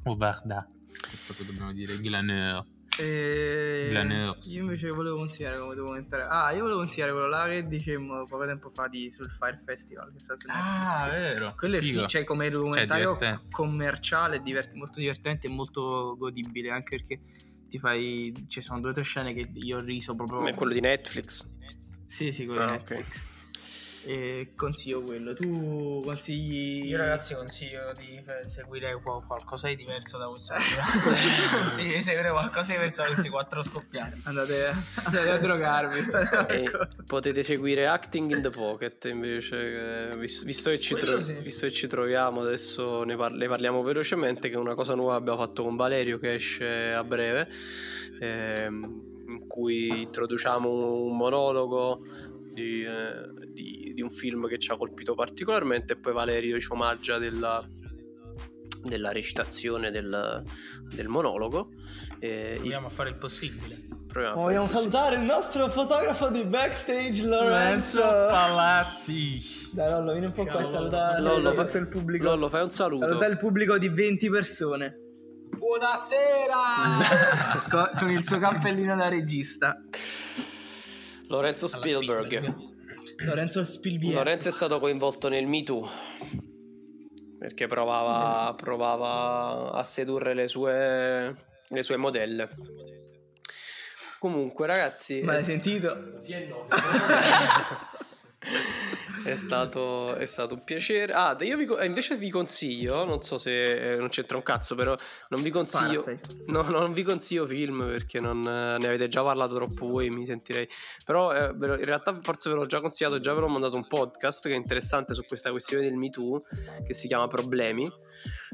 O Varda, che proprio dobbiamo dire Glaneur. e Glaneurs. io invece volevo consigliare come documentario ah io volevo consigliare quello là che dicemmo poco tempo fa di, sul Fire Festival che sta su Ah, Netflix vero. quello è Figo. fi- cioè, come documentario divertente. commerciale, divert- molto divertente e molto godibile, anche perché ti fai. Ci sono due o tre scene che io ho riso proprio. È quello di Netflix. Sì, sì, quello Ah, di. Netflix. E consiglio quello. Tu consigli. Io ragazzi consiglio di seguire qual- qualcosa di diverso da questo <laughs> Consiglio di seguire qualcosa di diverso da questi quattro scoppiati. Andate, andate a drogarvi. <laughs> E potete seguire Acting in the Pocket invece, che, vis- visto, che ci tro- sì. visto che ci troviamo adesso ne, par- ne parliamo velocemente, che è una cosa nuova abbiamo fatto con Valerio che esce a breve, ehm, in cui introduciamo un monologo di, eh, di- di un film che ci ha colpito particolarmente e poi Valerio ci omaggia della, della recitazione del, del monologo. E Proviamo a fare il possibile. proviamo Vogliamo così. salutare il nostro fotografo di backstage, Lorenzo. Palazzi. Dai, Lollo, vieni un po' qua a salutare. Lollo, fatto il pubblico. Lollo, fai un saluto. Saluta il pubblico di 20 persone. Buonasera! <laughs> Co- con il suo cappellino da regista. Lorenzo Spielberg. <clears throat> Lorenzo Spielberg. Lorenzo è stato coinvolto nel Me Too perché provava, provava a sedurre le sue, le sue modelle. Comunque, ragazzi, Ma l'hai è, sentito? <laughs> <laughs> è stato, è stato un piacere. Ah, io vi eh, invece vi consiglio, non so se eh, non c'entra un cazzo, però non vi consiglio. <laughs> No, no, non vi consiglio film perché non, eh, ne avete già parlato troppo voi, mi sentirei. Però eh, in realtà forse ve l'ho già consigliato, già ve l'ho mandato un podcast che è interessante su questa questione del Me Too, che si chiama Problemi,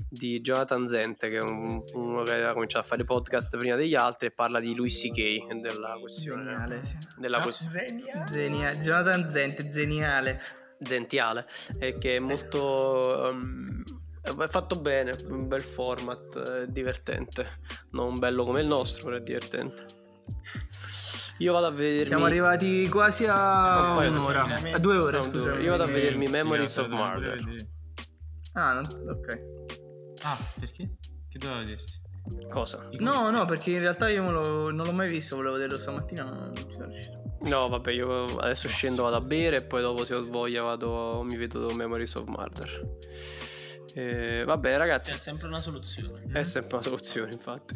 di Jonathan Zente, che è un- uno che ha cominciato a fare podcast prima degli altri e parla di Louis C.K. e della questione. Geniale. sì. Della questione Zeniale. Jonathan Zente, geniale. zentiale, e che è molto... um, è fatto bene, un bel format, è divertente. Non bello come il nostro, però è divertente. Io vado a vedermi... Siamo arrivati quasi a un'ora. A due ore, No, due scusa. ore. Io vado a vedermi Memories of Murder. vedere. Ah, no, ok. Ah, perché? Che doveva vedersi? Cosa? No, no, perché in realtà io me lo- non l'ho mai visto, volevo vederlo stamattina, ma non ci sono riuscito. No, vabbè, io adesso scendo, vado a bere e poi dopo se ho voglia vado, mi vedo Memories of Murder. Eh, vabbè, ragazzi, sempre una soluzione. è sempre una soluzione, infatti.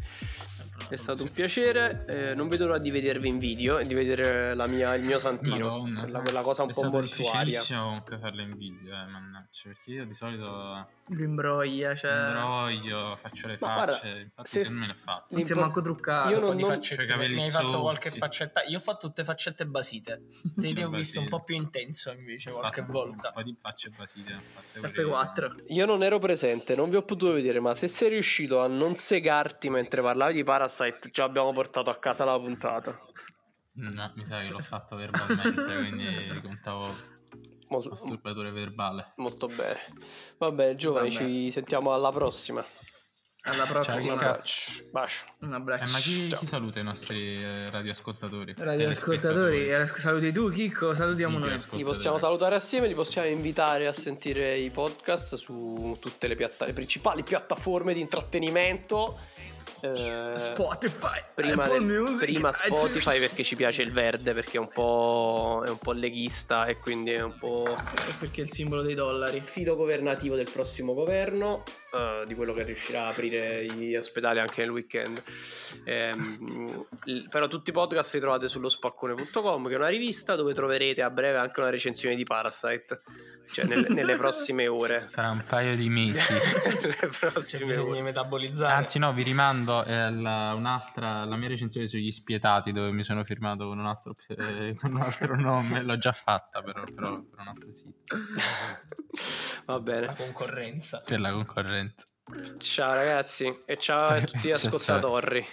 Una È stato un piacere. eh, non vedo l'ora di vedervi in video e di vedere la mia- il mio santino. Madonna, quella, sai, quella cosa un è po' stato mortuaria. difficilissimo comunque farlo in video, eh, mannaggia, perché io di solito Lui imbroglia, cioè. imbroglio, faccio le Ma facce, guarda, infatti se- secondo me l'ho fatto. Non si è manco truccato. Io Un po' non- di non- faccette, capelli mi hai fatto qualche faccetta. Io ho fatto tutte faccette basite. <laughs> Te ti ho visto un po' più intenso invece Ho qualche volta. Un po' di facce basite. ho fatte pure io. F4. Io non ero presente, non vi ho potuto vedere, ma se sei riuscito a non segarti mentre parlavi di Parasite, già abbiamo portato a casa la puntata. No, mi sa che l'ho fatto verbalmente, quindi <laughs> contavo Molto, masturbatoore verbale. molto bene. Va bene, giovani, Vabbè. ci sentiamo alla prossima. Alla Un prossima. abbraccio. Bacio. Un Eh, abbraccio. ma chi, Ciao. chi saluta i nostri eh, radioascoltatori? Radioascoltatori, eh, saluti tu, Chicco, salutiamo noi. Li possiamo salutare assieme, li possiamo invitare a sentire i podcast su tutte le, piatta- le principali piattaforme di intrattenimento. Eh, Spotify, prima, nel- Music, prima. Spotify perché ci piace il verde, perché è un po', è un po' leghista e quindi è un po' Eh, Perché è il simbolo dei dollari. filo governativo del prossimo governo, eh, di quello che riuscirà a aprire gli ospedali anche nel weekend. Il- però tutti i podcast li trovate sullo spaccone.com, che è una rivista dove troverete a breve anche una recensione di Parasite. Cioè nelle, nelle prossime ore. Fra un paio di mesi. <laughs> nelle C'è prossime ore. metabolizzare. Anzi, no, vi rimando eh, alla- un'altra, la mia recensione sugli spietati, dove mi sono firmato con un altro, eh, con un altro nome. L'ho già fatta, però, però per un altro sito. <laughs> Va La bene. concorrenza. Per la concorrenza. Ciao ragazzi e ciao a <laughs> tutti gli Ciao, ciao. ascoltatori.